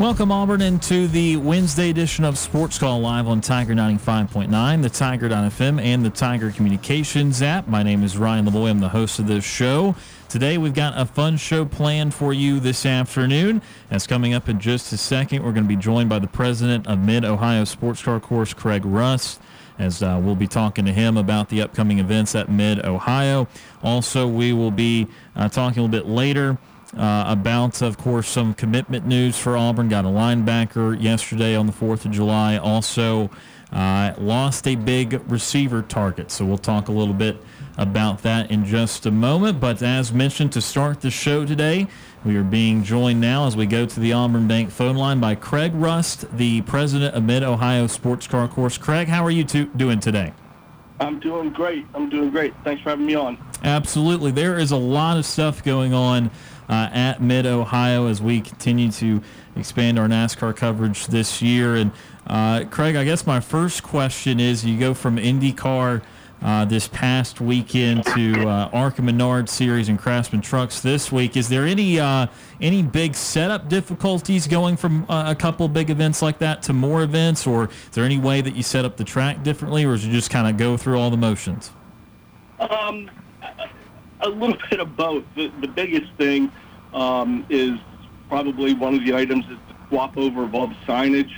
Welcome, Auburn, into the Wednesday edition of Sports Call live on Tiger 95.9, the Tiger.fm, and the Tiger Communications app. My name is Ryan Lavoie. I'm the host of this show. Today, we've got a fun show planned for you this afternoon. That's coming up in just a second. We're going to be joined by the president of Mid Ohio Sports Car Course, Craig Rust as uh, we'll be talking to him about the upcoming events at Mid Ohio. Also, we will be uh, talking a little bit later uh, about, of course, some commitment news for Auburn. Got a linebacker yesterday on the 4th of July. Also, uh, lost a big receiver target. So we'll talk a little bit about that in just a moment. But as mentioned to start the show today, we are being joined now as we go to the Auburn Bank phone line by Craig Rust, the president of Mid Ohio Sports Car Course. Craig, how are you doing today? I'm doing great. I'm doing great. Thanks for having me on. Absolutely. There is a lot of stuff going on uh, at Mid Ohio as we continue to expand our NASCAR coverage this year. And uh, Craig, I guess my first question is: you go from IndyCar. Uh, this past weekend to uh, ARCA Menard Series and Craftsman Trucks this week. Is there any uh, any big setup difficulties going from uh, a couple big events like that to more events, or is there any way that you set up the track differently, or is you just kind of go through all the motions? Um, a little bit of both. The, the biggest thing um, is probably one of the items is the swap over of all the signage.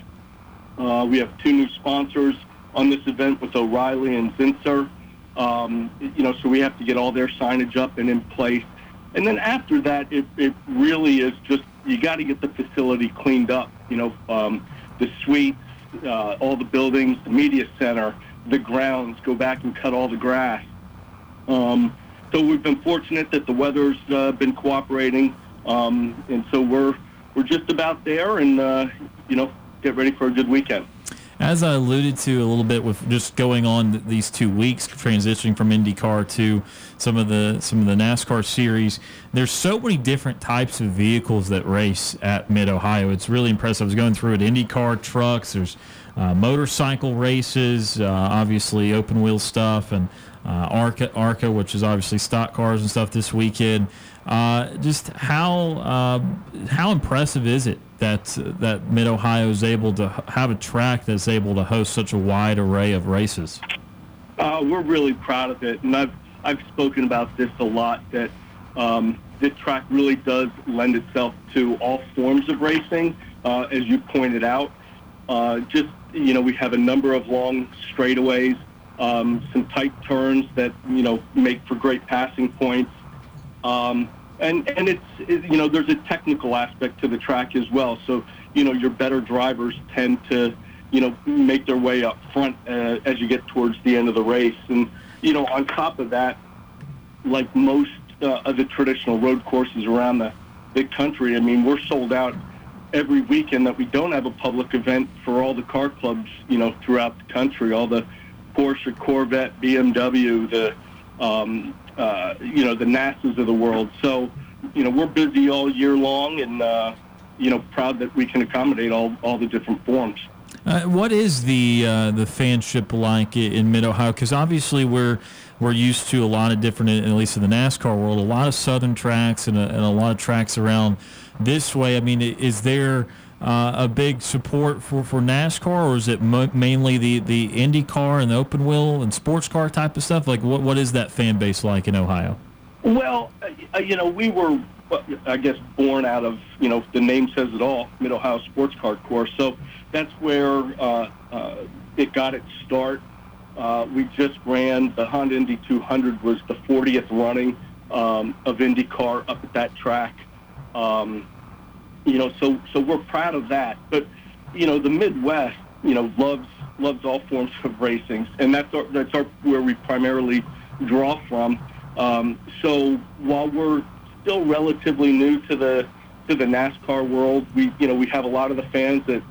Uh, we have two new sponsors on this event with O'Reilly and Zinsser. Um, you know, so we have to get all their signage up and in place. And then after that, it, it really is just you got to get the facility cleaned up. You know, um, the suites, uh, all the buildings, the media center, the grounds. Go back and cut all the grass. Um, so we've been fortunate that the weather's uh, been cooperating, um, and so we're we're just about there, and uh, you know, get ready for a good weekend. As I alluded to a little bit with just going on these two weeks, transitioning from IndyCar to some of the some of the NASCAR series, there's so many different types of vehicles that race at Mid Ohio. It's really impressive. I was going through it. IndyCar trucks. There's uh, motorcycle races, uh, obviously open wheel stuff, and uh, ARCA, ARCA, which is obviously stock cars and stuff this weekend. Uh, just how uh, how impressive is it that that Mid Ohio is able to have a track that's able to host such a wide array of races? Uh, we're really proud of it, and I've I've spoken about this a lot. That um, this track really does lend itself to all forms of racing, uh, as you pointed out. Uh, just you know, we have a number of long straightaways um, some tight turns that you know make for great passing points. Um, and and it's it, you know there's a technical aspect to the track as well. So you know your better drivers tend to you know make their way up front uh, as you get towards the end of the race. And you know on top of that, like most uh, of the traditional road courses around the the country, I mean we're sold out every weekend that we don't have a public event for all the car clubs you know throughout the country. All the Porsche, Corvette, BMW, the um, uh, you know the NASA's of the world. So you know we're busy all year long, and uh, you know proud that we can accommodate all all the different forms. Uh, what is the uh, the fanship like in Mid Ohio? Because obviously we're we're used to a lot of different, at least in the NASCAR world, a lot of southern tracks and a, and a lot of tracks around this way. I mean, is there uh, a big support for, for NASCAR, or is it mo- mainly the, the Indy car and the open wheel and sports car type of stuff? Like, what, what is that fan base like in Ohio? Well, uh, you know, we were, I guess, born out of, you know, the name says it all, Mid Ohio Sports Car Course. So that's where uh, uh, it got its start. Uh, we just ran the Honda Indy 200 was the 40th running um, of IndyCar up at that track. Um, you know, so so we're proud of that. But you know, the Midwest, you know, loves loves all forms of racing, and that's our, that's our where we primarily draw from. Um, so while we're still relatively new to the to the NASCAR world, we you know we have a lot of the fans that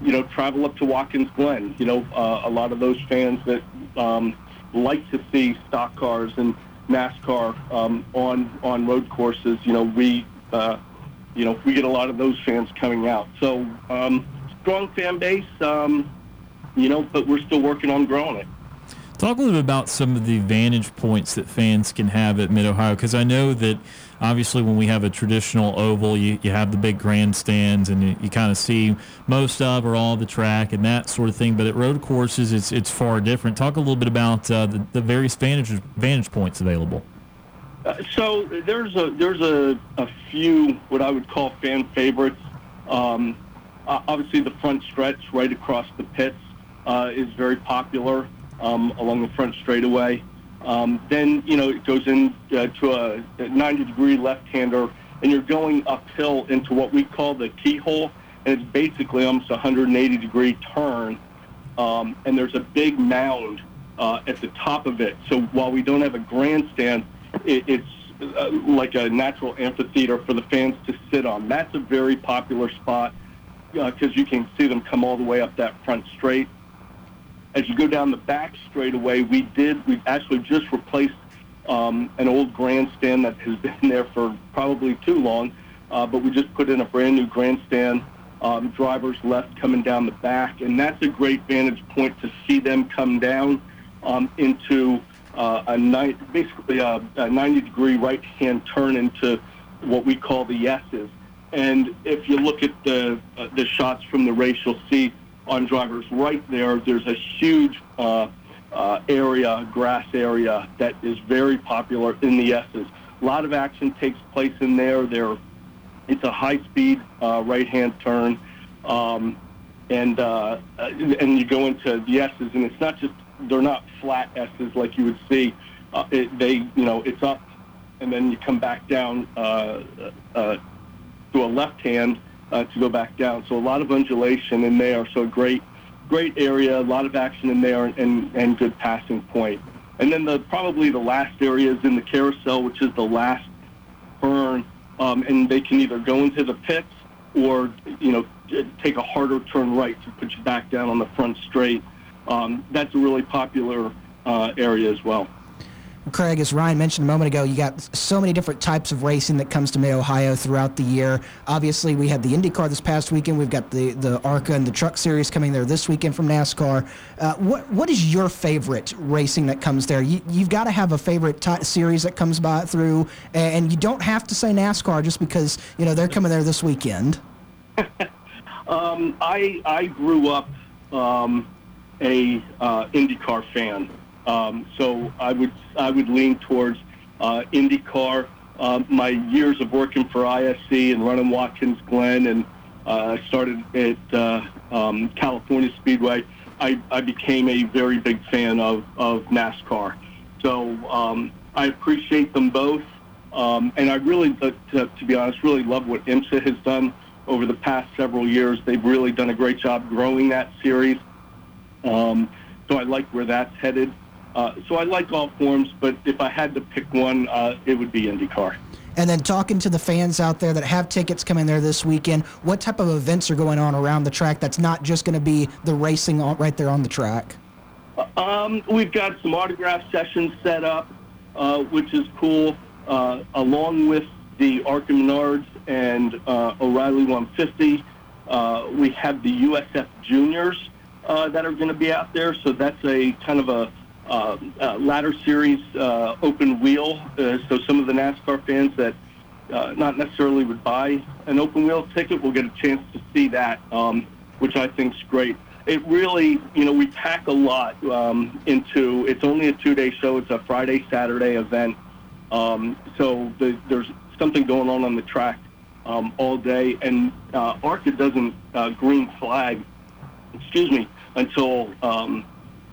you know travel up to Watkins Glen. You know, uh, a lot of those fans that um, like to see stock cars and NASCAR um, on on road courses. You know, we uh, you know we get a lot of those fans coming out. So um, strong fan base. Um, you know, but we're still working on growing it. Talk a little bit about some of the vantage points that fans can have at Mid Ohio, because I know that obviously when we have a traditional oval, you, you have the big grandstands and you, you kind of see most of or all the track and that sort of thing. But at road courses, it's it's far different. Talk a little bit about uh, the, the various vantage vantage points available. Uh, so there's a there's a, a few what I would call fan favorites. Um, obviously, the front stretch right across the pits uh, is very popular um, along the front straightaway. Um, then, you know, it goes in uh, a 90 degree left-hander, and you're going uphill into what we call the keyhole, and it's basically almost a 180 degree turn. Um, and there's a big mound uh, at the top of it. So while we don't have a grandstand, it, it's uh, like a natural amphitheater for the fans to sit on. That's a very popular spot because uh, you can see them come all the way up that front straight as you go down the back straightaway, we did, we actually just replaced um, an old grandstand that has been there for probably too long, uh, but we just put in a brand new grandstand. Um, drivers left coming down the back, and that's a great vantage point to see them come down um, into uh, a ni- basically a, a 90 degree right hand turn into what we call the S's. And if you look at the uh, the shots from the race, you'll see on drivers right there. There's a huge uh, uh, area, grass area, that is very popular in the S's. A lot of action takes place in there. There, it's a high-speed uh, right-hand turn, um, and uh, and you go into the S's, and it's not just they're not flat S's like you would see. Uh, it, they, you know, it's up, and then you come back down uh, uh, to a left hand uh, to go back down. So a lot of undulation in there. So great, great area, a lot of action in there, and, and good passing point. And then the probably the last area is in the carousel, which is the last burn, um, and they can either go into the pits or you know take a harder turn right to put you back down on the front straight. Um, that's a really popular uh, area as well. Craig, as Ryan mentioned a moment ago, you got so many different types of racing that comes to Mid Ohio throughout the year. Obviously, we had the IndyCar this past weekend. We've got the, the ARCA and the Truck Series coming there this weekend from NASCAR. Uh, what what is your favorite racing that comes there? You, have got to have a favorite t- series that comes by through, and you don't have to say NASCAR just because you know they're coming there this weekend. um, I I grew up um, a uh, IndyCar fan. Um, so I would I would lean towards uh, IndyCar. Uh, my years of working for ISC and running Watkins Glen, and uh, I started at uh, um, California Speedway. I, I became a very big fan of, of NASCAR. So um, I appreciate them both. Um, and I really, to, to be honest, really love what IMSA has done over the past several years. They've really done a great job growing that series. Um, so I like where that's headed. Uh, so I like all forms, but if I had to pick one, uh, it would be IndyCar. And then talking to the fans out there that have tickets coming there this weekend, what type of events are going on around the track that's not just going to be the racing right there on the track? Um, we've got some autograph sessions set up, uh, which is cool, uh, along with the ARCA Menards and uh, O'Reilly 150. Uh, we have the USF Juniors that are going to be out there, so that's a kind of a uh, uh, ladder series uh, open wheel. Uh, so some of the NASCAR fans that uh, not necessarily would buy an open wheel ticket will get a chance to see that, um, which I think is great. It really, you know, we pack a lot um, into. It's only a two-day show. It's a Friday Saturday event. Um, so the, there's something going on on the track um, all day, and uh, ARCA doesn't uh, green flag, excuse me, until um,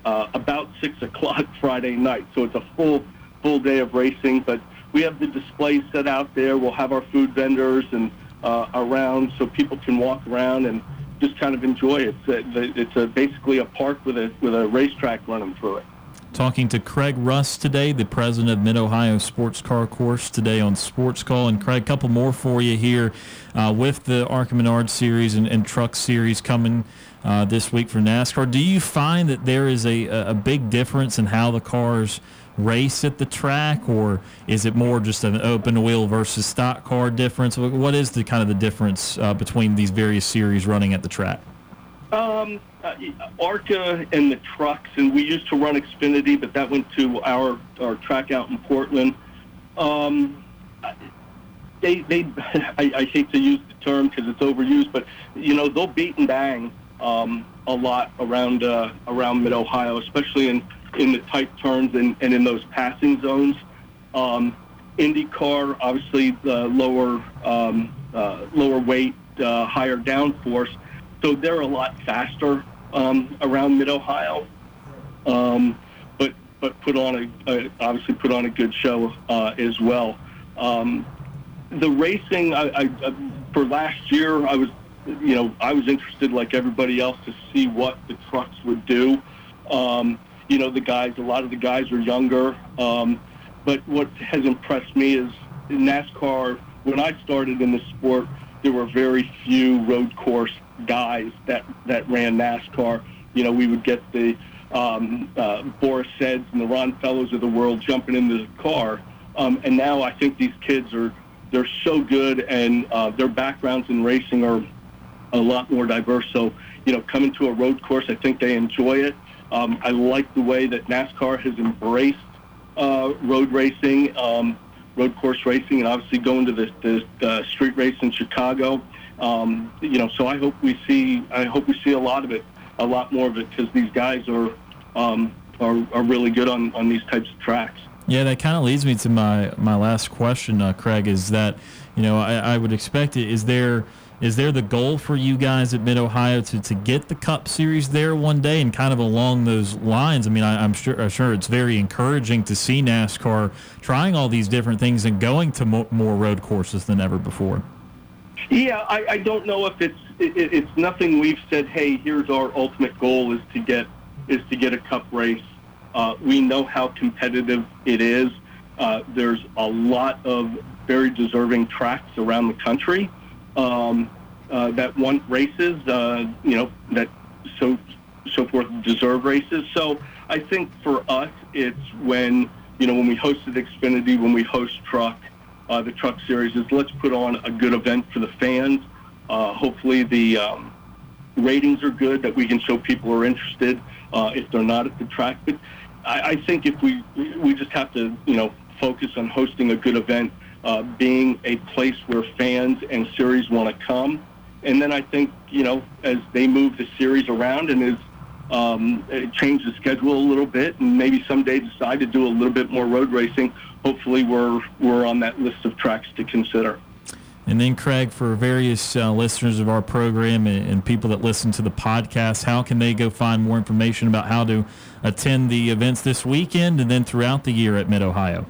uh, about six o'clock Friday night. So it's a full full day of racing. But we have the displays set out there. We'll have our food vendors and uh, around so people can walk around and just kind of enjoy it. It's a, it's a, basically a park with a with a racetrack running through it. Talking to Craig Rust today, the president of Mid Ohio Sports Car Course, today on Sports Call. And Craig, a couple more for you here uh, with the ARCA Menard Series and, and Truck Series coming uh, this week for NASCAR. Do you find that there is a, a big difference in how the cars race at the track, or is it more just an open wheel versus stock car difference? What is the kind of the difference uh, between these various series running at the track? Um, uh, ARCA and the trucks, and we used to run Xfinity, but that went to our our track out in Portland. Um, they they I, I hate to use the term because it's overused, but you know they'll beat and bang um, a lot around uh, around Mid Ohio, especially in in the tight turns and, and in those passing zones. Um, IndyCar, obviously, the lower um, uh, lower weight, uh, higher downforce, so they're a lot faster um, around Mid Ohio. Um, but but put on a, a, obviously put on a good show uh, as well. Um, the racing, I, I, uh, for last year, I was you know I was interested like everybody else to see what the trucks would do. Um, you know, the guys, a lot of the guys are younger. Um, but what has impressed me is NASCAR, when I started in the sport, there were very few road course guys that, that ran NASCAR. You know, we would get the um, uh, Boris Saids and the Ron Fellows of the world jumping into the car. Um, and now I think these kids are, they're so good and uh, their backgrounds in racing are a lot more diverse. So, you know, coming to a road course, I think they enjoy it. Um, I like the way that NASCAR has embraced uh, road racing, um, road course racing, and obviously going to the, the uh, street race in Chicago. Um, you know, so I hope we see I hope we see a lot of it, a lot more of it, because these guys are, um, are are really good on on these types of tracks. Yeah, that kind of leads me to my my last question, uh, Craig. Is that you know I, I would expect it. Is there is there the goal for you guys at Mid Ohio to, to get the Cup Series there one day and kind of along those lines? I mean, I, am sure I'm sure it's very encouraging to see NASCAR trying all these different things and going to mo- more road courses than ever before. Yeah, I, I don't know if it's it, it's nothing we've said. Hey, here's our ultimate goal is to get is to get a Cup race. Uh, we know how competitive it is. Uh, there's a lot of very deserving tracks around the country um, uh, that want races, uh, you know, that so so forth deserve races. So I think for us, it's when you know when we hosted Xfinity, when we host Truck, uh, the Truck Series is let's put on a good event for the fans. Uh, hopefully the um, ratings are good that we can show people are interested uh, if they're not at the track. But I, I think if we we just have to you know focus on hosting a good event uh, being a place where fans and series want to come. And then I think, you know, as they move the series around and as um, change the schedule a little bit and maybe someday decide to do a little bit more road racing, hopefully we're, we're on that list of tracks to consider. And then, Craig, for various uh, listeners of our program and, and, people that listen to the podcast, how can they go find more information about how to attend the events this weekend and then throughout the year at Mid Ohio?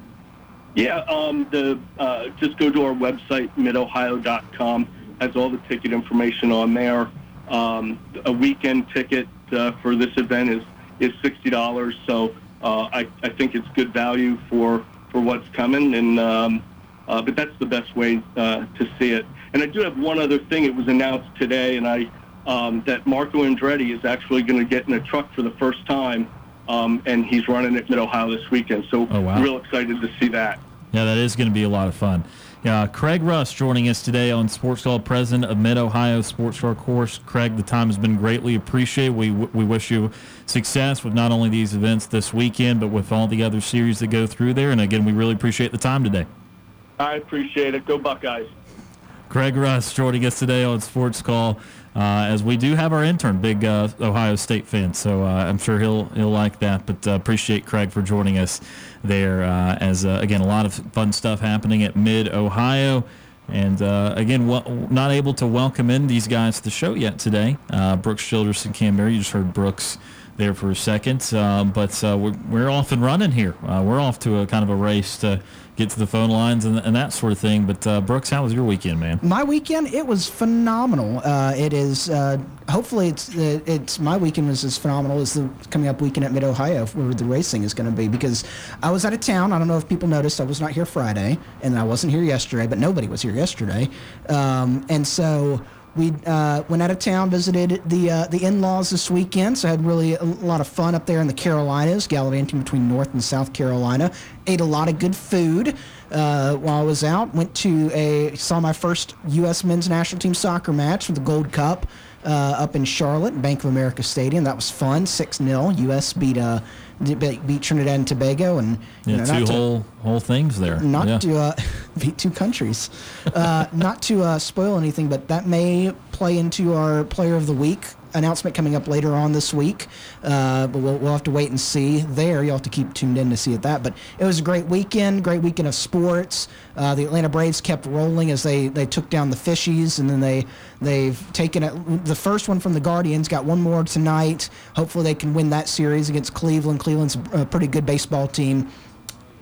Yeah, um, the uh, just go to our website, midohio.com. Has all the ticket information on there. Um, a weekend ticket uh, for this event is is sixty dollars. So uh, I, I think it's good value for for what's coming. And um, uh, but that's the best way uh, to see it. And I do have one other thing. It was announced today, and I um, that Marco Andretti is actually going to get in a truck for the first time. Um, and he's running at Mid Ohio this weekend. So, oh, wow. real excited to see that. Yeah, that is going to be a lot of fun. Yeah, Craig Rust joining us today on Sports Call, president of Mid Ohio Sports Car Course. Craig, the time has been greatly appreciated. We we wish you success with not only these events this weekend, but with all the other series that go through there. And again, we really appreciate the time today. I appreciate it. Go Buckeyes. Craig Rust joining us today on Sports Call as we do have our intern, big uh, Ohio State fan. So uh, I'm sure he'll he'll like that. But uh, appreciate Craig for joining us there. Uh, as uh, again, a lot of fun stuff happening at Mid Ohio. And again, not able to welcome in these guys to the show yet today. Brooks Childress and Kam Berry. You just heard Brooks there for a second. Uh, but uh, we're, we're off and running here. Uh, we're off to a kind of a race to get to the phone lines and, and that sort of thing. But uh, Brooks, how was your weekend, man? My weekend, it was phenomenal. Uh, it is. Uh, hopefully, it's it's my weekend was as phenomenal as the coming up weekend at Mid Ohio, where the racing is going to be. Because I was out of town. I don't know if people noticed. I was not here Friday, and I wasn't here yesterday. But nobody was here yesterday, um, and so we uh, went out of town, visited the uh, the in-laws this weekend, so had really a lot of fun up there in the Carolinas, gallivanting between North and South Carolina. Ate a lot of good food uh, while I was out. Went to a saw my first U.S. men's national team soccer match for the Gold Cup uh, up in Charlotte, Bank of America Stadium. That was fun. Six 0 U.S. beat uh, beat Trinidad and Tobago, and yeah, know, two to, whole whole things there. Not yeah. to uh, beat two countries. Uh, not to uh, spoil anything, but that may play into our Player of the Week announcement coming up later on this week. Uh, but we'll, we'll have to wait and see there. You'll have to keep tuned in to see it that. But it was a great weekend, great weekend of sports. Uh, the Atlanta Braves kept rolling as they, they took down the Fishies, and then they they've taken it. The first one from the Guardians got one more tonight. Hopefully they can win that series against Cleveland. Cleveland's a pretty good baseball team.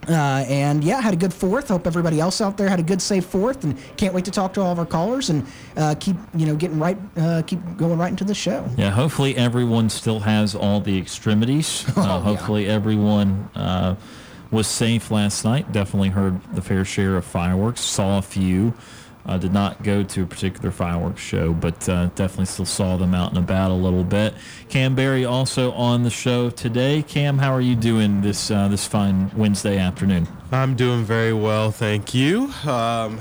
Uh, and yeah, had a good fourth. Hope everybody else out there had a good safe fourth, and can't wait to talk to all of our callers and uh, keep you know getting right, uh, keep going right into the show. Yeah, hopefully everyone still has all the extremities. Oh, uh, hopefully yeah. everyone uh, was safe last night. Definitely heard the fair share of fireworks. Saw a few. Uh, did not go to a particular fireworks show, but uh, definitely still saw them out and about a little bit. Kam Berry also on the show today. Kam, how are you doing this uh, this fine Wednesday afternoon? I'm doing very well, thank you. Um,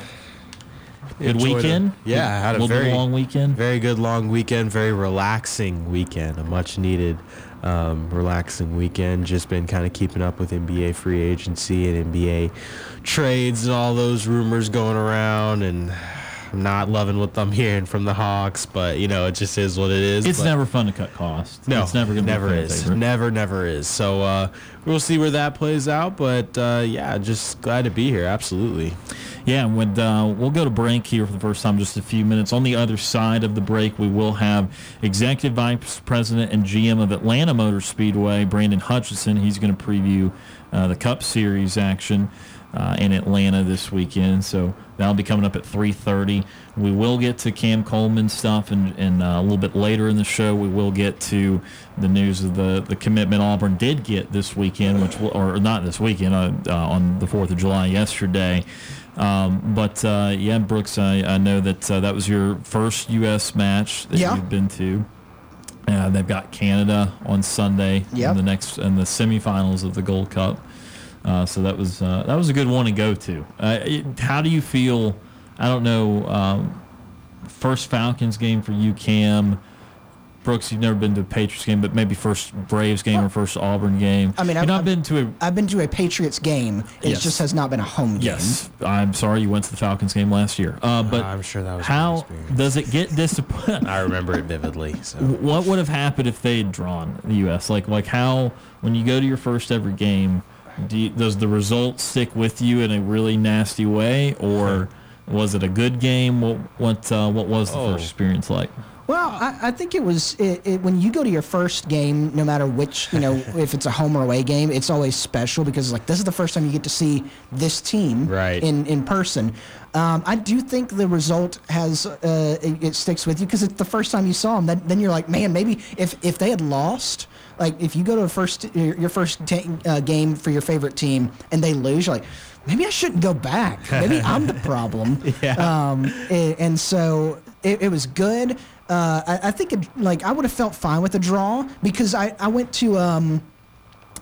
good weekend. The, yeah, I had a, a very long weekend. Very good long weekend. Very relaxing weekend. A much needed. Um, relaxing weekend. Just been kind of keeping up with NBA free agency and NBA trades and all those rumors going around and I'm not loving what I'm hearing from the Hawks, but you know it just is what it is. It's but never fun to cut costs. No, it's never gonna never be is. favorite. Never, never is. So uh, we'll see where that plays out. But uh, yeah, just glad to be here. Absolutely. Yeah, and when, uh, we'll go to break here for the first time, just a few minutes. On the other side of the break, we will have Executive Vice President and GM of Atlanta Motor Speedway, Brandon Hutchison. He's going to preview uh, the Cup Series action uh, in Atlanta this weekend. So that'll be coming up at 3:30. We will get to Cam Coleman stuff, and, and uh, a little bit later in the show, we will get to the news of the, the commitment Auburn did get this weekend, which will, or not this weekend, uh, uh on the 4th of July yesterday. Um, but uh, yeah, Brooks, I, I know that uh, that was your first U.S. match that yeah. you've been to. Uh, they've got Canada on Sunday yep. in the next in the semifinals of the Gold Cup. Uh, so that was uh, that was a good one to go to. Uh, it, how do you feel? I don't know. Um, first Falcons game for you, Kam. Brooks, you've never been to a Patriots game, but maybe first Braves game or first Auburn game. I mean, you've I've not I've, been to a. I've been to a Patriots game. It Yes. just has not been a home game. Yes, I'm sorry you went to the Falcons game last year. Uh, but I'm sure that was how does it get disappointed? I remember it vividly. So what would have happened if they had drawn the U.S.? Like, like how when you go to your first ever game, do you, does the result stick with you in a really nasty way, or was it a good game? What what uh, what was the Oh. first experience like? Well, I, I think it was it, it, when you go to your first game, no matter which, you know, if it's a home or away game, it's always special because like this is the first time you get to see this team Right. in in person. Um, I do think the result has uh, it, it sticks with you because it's the first time you saw them. Then, then you're like, man, maybe if if they had lost, like if you go to a first your first ta uh, game for your favorite team and they lose, you're like. Maybe I shouldn't go back. Maybe I'm the problem. Yeah. Um, a- and so it, it was good. Uh, I, I think it, like I would have felt fine with a draw because I, I went to um,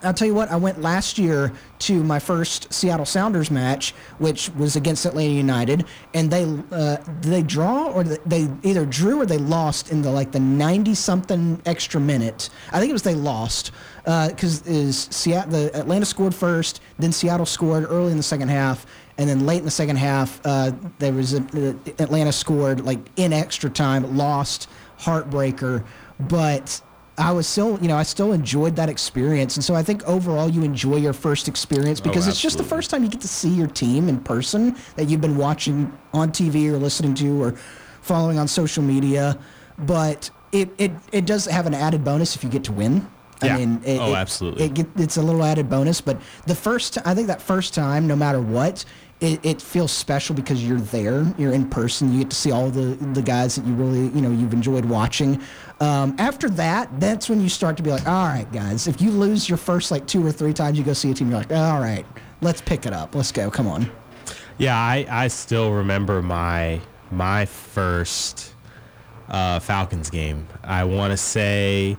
I'll tell you what I went last year to my first Seattle Sounders match, which was against Atlanta United, and they uh, they draw or they either drew or they lost in the like the ninety something extra minute. I think it was they lost because is Seattle the Atlanta scored first, then Seattle scored early in the second half, and then late in the second half uh, there was a, uh, Atlanta scored like in extra time, lost, heartbreaker, but. I was still, you know, I still enjoyed that experience, and so I think overall you enjoy your first experience oh, because it's just the first time you get to see your team in person that you've been watching on TV or listening to or following on social media. But it, it, it does have an added bonus if you get to win. I Yeah. mean, it, Oh, it- absolutely. It get, it's a little added bonus, but the first, I think that first time, no matter what, it, it feels special because you're there, you're in person, you get to see all the the guys that you really, you know, you've enjoyed watching. Um, after that, that's when you start to be like, all right, guys, if you lose your first like two or three times you go see a team, you're like, all right, let's pick it up, let's go, come on. Yeah, I, I still remember my my first uh, Falcons game. I want to say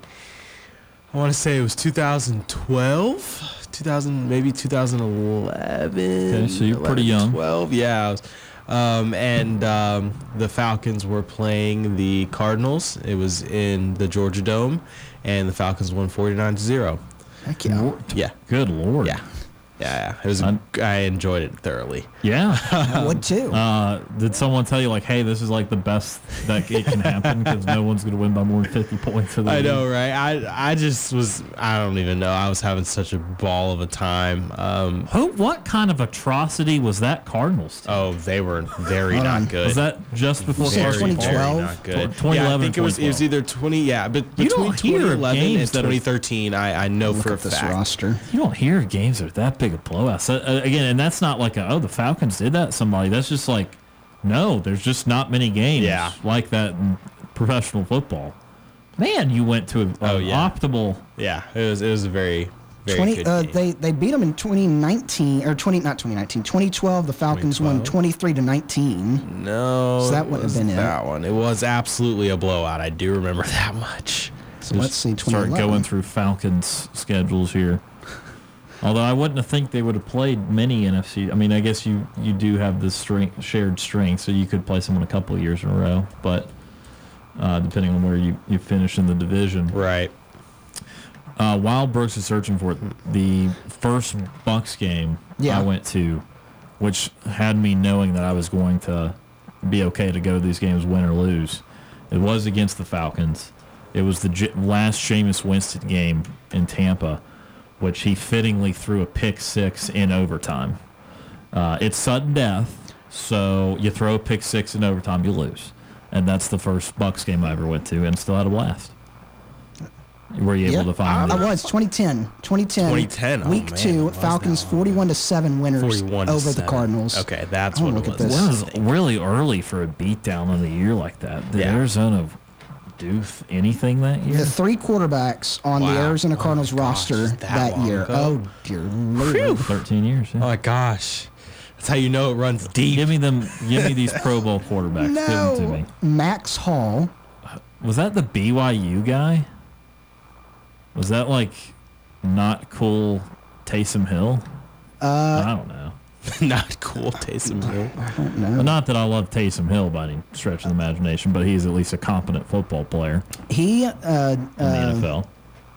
I want to say it was 2012, 2000 maybe 2011. Okay, so you're pretty young. 12, yeah. I was, um, and um, the Falcons were playing the Cardinals. It was in the Georgia Dome, and the Falcons won 49 to zero. Heck yeah. Yeah, Good lord. yeah, yeah. yeah. It was. a- I'm- I enjoyed it thoroughly. Yeah. I would too. Uh, did someone tell you like, hey, this is like the best that it can happen because no one's going to win by more than fifty points? For the I league? know, right? I I just was I don't even know. I was having such a ball of a time. Um, Who? What kind of atrocity was that Cardinals? team? oh, they were very not good. was that just before said very, Cardinals? very 2012? not good. Or yeah, 2011, I think it was it was either twenty. Yeah, but between don't hear of 2011 and games that are- 2013, I I know for a this fact. roster. You don't hear games are that big of blowouts. So, uh, again, and that's not like a, oh the Falcons did that somebody. That's just like no, there's just not many games Yeah. like that in professional football. Man, you went to an Oh, yeah. optimal. Yeah, it was it was a very very 20 good uh, game. they they beat them in 2019 or 20 not 2019 2012 the falcons won 23 to 19 no, So that wouldn't have wasn't been it. that one. It was absolutely a blowout. I do remember that much. so let's see Start going through Falcons schedules here. Although I wouldn't have think they would have played many NFC. I mean, I guess you you do have this strength, shared strength, so you could play someone a couple of years in a row. But uh, depending on where you, you finish in the division, Right. uh, while Brooks is searching for it, the first Bucks game Yeah. I went to, which had me knowing that I was going to be okay to go to these games, win or lose, it was against the Falcons. It was the J- last Jameis Winston game in Tampa, which he fittingly threw a pick six in overtime. Uh, it's sudden death, so you throw a pick six in overtime, you lose, and that's the first Bucks game I ever went to, and still had a blast. Were you able Yeah, to find? I was 2010 2010 2010, oh, week man, two it Falcons 41 to 7 winners 41 to over the. Cardinals Okay, that's I what wanna it look at this. That was really early for a beatdown on the year like that. Did Yeah. Arizona do th- anything that year? the three quarterbacks on the Wow. Arizona Oh Cardinals gosh, roster that that, year ago? oh dear lord Thirteen years. Oh my gosh, that's how you know it runs deep. Give me them. Give me these Pro Bowl quarterbacks. Give them to no me. Max Hall Was that the BYU guy? Was that like not cool Taysom Hill? Uh, I don't know. Not cool, Taysom Hill. I don't know. Well, not that I love Taysom Hill by any stretch of the imagination, but he's at least a competent football player he uh, in the uh, NFL.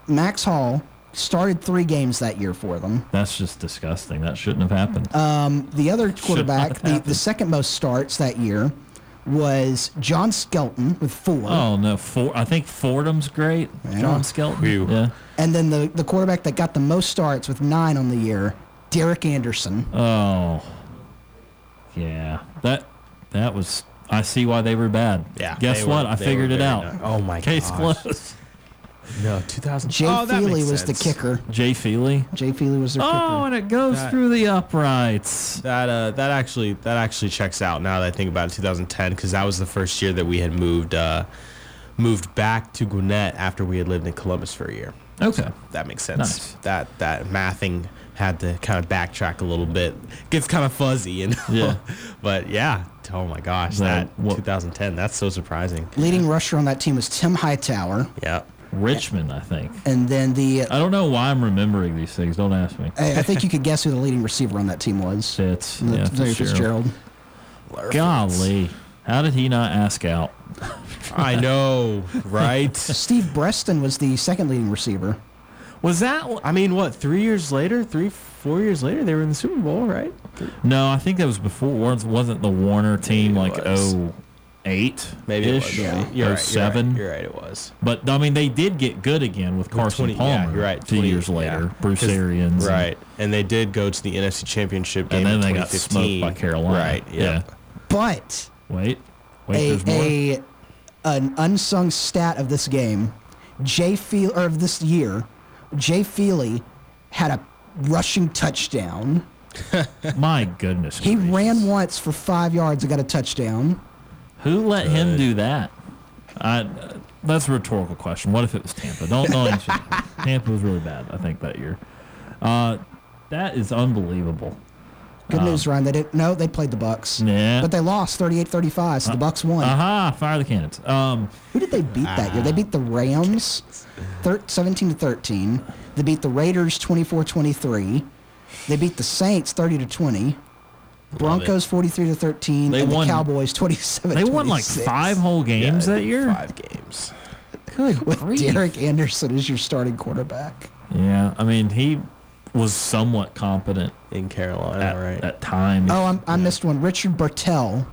Max Hall started three games that year for them That's just disgusting. That shouldn't have happened. Um, the other quarterback, have the, the second most starts that year, was John Skelton with four. Oh no, For, I think Fordham's great. Yeah. John Skelton. Whew. Yeah. And then the, the quarterback that got the most starts with nine on the year, Derek Anderson. Oh. Yeah. That that was. I see why they were bad. Yeah. Guess they were- what? I figured it out. not- oh my god. Case gosh. closed. No, 2000. Jay oh, Feely makes was the kicker. Jay Feely. Jay Feely was their Oh, kicker. and it goes That- through the uprights. That uh, that actually that actually checks out now that I think about it. 2010 because that was the first year that we had moved uh, moved back to Gwinnett after we had lived in Columbus for a year. Okay. That makes sense. Nice. That that mathing had to kind of backtrack a little bit. Gets kind of fuzzy, you know. Yeah. but yeah. Oh my gosh, That- that what- 2010. That's so surprising. Leading rusher on that team was Tim Hightower. Yeah. Richmond, I think. And then the, uh, I don't know why I'm remembering these things. Don't ask me. I I think you could guess who the leading receiver on that team was. It's The- yeah, Larry Fitzgerald. Fitzgerald. Golly, how did he not ask out? I know, right? Steve Breaston was the second leading receiver. Was that? I mean, what? Three years later, three, four years later, they were in the Super Bowl, right? No, I think that was before. Wasn't wasn't the Warner team Maybe like it was. oh eight? Maybe it ish? was. Yeah. You're Oh right, you're right, oh seven. You're right. It was. But I mean, they did get good again with Carson 20 Palmer. Yeah, you're right. Two 20 years later, yeah. Bruce 'Cause- Arians. and- Right, and they did go to the NFC Championship game And then in they got 2015. smoked by Carolina. Right. Yeah. Yeah. But Wait. Wait. a, there's more. a an unsung stat of this game, Jay Feel or of this year, Jay Feely had a rushing touchdown. My goodness. He gracious. ran once for five yards and got a touchdown. Who let him do that? I, uh, that's a rhetorical question. What if it was Tampa? Don't don't Tampa was really bad, I think, that year. Uh, that is unbelievable. Good uh-huh. news, Ryan. They didn't. No, they played the Bucks. Yeah. But they lost 38-35, so the uh, Bucks won. Aha! Fire the cannons. Um, Who did they beat that year? They beat the Rams, thir- 17 to 13. They beat the Raiders 24-23. They beat the Saints 30 to 20. Broncos 43 to 13 They and won- the Cowboys 27 they won like five whole games that year. Five games. Good with grief. Derek Anderson as your starting quarterback. Yeah, I mean he was somewhat competent In Carolina, at, right? at times. Oh, I'm, I missed one. Richard Bartel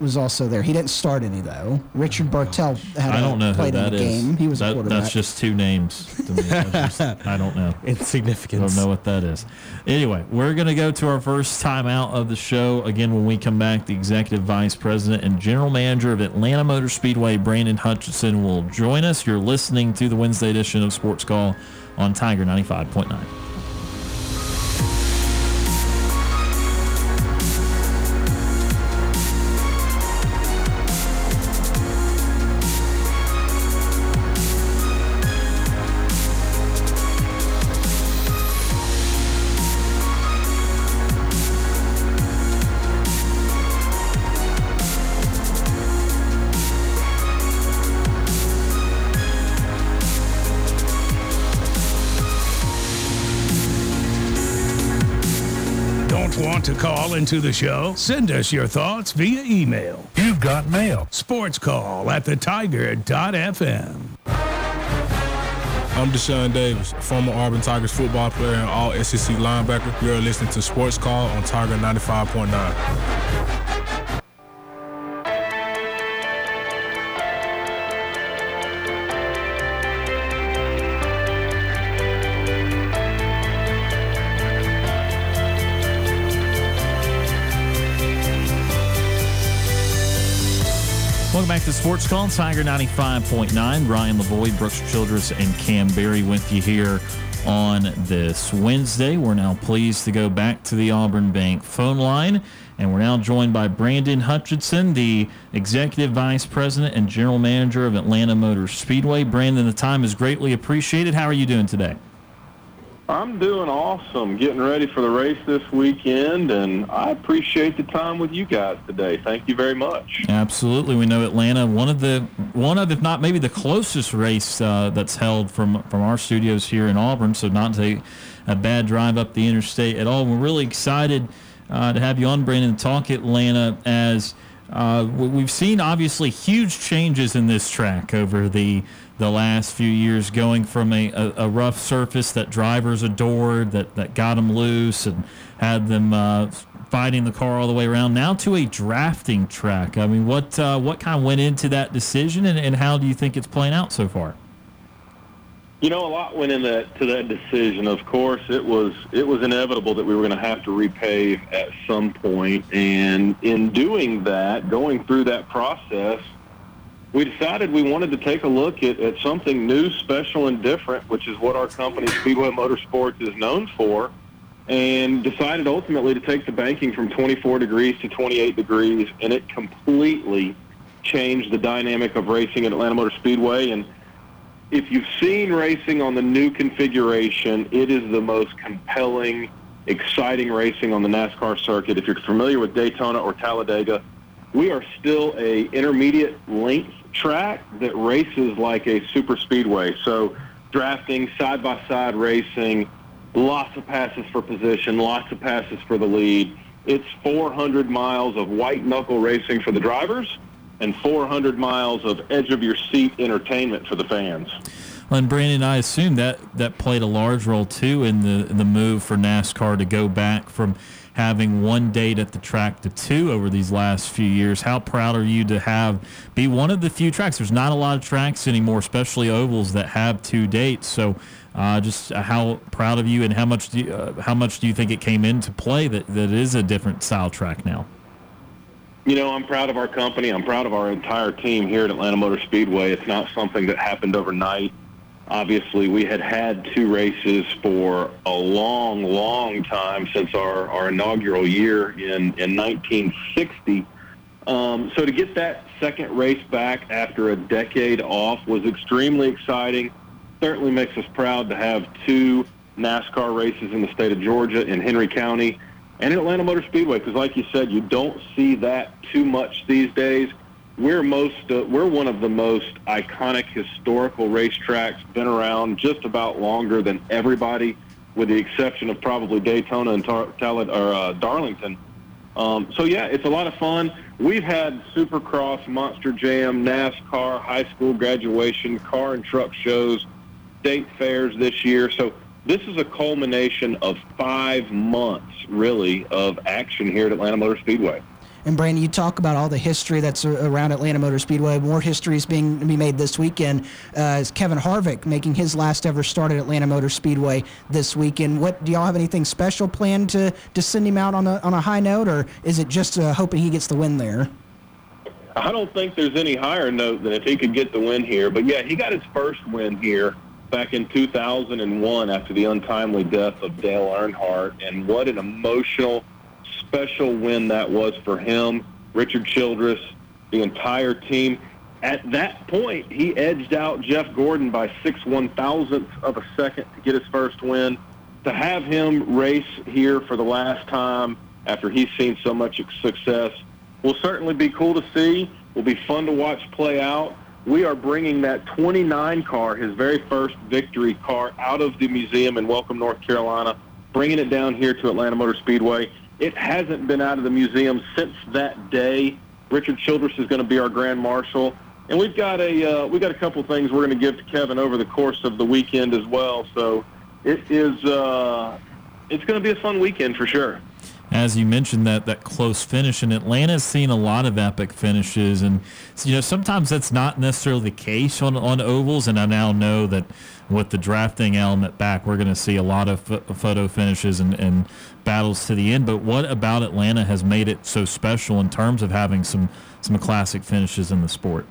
was also there. He didn't start any though. Richard oh, Bartel had I a- don't know who played that in the is. game. He was That- a quarterback. That's just two names to me. I, just, I don't know. Insignificant. I don't know what that is. Anyway, we're going to go to our first time out of the show. Again, when we come back, the executive vice president and general manager of Atlanta Motor Speedway, Brandon Hutchison, will join us. You're listening to the Wednesday edition of Sports Call on Tiger 95.9. into the show? Send us your thoughts via email. You've got mail. Sports call at thetiger.fm. I'm Deshaun Davis, former Auburn Tigers football player and all SEC linebacker. You're listening to Sports Call on Tiger 95.9. back to Sports Call, Tiger 95.9. Ryan Lavoie, Brooks Childress, and Kam Berry with you here on this Wednesday. We're now pleased to go back to the Auburn Bank phone line, and we're now joined by Brandon Hutchison, the Executive Vice President and General Manager of Atlanta Motor Speedway. Brandon, the time is greatly appreciated. How are you doing today? I'm doing awesome, getting ready for the race this weekend, and I appreciate the time with you guys today. Thank you very much. Absolutely, we know Atlanta one of the one of if not maybe the closest race uh, that's held from from our studios here in Auburn. So not a, a bad drive up the interstate at all. We're really excited uh, to have you on, Brandon, talk Atlanta as. Uh, we- we've seen obviously huge changes in this track over the the last few years, going from a, a, a rough surface that drivers adored, that, that got them loose and had them uh, fighting the car all the way around, now to a drafting track. I mean, what uh, what kind of went into that decision, and, and how do you think it's playing out so far? You know, a lot went into that, that decision. Of course, it was it was inevitable that we were going to have to repave at some point, and in doing that, going through that process, we decided we wanted to take a look at, at something new, special, and different, which is what our company Speedway Motorsports is known for, and decided ultimately to take the banking from 24 degrees to 28 degrees, and it completely changed the dynamic of racing at Atlanta Motor Speedway. And if you've seen racing on the new configuration, it is the most compelling, exciting racing on the NASCAR circuit. If you're familiar with Daytona or Talladega, we are still a intermediate length track that races like a super speedway. So drafting, side-by-side racing, lots of passes for position, lots of passes for the lead. It's 400 miles of white knuckle racing for the drivers and 400 miles of edge of your seat entertainment for the fans. And Brandon, I assume that that played a large role too in the the move for NASCAR to go back from having one date at the track to two over these last few years. How proud are you to have be one of the few tracks? There's not a lot of tracks anymore, especially ovals that have two dates. So, uh, just how proud of you, and how much do you, uh, how much do you think it came into play that that is a different style track now? You know, I'm proud of our company. I'm proud of our entire team here at Atlanta Motor Speedway. It's not something that happened overnight. Obviously we had had two races for a long, long time since our, our inaugural year in, in 1960. Um, so to get that second race back after a decade off was extremely exciting. Certainly makes us proud to have two NASCAR races in the state of Georgia in Henry County and in Atlanta Motor Speedway because, like you said, you don't see that too much these days. We're most uh, we're one of the most iconic historical racetracks, been around just about longer than everybody, with the exception of probably Daytona and Tar- Tal- or uh, Darlington. Um, so yeah, it's a lot of fun. We've had Supercross, Monster Jam, NASCAR, high school graduation, car and truck shows, state fairs this year. So this is a culmination of five months, really, of action here at Atlanta Motor Speedway. And Brandon, you talk about all the history that's around Atlanta Motor Speedway. More history is being to be made this weekend. Uh, is Kevin Harvick making his last ever start at Atlanta Motor Speedway this weekend? What do y'all have anything special planned to to send him out on a on a high note, or is it just uh, hoping he gets the win there? I don't think there's any higher note than if he could get the win here. But yeah, he got his first win here back in 2001 after the untimely death of Dale Earnhardt, and what an emotional special win that was for him, Richard Childress, the entire team. At that point, he edged out Jeff Gordon by six one thousandths of a second to get his first win. To have him race here for the last time after he's seen so much success will certainly be cool to see. Will be fun to watch play out. We are bringing that 29 car, his very first victory car, out of the museum in Welcome, North Carolina, bringing it down here to Atlanta Motor Speedway. It hasn't been out of the museum since that day. Richard Childress is going to be our grand marshal, and we've got a uh, we got a couple things we're going to give to Kevin over the course of the weekend as well. So it is uh, it's going to be a fun weekend for sure as you mentioned that that close finish and Atlanta's seen a lot of epic finishes and you know sometimes that's not necessarily the case on on ovals and I now know that with the drafting element back we're going to see a lot of photo finishes and, and battles to the end but what about Atlanta has made it so special in terms of having some some classic finishes in the sport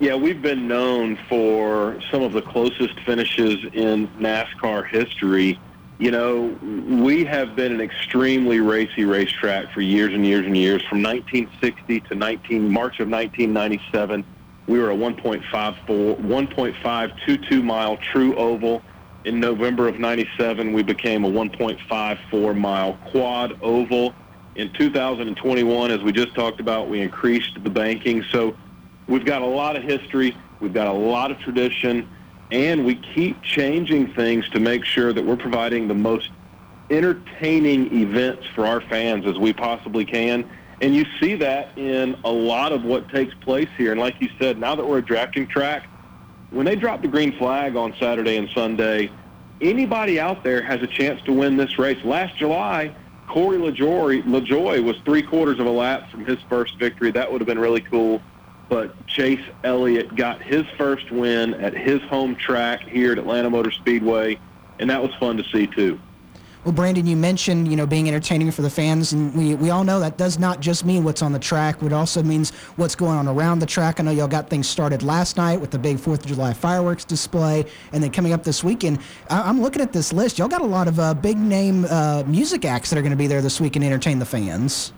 yeah, we've been known for some of the closest finishes in NASCAR history you know, we have been an extremely racy racetrack for years and years and years. From 1960 to 19 March of 1997, we were a 1.54, 1.522 mile true oval. In November of 97, we became a 1.54 mile quad oval. In 2021, as we just talked about, we increased the banking. So we've got a lot of history. We've got a lot of tradition and we keep changing things to make sure that we're providing the most entertaining events for our fans as we possibly can. And you see that in a lot of what takes place here. And like you said, now that we're a drafting track, when they drop the green flag on Saturday and Sunday, anybody out there has a chance to win this race. Last July, Corey LaJoie, LaJoie was three quarters of a lap from his first victory. That would have been really cool but Chase Elliott got his first win at his home track here at Atlanta Motor Speedway, and that was fun to see too. Well, Brandon, you mentioned you know being entertaining for the fans, and we, we all know that does not just mean what's on the track. It also means what's going on around the track. I know y'all got things started last night with the big Fourth of July fireworks display, and then coming up this weekend. I, am looking at this list. Y'all got a lot of uh, big name uh, music acts that are going to be there this week and entertain the fans.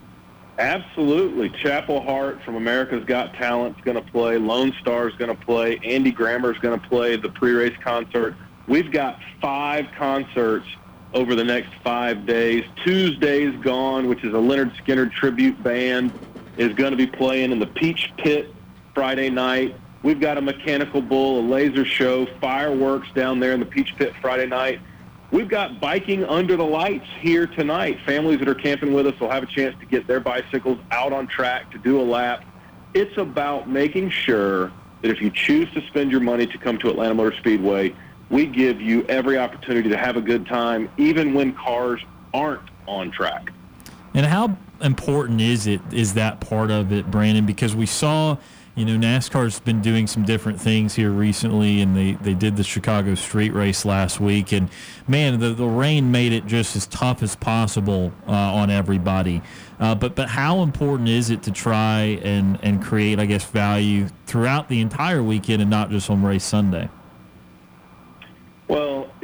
Absolutely. Chapel Hart from America's Got Talent is going to play. Lone Star is going to play. Andy Grammer is going to play the pre-race concert. We've got five concerts over the next five days. Tuesday's Gone, which is a Lynyrd Skynyrd tribute band, is going to be playing in the Peach Pit Friday night. We've got a Mechanical Bull, a laser show, fireworks down there in the Peach Pit Friday night. We've got biking under the lights here tonight. Families that are camping with us will have a chance to get their bicycles out on track to do a lap. It's about making sure that if you choose to spend your money to come to Atlanta Motor Speedway, we give you every opportunity to have a good time, even when cars aren't on track. And how important is it, is that part of it, Brandon? Because we saw you know, NASCAR's been doing some different things here recently, and they, they did the Chicago street race last week. And man, the, the rain made it just as tough as possible uh, on everybody. Uh, but but how important is it to try and, and create, I guess, value throughout the entire weekend and not just on race Sunday?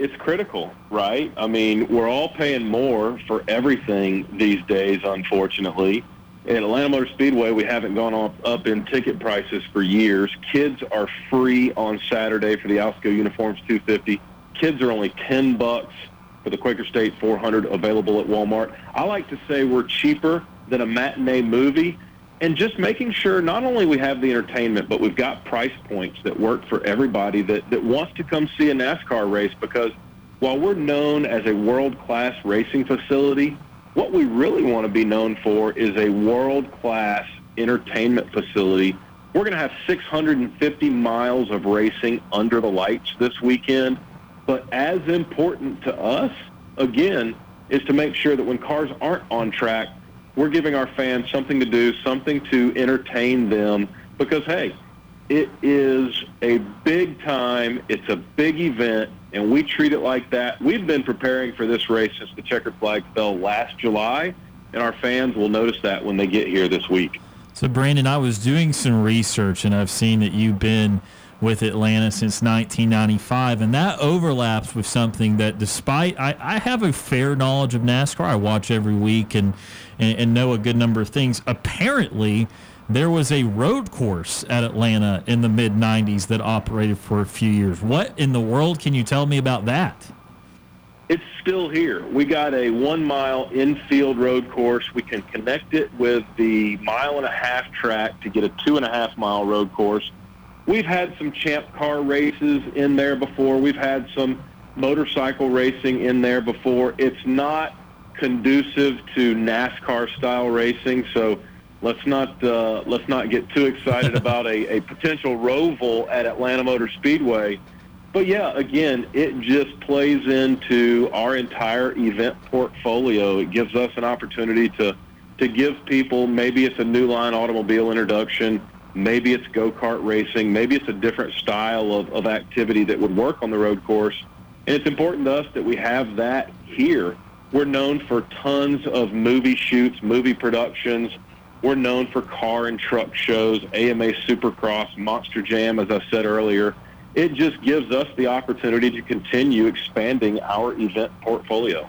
It's critical, right? I mean, we're all paying more for everything these days, unfortunately. At Atlanta Motor Speedway, we haven't gone up, up in ticket prices for years. Kids are free on Saturday for the Alsco Uniforms 250. Kids are only 10 bucks for the Quaker State 400 available at Walmart. I like to say we're cheaper than a matinee movie and just making sure not only we have the entertainment, but we've got price points that work for everybody that, that wants to come see a NASCAR race because while we're known as a world-class racing facility, what we really want to be known for is a world-class entertainment facility. We're going to have 650 miles of racing under the lights this weekend. But as important to us, again, is to make sure that when cars aren't on track, we're giving our fans something to do, something to entertain them. Because, hey, it is a big time. It's a big event and we treat it like that. We've been preparing for this race since the checkered flag fell last July, and our fans will notice that when they get here this week. So, Brandon, I was doing some research, and I've seen that you've been with Atlanta since 1995, and that overlaps with something that, despite I, I have a fair knowledge of NASCAR, I watch every week and, and, and know a good number of things. Apparently, there was a road course at Atlanta in the mid 90s that operated for a few years. What in the world can you tell me about that? It's still here. We got a one mile infield road course. We can connect it with the mile and a half track to get a two and a half mile road course. We've had some champ car races in there before. We've had some motorcycle racing in there before. It's not conducive to NASCAR style racing, so let's not uh, let's not get too excited about a, a potential roval at Atlanta Motor Speedway. But yeah, again, it just plays into our entire event portfolio. It gives us an opportunity to to give people maybe it's a new line automobile introduction, maybe it's go-kart racing, maybe it's a different style of, of activity that would work on the road course. And it's important to us that we have that here. We're known for tons of movie shoots, movie productions, we're known for car and truck shows, AMA Supercross, Monster Jam, as I said earlier. It just gives us the opportunity to continue expanding our event portfolio.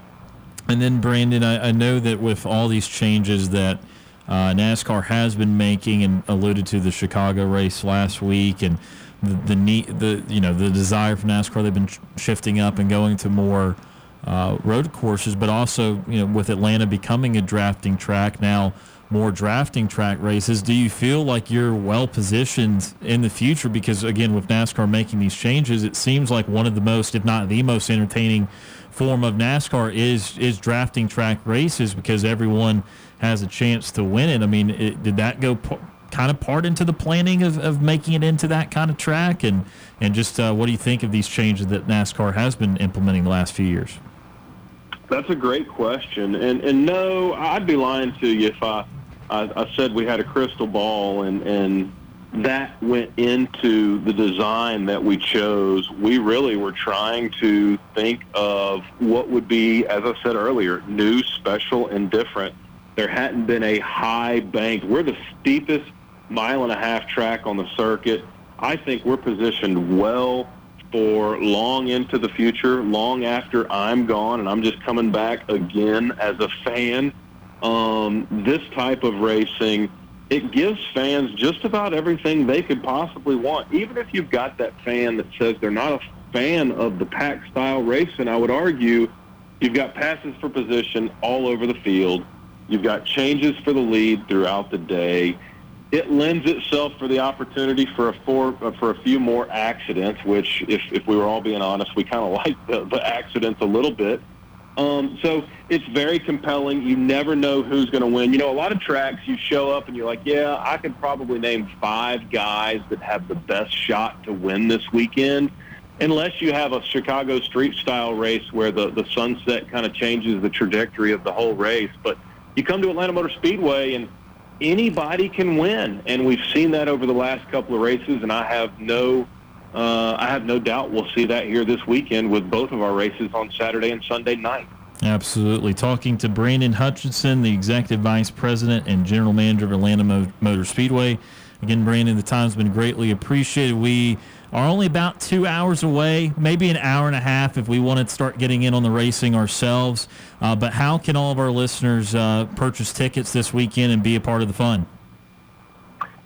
And then, Brandon, I, I know that with all these changes that uh, NASCAR has been making, and alluded to the Chicago race last week, and the the, need, the you know the desire for NASCAR, they've been shifting up and going to more uh, road courses, but also you know with Atlanta becoming a drafting track now more drafting track races. Do you feel like you're well positioned in the future? Because again, with NASCAR making these changes, it seems like one of the most, if not the most entertaining form of NASCAR is is drafting track races because everyone has a chance to win it. I mean, it, did that go kind of part into the planning of, of making it into that kind of track? And and just uh, what do you think of these changes that NASCAR has been implementing the last few years? That's a great question, and and no, I'd be lying to you if I I, I said we had a crystal ball, and and that went into the design that we chose. We really were trying to think of what would be, as I said earlier, new, special, and different. There hadn't been a high bank. We're the steepest mile and a half track on the circuit. I think we're positioned well for long into the future, long after I'm gone and I'm just coming back again as a fan um, this type of racing, it gives fans just about everything they could possibly want. Even if you've got that fan that says they're not a fan of the pack style racing, I would argue you've got passes for position all over the field. You've got changes for the lead throughout the day. It lends itself for the opportunity for a four, uh, for a few more accidents, which, if, if we were all being honest, we kind of like the, the accidents a little bit. Um, so it's very compelling. You never know who's going to win. You know, a lot of tracks you show up and you're like, yeah, I could probably name five guys that have the best shot to win this weekend. Unless you have a Chicago street style race where the, the sunset kind of changes the trajectory of the whole race. But you come to Atlanta Motor Speedway and anybody can win. And we've seen that over the last couple of races. And I have no uh, I have no doubt we'll see that here this weekend with both of our races on Saturday and Sunday night. Absolutely. Talking to Brandon Hutchison, the Executive Vice President and General Manager of Atlanta Motor Speedway. Again, Brandon, the time's been greatly appreciated. We are only about two hours away, maybe an hour and a half if we want to start getting in on the racing ourselves. Uh, but how can all of our listeners uh, purchase tickets this weekend and be a part of the fun?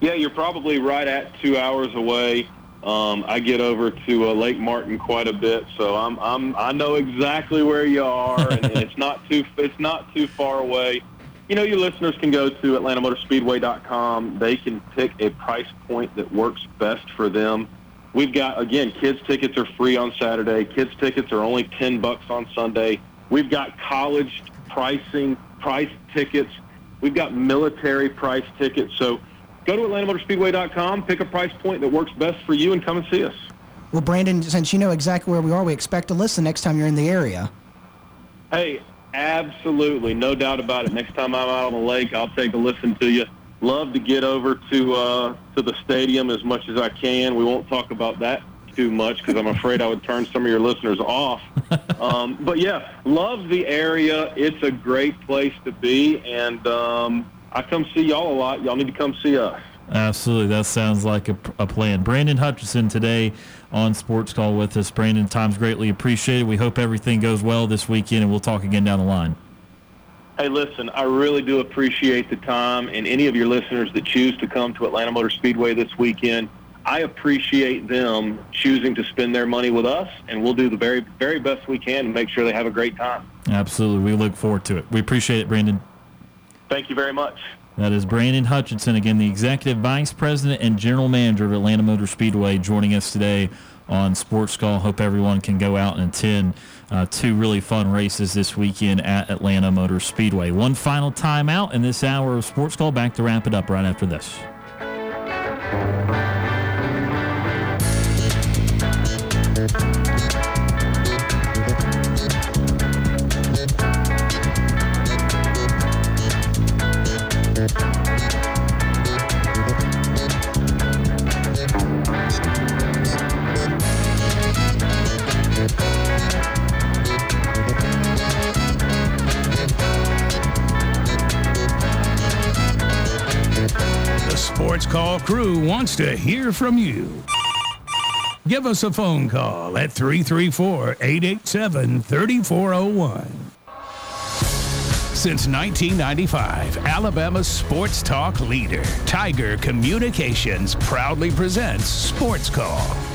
Yeah, you're probably right at two hours away. Um, I get over to uh, Lake Martin quite a bit, so I'm, I'm I know exactly where you are, and, and it's not too it's not too far away. You know, your listeners can go to AtlantaMotorspeedway.com. They can pick a price point that works best for them. We've got again, kids tickets are free on Saturday. Kids tickets are only ten bucks on Sunday. We've got college pricing, price tickets. We've got military price tickets. So go to AtlantaMotorspeedway.com, pick a price point that works best for you, and come and see us. Well, Brandon, since you know exactly where we are, we expect to listen next time you're in the area. Hey, absolutely, no doubt about it. Next time I'm out on the lake, I'll take a listen to you. Love to get over to uh, to the stadium as much as I can. We won't talk about that too much because I'm afraid I would turn some of your listeners off. Um, but yeah, love the area. It's a great place to be, and um, I come see y'all a lot. Y'all need to come see us. Absolutely. That sounds like a, a, plan. Brandon Hutchison today on Sports Call with us. Brandon, time's greatly appreciated. We hope everything goes well this weekend, and we'll talk again down the line. Hey, listen, I really do appreciate the time, and any of your listeners that choose to come to Atlanta Motor Speedway this weekend, I appreciate them choosing to spend their money with us, and we'll do the very, very best we can to make sure they have a great time. Absolutely. We look forward to it. We appreciate it, Brandon. Thank you very much. That is Brandon Hutchison, again, the Executive Vice President and General Manager of Atlanta Motor Speedway, joining us today on Sports Call. Hope everyone can go out and attend uh, two really fun races this weekend at Atlanta Motor Speedway. One final timeout in this hour of Sports Call. Back to wrap it up right after this. Sports Call crew wants to hear from you. Give us a phone call at 334 887 3401. Since 1995, Alabama's sports talk leader, Tiger Communications, proudly presents Sports Call.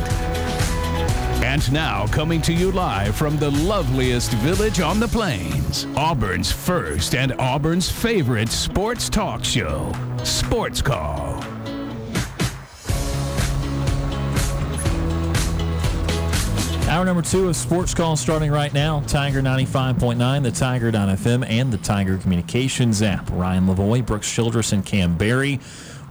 And now, coming to you live from the loveliest village on the plains, Auburn's first and Auburn's favorite sports talk show, Sports Call. Hour number two of Sports Call starting right now. Tiger 95.9, the Tiger.fm, and the Tiger Communications app. Ryan Lavoie, Brooks Childress, and Kam Berry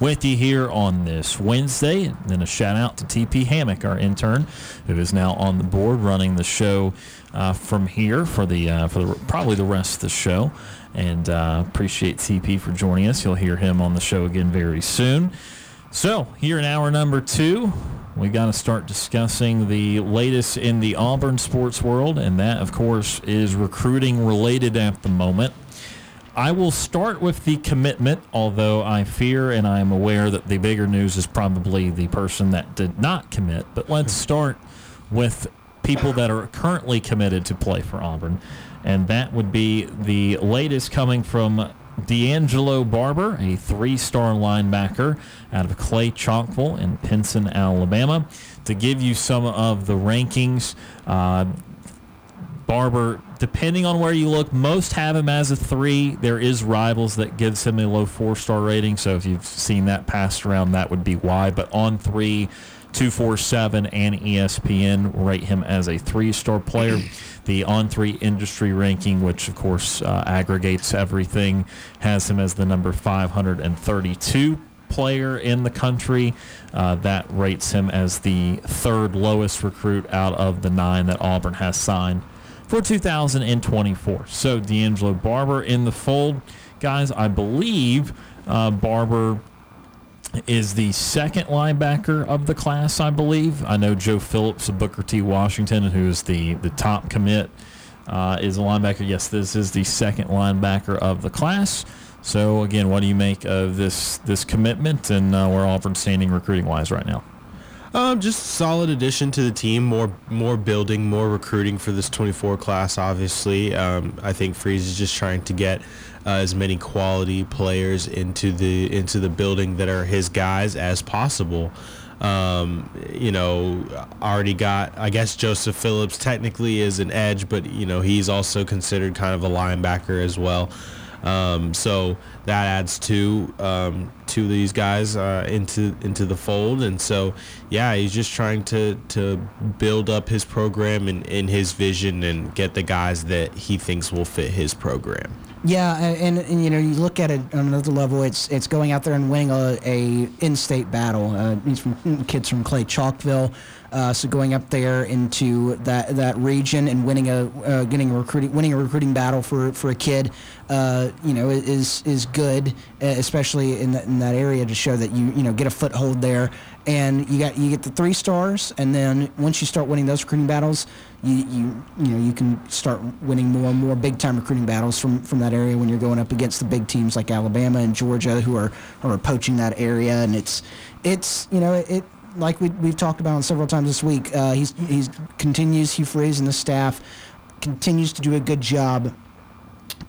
with you here on this Wednesday. And then a shout out to TP Hammock, our intern, who is now on the board running the show uh, from here for the uh, for the, probably the rest of the show. And uh, appreciate TP for joining us. You'll hear him on the show again very soon. So here in hour number two, we got to start discussing the latest in the Auburn sports world, and that, of course, is recruiting related at the moment. I will start with the commitment, although I fear and I'm aware that the bigger news is probably the person that did not commit. But let's start with people that are currently committed to play for Auburn. And that would be the latest coming from D'Angelo Barber, a three-star linebacker out of Clay Chalkville in Pinson, Alabama. To give you some of the rankings, uh, Barber, depending on where you look, most have him as a three. There is rivals that gives him a low four-star rating. So if you've seen that passed around, that would be why. But On3, 247 and ESPN rate him as a three-star player. The On3 industry ranking, which of course uh, aggregates everything, has him as the number 532 player in the country. Uh, that rates him as the third lowest recruit out of the nine that Auburn has signed for 2024. So D'Angelo Barber in the fold. Guys, I believe uh, Barber is the second linebacker of the class, I believe. I know Joe Phillips of Booker T. Washington, who is the, the top commit, uh, is a linebacker. Yes, this is the second linebacker of the class. So again, what do you make of this this commitment and uh, where Auburn standing recruiting wise right now? Um, just solid addition to the team. More more building, more recruiting for this 24 class. Obviously, um, I think Freeze is just trying to get uh, as many quality players into the into the building that are his guys as possible. Um, you know, already got. I guess Joseph Phillips technically is an edge, but you know he's also considered kind of a linebacker as well. Um, so that adds to um, to these guys uh, into into the fold, and so yeah, he's just trying to to build up his program and in his vision and get the guys that he thinks will fit his program. Yeah, and, and, you know you look at it on another level. It's it's going out there and winning a, a in-state battle. Uh, these from kids from Clay Chalkville, uh, so going up there into that that region and winning a uh, getting a recruiting winning a recruiting battle for, for a kid, uh, you know, is is good, especially in that in that area to show that you you know get a foothold there. And you got you get the three stars, and then once you start winning those recruiting battles, you you you know you can start winning more and more big time recruiting battles from from that area when you're going up against the big teams like Alabama and Georgia who are who are poaching that area, and it's it's you know it like we, we've talked about several times this week, uh, he's, he's continues, Hugh Freeze and the staff continues to do a good job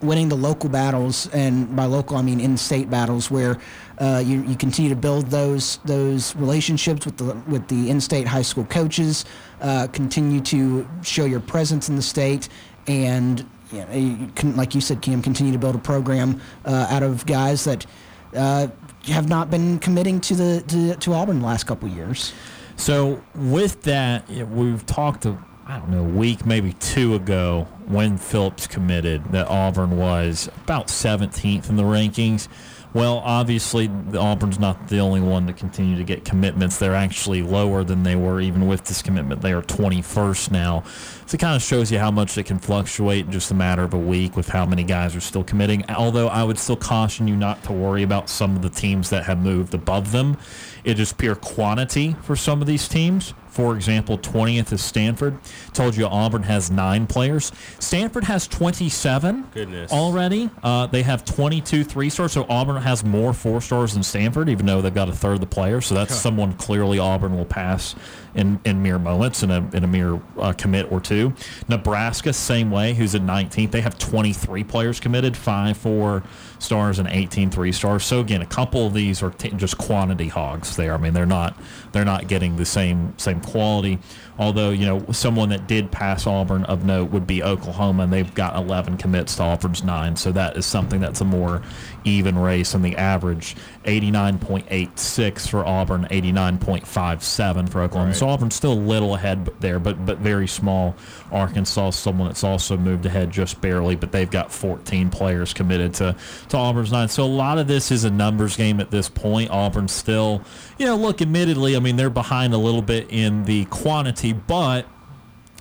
winning the local battles, and by local I mean in-state battles, where uh, you, you continue to build those those relationships with the with the in-state high school coaches, uh, continue to show your presence in the state, and you know, you can, like you said, Kam, continue to build a program uh, out of guys that uh, have not been committing to the to, to Auburn the last couple years. So with that, we've talked. I don't know, a week, maybe two ago, when Phillips committed, that Auburn was about 17th in the rankings. Well, obviously, Auburn's not the only one to continue to get commitments. They're actually lower than they were even with this commitment. They are 21st now. So it kind of shows you how much it can fluctuate in just a matter of a week with how many guys are still committing. Although I would still caution you not to worry about some of the teams that have moved above them. It is pure quantity for some of these teams. For example, 20th is Stanford. Told you Auburn has nine players. Stanford has 27 Goodness. already. Uh, they have 22 three stars. So Auburn has more four stars than Stanford, even though they've got a third of the players. So that's someone clearly Auburn will pass in, in mere moments, in a, in a mere uh, commit or two. Nebraska, same way, who's in 19th. They have 23 players committed, five four stars and 18 three stars. So again, a couple of these are t- just quantity hogs there. I mean, they're not they're not getting the same same quality. Although you know, someone that did pass Auburn of note would be Oklahoma, and they've got 11 commits to Auburn's nine. So that is something that's a more even race. than the average 89.86 for Auburn, 89.57 for Oklahoma. Right. So Auburn's still a little ahead there, but but very small. Arkansas, someone that's also moved ahead just barely, but they've got 14 players committed to to Auburn's nine. So a lot of this is a numbers game at this point. Auburn still, you know, look, admittedly, I mean, they're behind a little bit in the quantity, but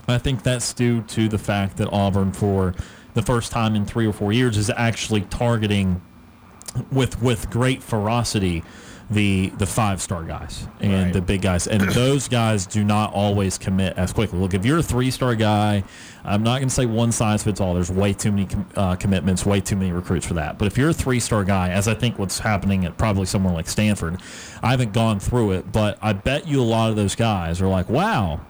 I think that's due to the fact that Auburn, for the first time in three or four years, is actually targeting with with great ferocity the the five star guys and right. the big guys, and those guys do not always commit as quickly. Look, if you're a three star guy, I'm not going to say one size fits all. There's way too many uh, commitments, way too many recruits for that. But if you're a three star guy, as I think what's happening at probably somewhere like Stanford, I haven't gone through it, but I bet you a lot of those guys are like, wow.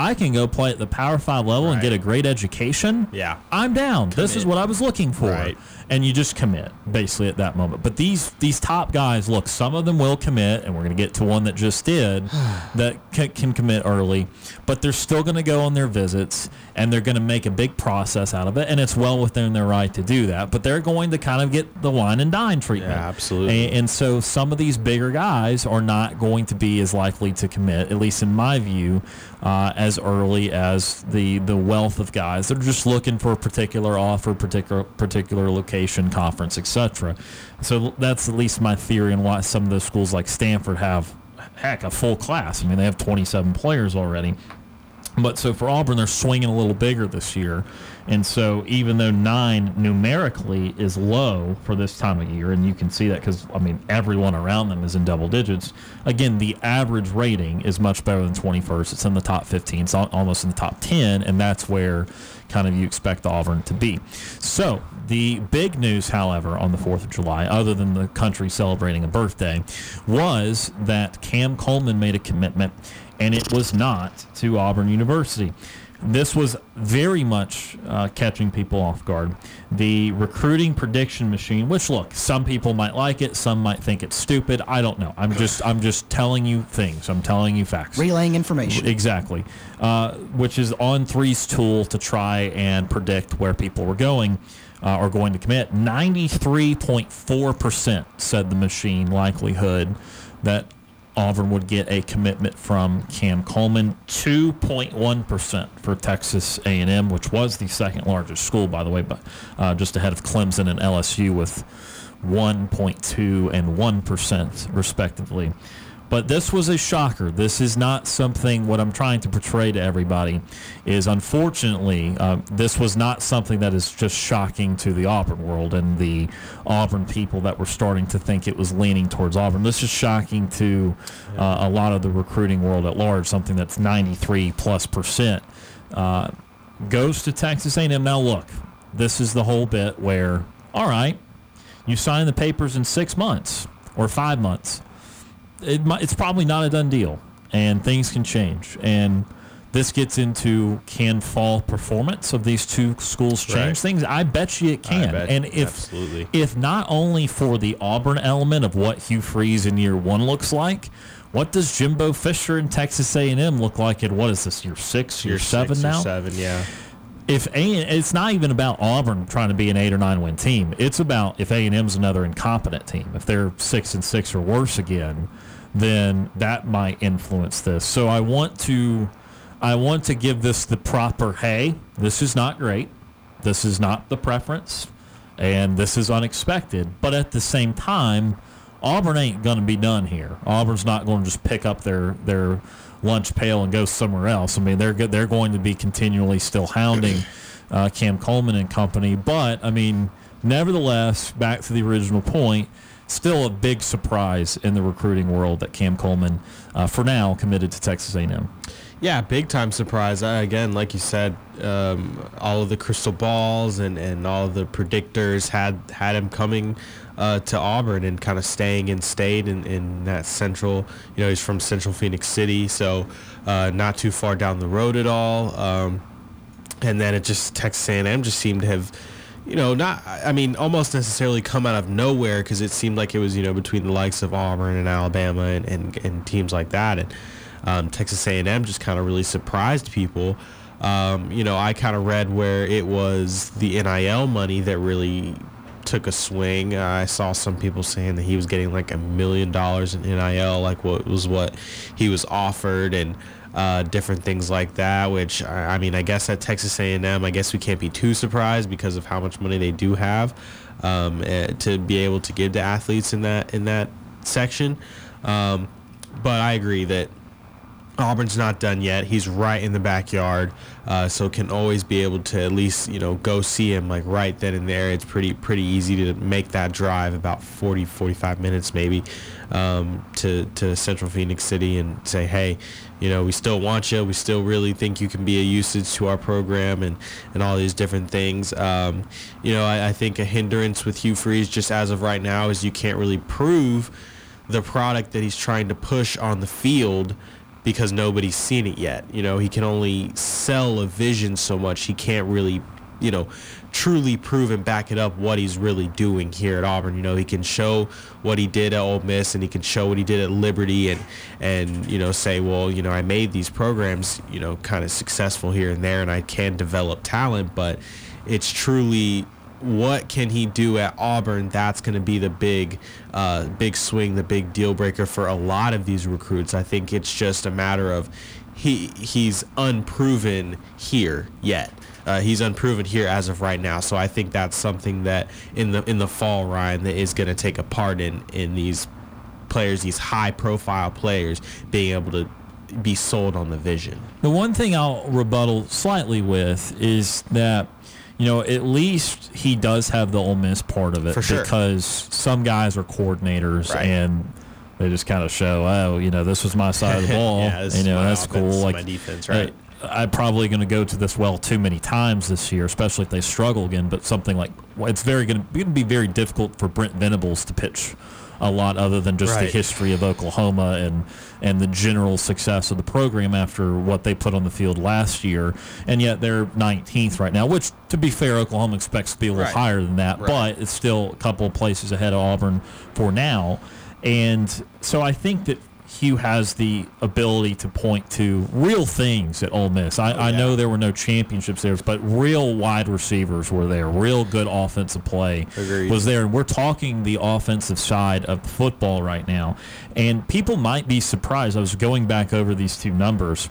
I can go play at the Power Five level right. and get a great education. Yeah, I'm down. Commit. This is what I was looking for. Right and you just commit basically at that moment. But these these top guys, look, some of them will commit, and we're going to get to one that just did that can, can commit early, but they're still going to go on their visits and they're going to make a big process out of it, and it's well within their right to do that. But they're going to kind of get the wine and dine treatment. Yeah, absolutely. And, and so some of these bigger guys are not going to be as likely to commit, at least in my view, uh, as early as the the wealth of guys that are just looking for a particular offer, particular particular location, conference, etc. So that's at least my theory on why some of those schools like Stanford have heck a full class. I mean, they have 27 players already. But so for Auburn, they're swinging a little bigger this year. And so even though nine numerically is low for this time of year, and you can see that because, I mean, everyone around them is in double digits, again, the average rating is much better than 21st. It's in the top 15, it's almost in the top 10, and that's where kind of you expect Auburn to be. So the big news, however, on the 4th of July, other than the country celebrating a birthday, was that Cam Coleman made a commitment and it was not to Auburn University. This was very much uh, catching people off guard. The recruiting prediction machine, which look, some people might like it, some might think it's stupid. I don't know. I'm just I'm just telling you things. I'm telling you facts. Relaying information. Exactly. Uh, which is On3's tool to try and predict where people were going. Uh, are going to commit. 93.4% said the machine likelihood that Auburn would get a commitment from Cam Coleman. 2.1% for Texas A&M, which was the second largest school, by the way, but uh, just ahead of Clemson and LSU with 1.2 and 1% respectively. But this was a shocker. This is not something, what I'm trying to portray to everybody is unfortunately, uh, this was not something that is just shocking to the Auburn world and the Auburn people that were starting to think it was leaning towards Auburn. This is shocking to uh, a lot of the recruiting world at large, something that's 93 plus percent. Uh, goes to Texas A&M. Now look, this is the whole bit where, all right, you sign the papers in six months or five months it, it's probably not a done deal, and things can change. And this gets into can fall performance of these two schools change right. things? I bet you it can. And if absolutely. if not only for the Auburn element of what Hugh Freeze in year one looks like, what does Jimbo Fisher and Texas A&M look like in what is this year six, year, year seven six now? seven, yeah if a it's not even about Auburn trying to be an eight or nine win team. It's about if A and M's another incompetent team. If they're six and six or worse again, then that might influence this. So I want to I want to give this the proper hey, this is not great. This is not the preference and this is unexpected, but at the same time Auburn ain't going to be done here. Auburn's not going to just pick up their their lunch pail and go somewhere else. I mean, they're they're going to be continually still hounding uh, Cam Coleman and company. But I mean, nevertheless, back to the original point, still a big surprise in the recruiting world that Cam Coleman, uh, for now, committed to Texas A&M. Yeah, big time surprise. Uh, again, like you said, um, all of the crystal balls and, and all the predictors had had him coming uh, to Auburn and kind of staying in state in, in that central. You know, he's from Central Phenix City, so uh, not too far down the road at all. Um, and then it just Texas A&M just seemed to have you know, not I mean, almost necessarily come out of nowhere because it seemed like it was you know between the likes of Auburn and Alabama and, and, and teams like that, and um, Texas A&M just kind of really surprised people. Um, you know, I kind of read where it was the NIL money that really took a swing. I saw some people saying that he was getting like a million dollars in NIL, like what was what he was offered, and uh, different things like that. Which I mean, I guess at Texas A&M, I guess we can't be too surprised because of how much money they do have um, eh, to be able to give to athletes in that in that section. Um, but I agree that Auburn's not done yet. He's right in the backyard, uh, so can always be able to at least you know go see him like right then and there. It's pretty pretty easy to make that drive about 40 45 minutes maybe um, to to Central Phenix City and say hey, you know we still want you. We still really think you can be a usage to our program and and all these different things. Um, you know I, I think a hindrance with Hugh Freeze just as of right now is you can't really prove the product that he's trying to push on the field because nobody's seen it yet. You know, he can only sell a vision so much. He can't really, you know, truly prove and back it up what he's really doing here at Auburn. You know, he can show what he did at Ole Miss and he can show what he did at Liberty and and you know say, well, you know, I made these programs, you know, kind of successful here and there and I can develop talent, but it's truly what can he do at Auburn? That's going to be the big, uh, big swing, the big deal breaker for a lot of these recruits. I think it's just a matter of he he's unproven here yet. Uh, he's unproven here as of right now. So I think that's something that in the in the fall, Ryan, that is going to take a part in in these players, these high profile players, being able to be sold on the vision. The one thing I'll rebuttal slightly with is that, you know, at least he does have the Ole Miss part of it sure. because some guys are coordinators Right. and they just kind of show, oh, you know, this was my side of the ball. Yeah, you know, that's offense, cool. Like my defense, right. I'm probably going to go to this well too many times this year, especially if they struggle again. But something like well, it's very going to be very difficult for Brent Venables to pitch a lot other than just the history of Oklahoma and and the general success of the program after what they put on the field last year. And yet they're 19th right now, which to be fair, Oklahoma expects to be a little Right. higher than that, Right. but it's still a couple of places ahead of Auburn for now. And so I think that Hugh has the ability to point to real things at Ole Miss. I, I know there were no championships there, but real wide receivers were there. Real good offensive play Agreed. was there. And we're talking the offensive side of football right now. And people might be surprised. I was going back over these two numbers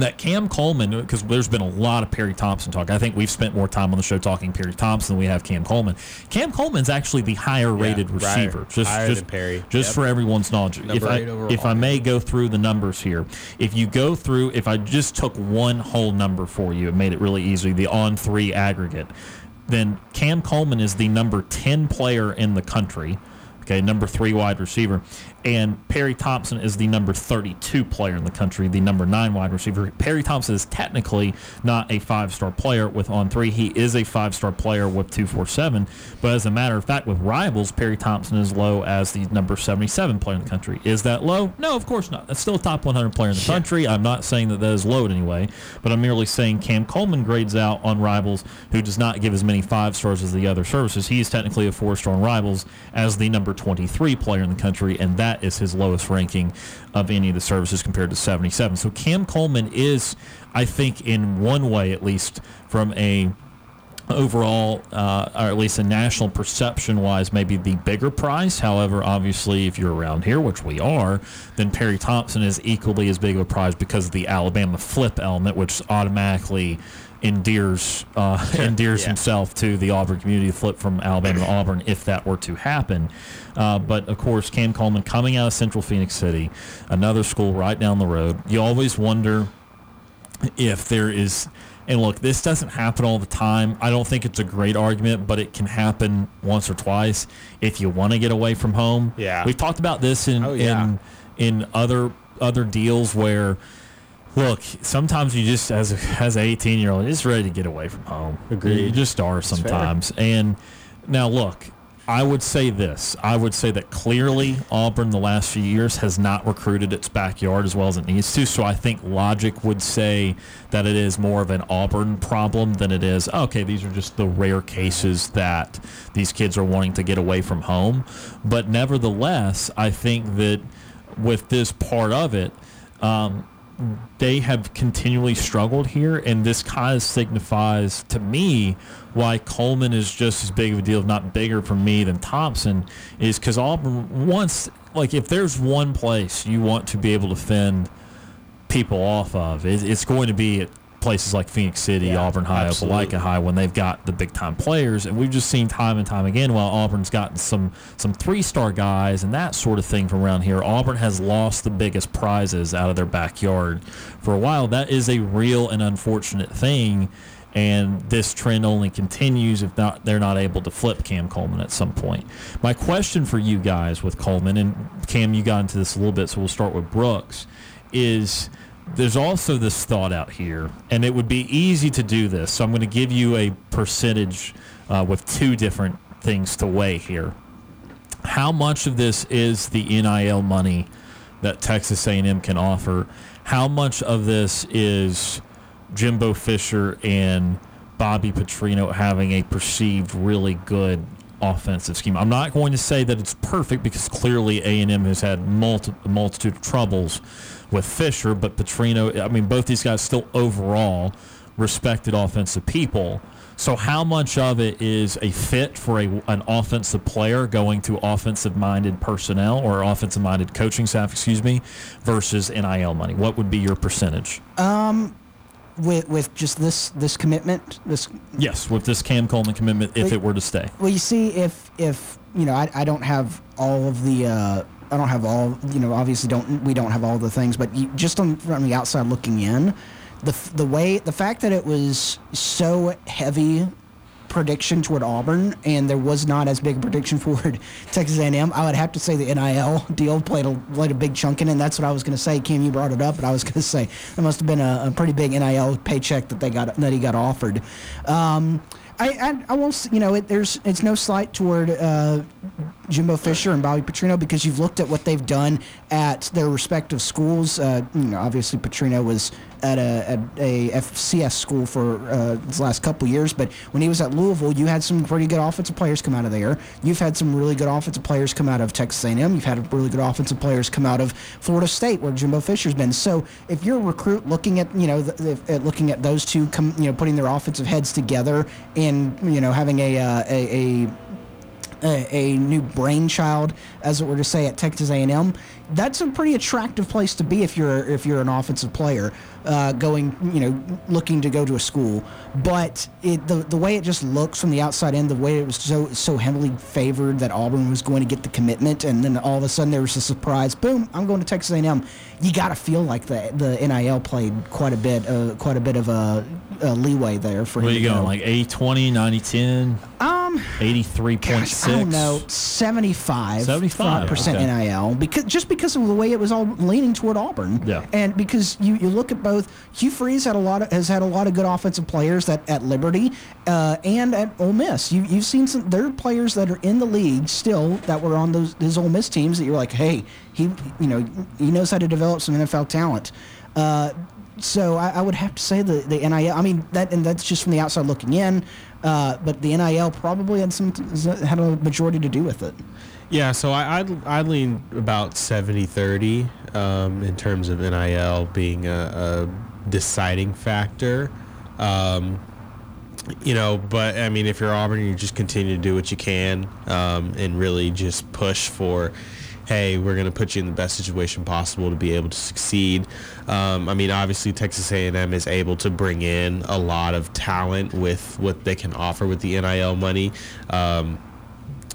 that Cam Coleman, because there's been a lot of Perry Thompson talk. I think we've spent more time on the show talking Perry Thompson than we have Cam Coleman. Cam Coleman's actually the higher rated higher- receiver. Just, higher just, Perry. Just Yep. for everyone's knowledge. Number if I, overall. if I may go through the numbers here, if you go through, if I just took one whole number for you, it made it really easy, the On3 aggregate, then Cam Coleman is the number 10 player in the country. Okay, number three wide receiver. And Perry Thompson is the number 32 player in the country, the number nine wide receiver. Perry Thompson is technically not a five star player with On3. He is a five star player with 247. But as a matter of fact, with rivals, Perry Thompson is low as the number 77 player in the country. Is that low? No, of course not. That's still a top 100 player in the country. I'm not saying that that is low in any way, but I'm merely saying Cam Coleman grades out on rivals who does not give as many five stars as the other services. He is technically a four star on rivals as the number 23 player in the country, and that is his lowest ranking of any of the services compared to 77. So Cam Coleman is, I think, in one way at least, from a overall, uh, or at least a national perception wise, maybe the bigger prize. However, obviously, if you're around here, which we are, then Perry Thompson is equally as big of a prize because of the Alabama flip element, which automatically endears uh, endears Yeah. himself to the Auburn community. To flip from Alabama to Auburn, if that were to happen. Uh, but of course, Cam Coleman coming out of Central Phenix City, another school right down the road. You always wonder if there is and look this doesn't happen all the time i don't think it's a great argument but it can happen once or twice if you want to get away from home Yeah. we've talked about this in Oh, yeah. in in other other deals where look sometimes you just as a, as an 18 year old you're just ready to get away from home Agreed. you just are sometimes and now look I would say this. I would say that clearly Auburn the last few years has not recruited its backyard as well as it needs to. So I think logic would say that it is more of an Auburn problem than it is, okay, these are just the rare cases that these kids are wanting to get away from home. But nevertheless, I think that with this part of it, um, they have continually struggled here, and this kind of signifies to me why Coleman is just as big of a deal, if not bigger for me than Thompson, is because Auburn wants, like, if there's one place you want to be able to fend people off of, it, it's going to be at places like Phenix City, Yeah, Auburn High, absolutely. Opelika High, when they've got the big time players, and we've just seen time and time again while Auburn's gotten some some three star guys and that sort of thing from around here. Auburn has lost the biggest prizes out of their backyard for a while. That is a real and unfortunate thing. And this trend only continues if not they're not able to flip Cam Coleman at some point. My question for you guys with Coleman and Cam, you got into this a little bit, so we'll start with Brooks. Is there's also this thought out here, and it would be easy to do this. So I'm going to give you a percentage uh, with two different things to weigh here. How much of this is the NIL money that Texas A&M can offer? How much of this is Jimbo Fisher and Bobby Petrino having a perceived really good offensive scheme? I'm not going to say that it's perfect because clearly A&M has had multi- multitude of troubles with Fisher, but Petrino, I mean, both these guys still overall respected offensive people. So how much of it is a fit for a, an offensive player going to offensive-minded personnel or offensive-minded coaching staff, excuse me, versus NIL money? What would be your percentage? Um, with with just this this commitment this Yes, with this Cam Coleman commitment, if Wait. it were to stay. well you see if if you know I, I don't have all of the uh, I don't have all you know. Obviously, don't we don't have all the things, but you, just on from the outside looking in, the the way the fact that it was so heavy prediction toward Auburn, and there was not as big a prediction toward Texas A&M. I would have to say the NIL deal played a played a big chunk in it. And that's what I was going to say. Kam, you brought it up, but I was going to say there must have been a, a, pretty big NIL paycheck that they got that he got offered. Um, I, I, I won't, you know, it, there's it's no slight toward uh, Jimbo Fisher and Bobby Petrino because you've looked at what they've done at their respective schools. Uh, you know, obviously Petrino was at a, at a FCS school for uh, the last couple years, but when he was at Louisville, you had some pretty good offensive players come out of there. You've had some really good offensive players come out of Texas A&M. You've had really good offensive players come out of Florida State, where Jimbo Fisher's been. So if you're a recruit looking at you know the, the, looking at those two, come, you know, putting their offensive heads together and you know having a uh, a, a a, a, new brainchild, as it were to say, at Texas A&M. That's a pretty attractive place to be if you're if you're an offensive player uh, going, you know, looking to go to a school. But it, the the way it just looks from the outside in, the way it was so so heavily favored that Auburn was going to get the commitment, and then all of a sudden there was a surprise. Boom! I'm going to Texas A&M. You got to feel like the the NIL played quite a bit, uh, quite a bit of a, a leeway there for him. Where him. you going? go. Like 80 20, 90 10? Um, 83.6? Gosh, I don't know, 75, 75, percent okay. NIL because just because of the way it was all leaning toward Auburn. Yeah. and because you, you look at both, Hugh Freeze had a lot of, has had a lot of good offensive players that at Liberty uh, and at Ole Miss. You you've seen some there are players that are in the league still that were on those his Ole Miss teams that you're like, hey, he you know he knows how to develop some NFL talent. Uh, so I, I would have to say the, the NIL. I mean that, and that's just from the outside looking in. Uh, but the NIL probably had some had a majority to do with it. Yeah, so I, I'd, I'd lean about 70 30 um, in terms of NIL being a, a deciding factor. Um, you know, but I mean, if you're Auburn, you just continue to do what you can um, and really just push for, hey, we're going to put you in the best situation possible to be able to succeed. Um, I mean, obviously, Texas A&M is able to bring in a lot of talent with what they can offer with the NIL money. Um,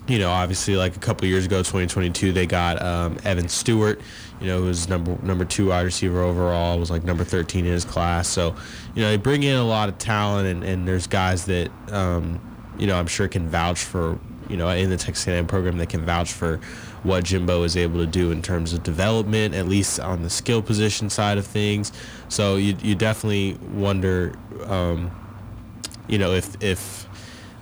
you know, obviously, like a couple years ago, 2022, they got um, Evan Stewart. You know, who was number number two wide receiver overall. Was like number 13 in his class. So, you know, they bring in a lot of talent, and, and there's guys that, um, you know, I'm sure can vouch for. You know, in the Texas A&M program, they can vouch for what Jimbo is able to do in terms of development, at least on the skill position side of things. So you you definitely wonder, um, you know, if if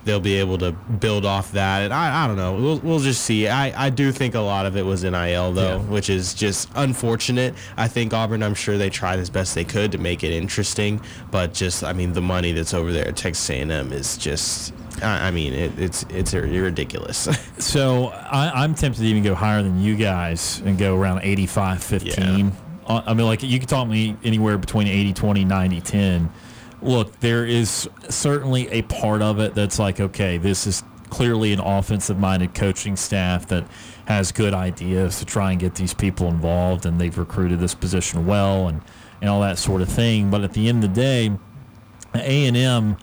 they'll be able to build off that. And I, I don't know. We'll, we'll just see. I, I do think a lot of it was NIL, though, Yeah. which is just unfortunate. I think Auburn, I'm sure they tried as best they could to make it interesting. But just, I mean, the money that's over there at Texas A&M is just, I, I mean, it, it's it's ridiculous. So I, I'm tempted to even go higher than you guys and go around 85 15. Uh, I mean, like, you could talk me anywhere between 80 20, 90 10. Look, there is certainly a part of it that's like, okay, this is clearly an offensive minded coaching staff that has good ideas to try and get these people involved, and they've recruited this position well and, and all that sort of thing. But at the end of the day, A&M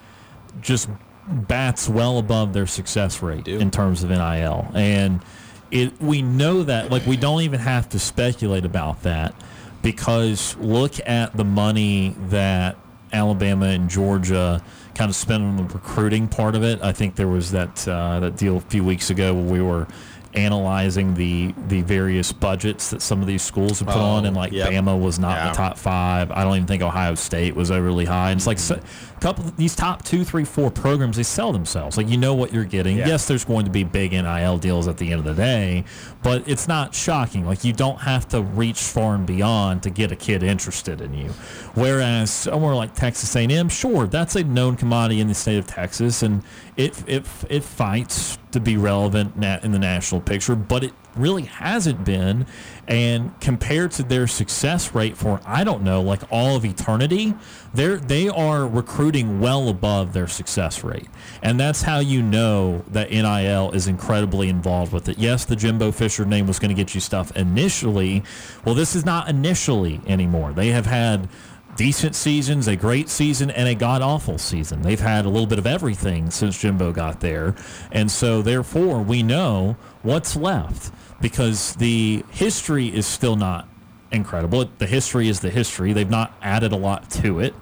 just bats well above their success rate in terms of NIL. And it we know that like we don't even have to speculate about that because look at the money that Alabama and Georgia kind of spent on the recruiting part of it. I think there was that uh, that deal a few weeks ago where we were analyzing the the various budgets that some of these schools have put Oh, on and like yep. Bama was not in Yeah. the top five. I don't even think Ohio State was overly high. And it's like so, a couple these top two, three, four programs they sell themselves. Like you know what you're getting. Yeah. Yes, there's going to be big NIL deals at the end of the day, but it's not shocking. Like you don't have to reach far and beyond to get a kid interested in you. Whereas somewhere like Texas A&M, sure, that's a known commodity in the state of Texas, and it it it fights to be relevant in the national picture, but it really hasn't been. And compared to their success rate for I don't know, like all of eternity, they're they are recruiting well above their success rate, and that's how you know that NIL is incredibly involved with it. Yes, the Jimbo Fisher name was going to get you stuff initially. Well, this is not initially anymore. They have had decent seasons, a great season, and a god awful season. They've had a little bit of everything since Jimbo got there. And so, therefore, we know what's left because the history is still not incredible. The history is the history. They've not added a lot to it.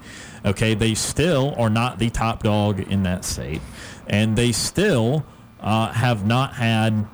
Okay, they still are not the top dog in that state, and they still uh, have not had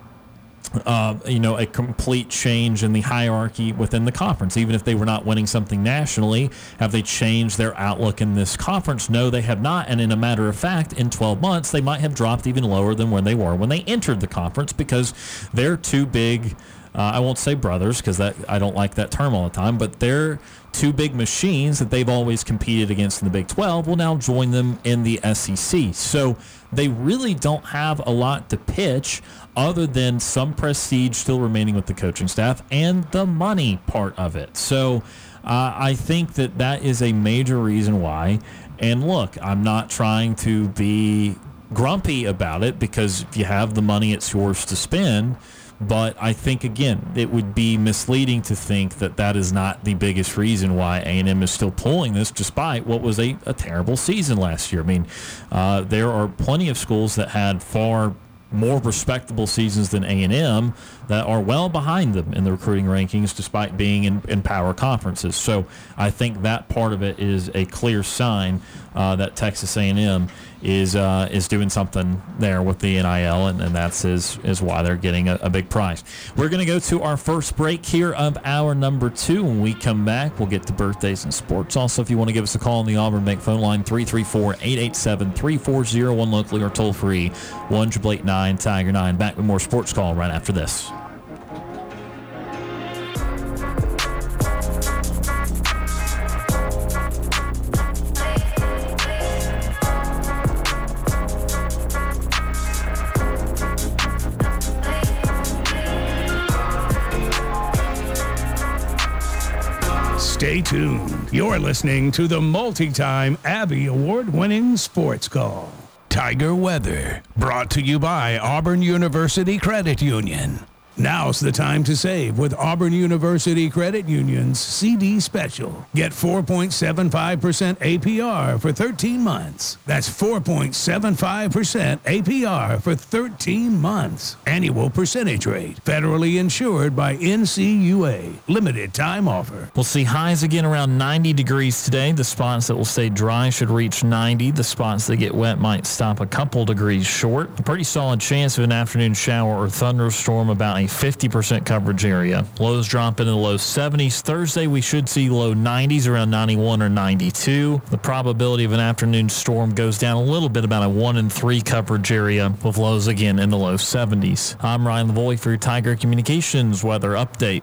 uh, you know, a complete change in the hierarchy within the conference. Even if they were not winning something nationally, have they changed their outlook in this conference? No, they have not. And in a matter of fact, in 12 months, they might have dropped even lower than where they were when they entered the conference because they're too big. Uh, I won't say brothers because that I don't like that term all the time, but they're two big machines that they've always competed against in the Big 12 will now join them in the SEC. So they really don't have a lot to pitch other than some prestige still remaining with the coaching staff and the money part of it. So uh, I think that that is a major reason why. And look, I'm not trying to be grumpy about it because if you have the money, it's yours to spend. But I think again, it would be misleading to think that that is not the biggest reason why A&M is still pulling this, despite what was a, a terrible season last year. I mean, uh, there are plenty of schools that had far more respectable seasons than A&M that are well behind them in the recruiting rankings despite being in, in power conferences. So I think that part of it is a clear sign uh, that Texas A&M is uh, is doing something there with the NIL, and, and that's is, is why they're getting a, a big prize. We're going to go to our first break here of hour number two. When we come back, we'll get to birthdays and sports. Also, if you want to give us a call on the Auburn Bank phone line, 334-887-3401 locally or toll free, 1 Tiger 9. Back with more sports call right after this. Stay tuned. You're listening to the multi time Abby Award winning sports call. Tiger Weather, brought to you by Auburn University Credit Union. Now's the time to save with Auburn University Credit Union's CD special. Get 4.75% APR for 13 months. That's 4.75% APR for 13 months. Annual percentage rate. Federally insured by NCUA. Limited time offer. We'll see highs again around 90 degrees today. The spots that will stay dry should reach 90. The spots that get wet might stop a couple degrees short. A pretty solid chance of an afternoon shower or thunderstorm about a 50% coverage area. Lows drop into the low 70s. Thursday, we should see low 90s around 91 or 92. The probability of an afternoon storm goes down a little bit, about a 1 in 3 coverage area, with lows again in the low 70s. I'm Ryan Lavoie for Tiger Communications weather update.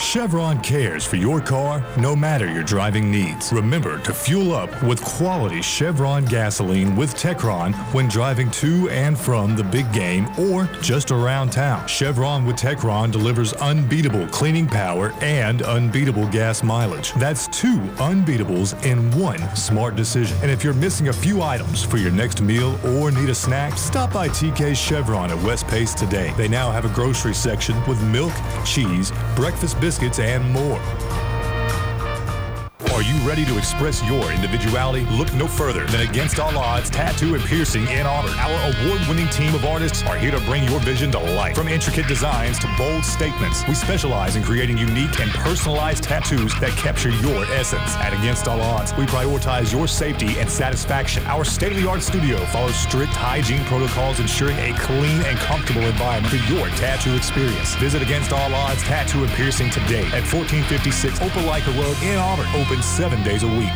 Chevron cares for your car no matter your driving needs. Remember to fuel up with quality Chevron gasoline with Techron when driving to and from the big game or just around town. Chevron with Techron delivers unbeatable cleaning power and unbeatable gas mileage. That's two unbeatables in one smart decision. And if you're missing a few items for your next meal or need a snack, stop by TK Chevron at West Pace today. They now have a grocery section with milk, cheese, breakfast biscuits, biscuits, and more. Are you ready to express your individuality? Look no further than Against All Odds Tattoo and Piercing in Auburn. Our award-winning team of artists are here to bring your vision to life. From intricate designs to bold statements, we specialize in creating unique and personalized tattoos that capture your essence. At Against All Odds, we prioritize your safety and satisfaction. Our state-of-the-art studio follows strict hygiene protocols, ensuring a clean and comfortable environment for your tattoo experience. Visit Against All Odds Tattoo and Piercing today at 1456 Opelika Road in Auburn. Open seven days a week.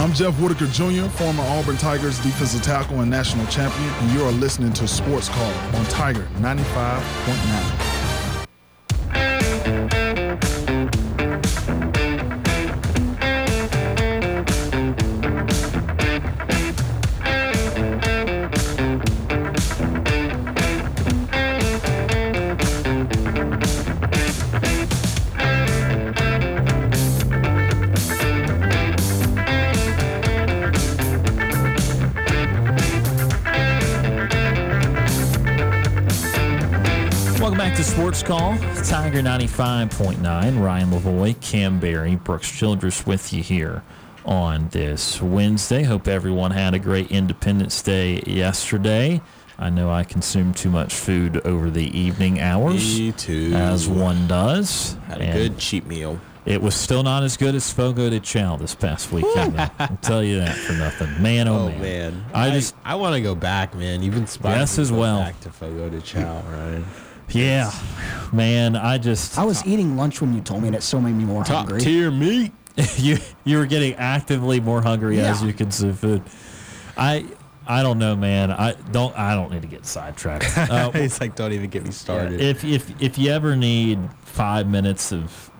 I'm Jeff Whitaker Jr., former Auburn Tigers defensive tackle and national champion, and you are listening to Sports Call on Tiger 95.9. Sports Call. Tiger 95.9. Ryan Lavoie, Kam Berry, Brooks Childress with you here on this Wednesday. Hope everyone had a great Independence Day yesterday. I know I consumed too much food over the evening hours. Me too. As one does. Had a And good cheap meal. It was still not as good as Fogo de Chao this past weekend. I'll tell you that for nothing. Man, oh, Oh man. man, I just I want to go back, man. You've inspired Yes, me as well. Back to Fogo de Chao, Ryan. Yeah, man. I just I was eating lunch when you told me, and it so made me more Top hungry. tier meat. you you were getting actively more hungry as you consume food. I I don't know, man. I don't I don't need to get sidetracked. Uh, it's like don't even get me started. if if if you ever need five minutes of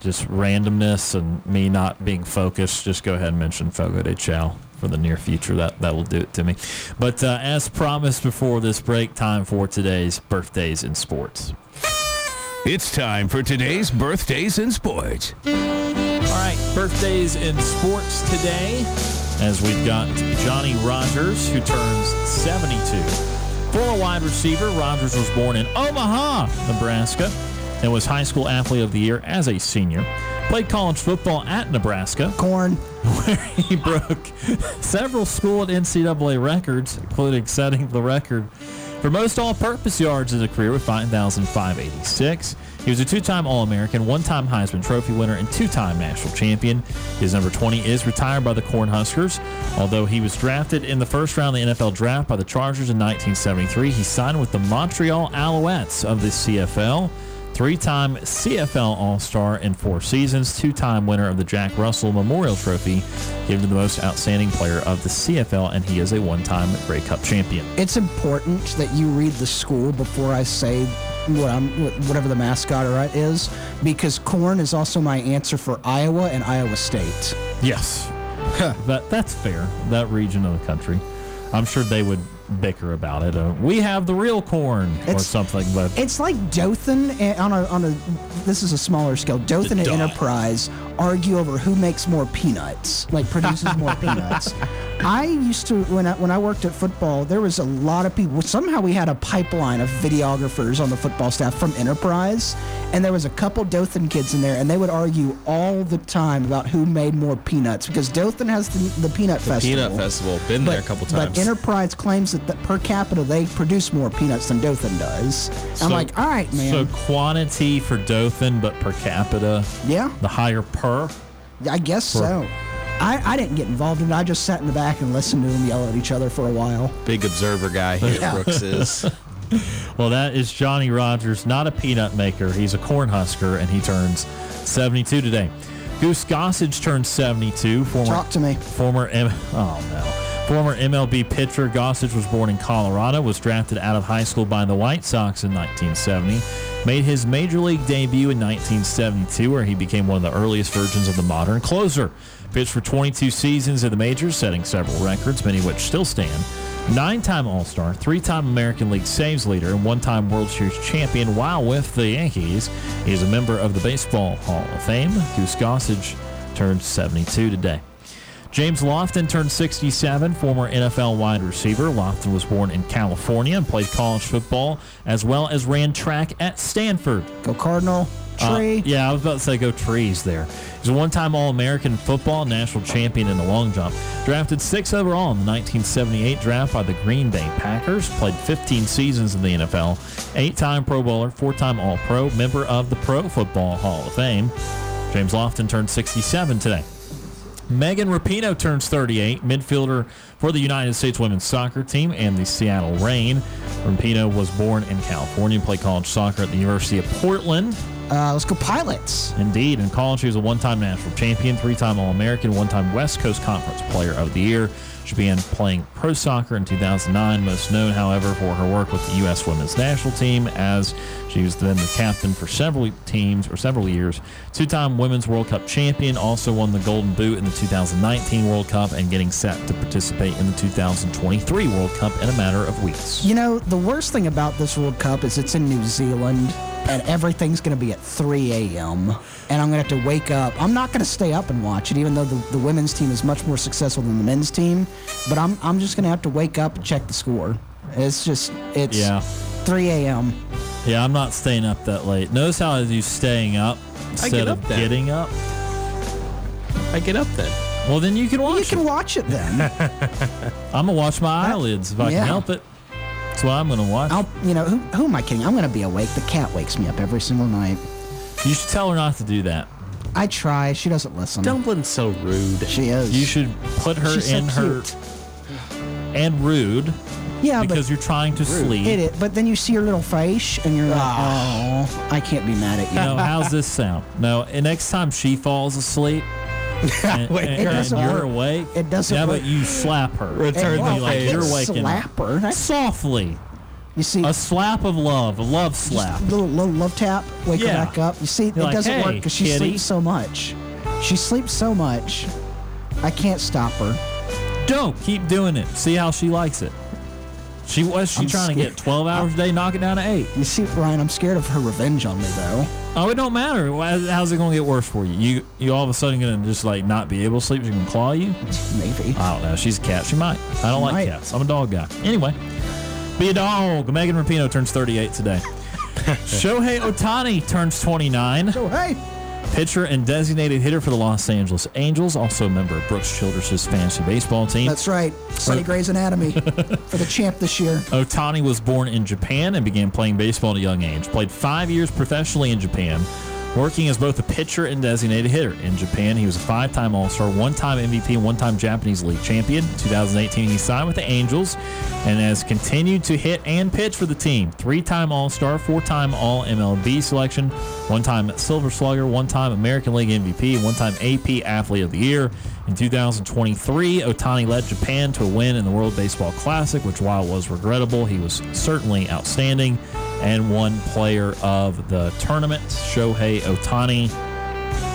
just randomness and me not being focused, just go ahead and mention Fogo de Chao for the near future. That that will do it to me. But uh, as promised before this break, time for today's birthdays in sports. It's time for today's birthdays in sports. All right, birthdays in sports today, as we've got Johnny Rogers, who turns 72. Former wide receiver, Rogers was born in Omaha, Nebraska, and was High School Athlete of the Year as a senior. Played college football at Nebraska, Corn. where he broke several school and NCAA records, including setting the record for most all-purpose yards in a career with 5,586. He was a two-time All-American, one-time Heisman Trophy winner, and two-time national champion. His number 20 is retired by the Cornhuskers. Although he was drafted in the first round of the NFL draft by the Chargers in 1973, he signed with the Montreal Alouettes of the CFL. Three-time CFL All-Star in four seasons, two-time winner of the Jack Russell Memorial Trophy, given to the most outstanding player of the CFL, and he is a one-time Grey Cup champion. It's important that you read the school before I say what I'm, whatever the mascot or is, because corn is also my answer for Iowa and Iowa State. Yes, that that's fair. That region of the country, I'm sure they would bicker about it. Uh, we have the real corn or something, but It's like Dothan on a on a this is a smaller scale. Dothan Enterprise argue over who makes more peanuts, like produces more peanuts. I used to when I when I worked at football, there was a lot of people. Somehow we had a pipeline of videographers on the football staff from Enterprise, and there was a couple Dothan kids in there, and they would argue all the time about who made more peanuts because Dothan has the, the peanut festival. Peanut Festival. Been there a couple times. But Enterprise claims that, that per capita they produce more peanuts than Dothan does. I'm So- like, all right, man. so quantity for Dothan, but per capita, yeah, the higher per. I guess so. I, I didn't get involved in it. I just sat in the back and listened to them yell at each other for a while. Big observer guy here, Yeah. Brooks is. Well, that is Johnny Rogers, not a peanut maker. He's a corn husker, and he turns 72 today. Goose Gossage turns 72. Former, Talk to me. Former M- oh no. Former MLB pitcher Gossage was born in Colorado, was drafted out of high school by the White Sox in 1970, made his major league debut in 1972, where he became one of the earliest versions of the modern closer. Pitched for 22 seasons in the majors, setting several records, many of which still stand. Nine time All Star, three time American League saves leader, and one time World Series champion while with the Yankees. He is a member of the Baseball Hall of Fame. Goose Gossage turned 72 today. James Lofton turned 67, former NFL wide receiver. Lofton was born in California and played college football as well as ran track at Stanford. Go Cardinal. Uh, Tree. yeah, I was about to say go trees there. He's a one-time All-American football national champion in the long jump. Drafted six overall in the 1978 draft by the Green Bay Packers. Played 15 seasons in the NFL. Eight-time Pro Bowler, four-time All-Pro, member of the Pro Football Hall of Fame. James Lofton turned 67 today. Megan Rapinoe turns 38, midfielder for the United States women's soccer team and the Seattle Reign. Rapinoe was born in California and played college soccer at the University of Portland. Uh, let's go Pilots. Indeed, in college, she was a one-time national champion, three-time All-American, one-time West Coast Conference Player of the Year. She began playing pro soccer in 2009, most known, however, for her work with the U.S. women's national team, as she was then the captain for several teams or several years. Two-time Women's World Cup champion, also won the Golden Boot in the 2019 World Cup, and getting set to participate in the 2023 World Cup in a matter of weeks. You know, the worst thing about this World Cup is it's in New Zealand and everything's going to be at 3 a.m. And I'm going to have to wake up. I'm not going to stay up and watch it, even though the, the women's team is much more successful than the men's team. But I'm, I'm just going to have to wake up and check the score. It's just, it's Yeah. 3 a.m. Yeah, I'm not staying up that late. Notice how I do staying up instead get of then. getting up. I get up then. Well, then you can watch You can it. watch it then. I'm gonna watch my eyelids if I Yeah. can help it. That's why I'm gonna watch. I'll, you know, who, who am I kidding? I'm going to be awake. The cat wakes me up every single night. You should tell her not to do that. I try. She doesn't listen. Dumplin's so rude. She is. You should put her She's so in her cute. and rude Yeah, because but you're trying to sleep. hit it. But then you see her little face, and you're like, ah. oh, I can't be mad at you. No, how's this sound? No, and next time she falls asleep and, Wait, and- it and doesn't you're work. awake, It doesn't yeah, work. but you slap her. Return Well, the like I favor. you're waking up. slap her. That's, softly. You see, A slap of love, a love slap. a little, little love tap, wake Yeah. her back up. You see, it You're like, doesn't work because she kitty." sleeps so much. She sleeps so much. I can't stop her. Don't keep doing it. See how she likes it. She was she I'm trying to get 12 hours a day, knock it down to eight. You see, Ryan, I'm scared of her revenge on me, though. Oh, it don't matter. How's it gonna get worse for you? You you all of a sudden gonna just like not be able to sleep? She can claw you? Maybe. I don't know. She's a cat. She might. I don't like might. cats. I'm a dog guy. Anyway, be a dog. Megan Rapinoe turns 38 today. Shohei Ohtani turns 29. So, hey, Pitcher and designated hitter for the Los Angeles Angels. Also a member of Brooks Childress' fantasy baseball team. that's right. Study Grey's Anatomy for the champ this year. Ohtani was born in Japan and began playing baseball at a young age. Played five years professionally in Japan, working as both a pitcher and designated hitter. In Japan, he was a five time All Star, one time MVP, one time Japanese League champion. 2018, he signed with the Angels and has continued to hit and pitch for the team. Three time All Star, four time All MLB selection, one time Silver Slugger, one time American League MVP, one time AP Athlete of the Year. In 2023, Ohtani led Japan to a win in the World Baseball Classic, which, while was regrettable, he was certainly outstanding and one player of the tournament, Shohei Ohtani,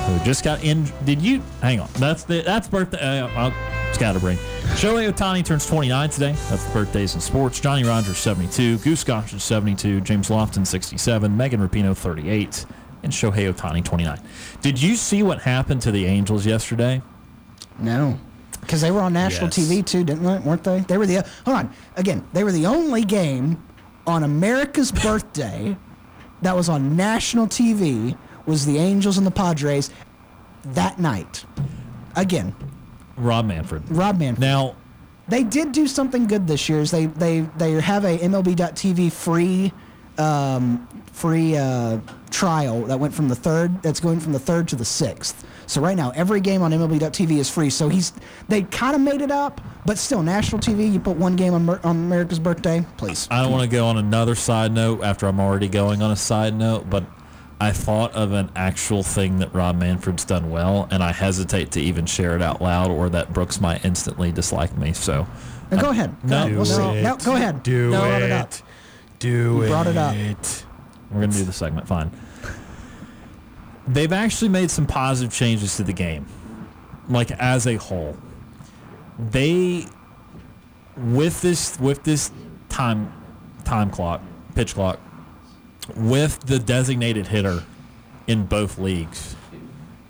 who just got in. Did you hang on? That's the that's birthday. Uh, I'll scatterbrain. Shohei Ohtani turns 29 today. That's the birthdays in sports. Johnny Rogers 72, Goose Gossage 72, James Lofton 67, Megan Rapinoe 38, and Shohei Ohtani 29. Did you see what happened to the Angels yesterday? No. Because they were on national Yes. TV too, didn't they? Weren't they? They were the hold on again. They were the only game on America's birthday that was on national TV was the Angels and the Padres that night. Again, Rob Manfred. Rob Manfred. Now, They did do something good this year. Is they they they have a MLB.TV free um, free uh, trial that went from the third. That's going from the third to the sixth. So right now, every game on MLB.TV is free. So he's they kind of made it up, but still national TV. You put one game on, Mer- on America's birthday, please. I don't want to go on another side note after I'm already going on a side note, but I thought of an actual thing that Rob Manfred's done well, and I hesitate to even share it out loud, or that Brooks might instantly dislike me. So, Now go ahead. Go No, ahead. We'll see. it. No, go ahead. Do no, it. brought it up. Do You it. brought it up. we're gonna do the segment. Fine. They've actually made some positive changes to the game, like as a whole. They, with this with this time time clock, pitch clock, with the designated hitter in both leagues,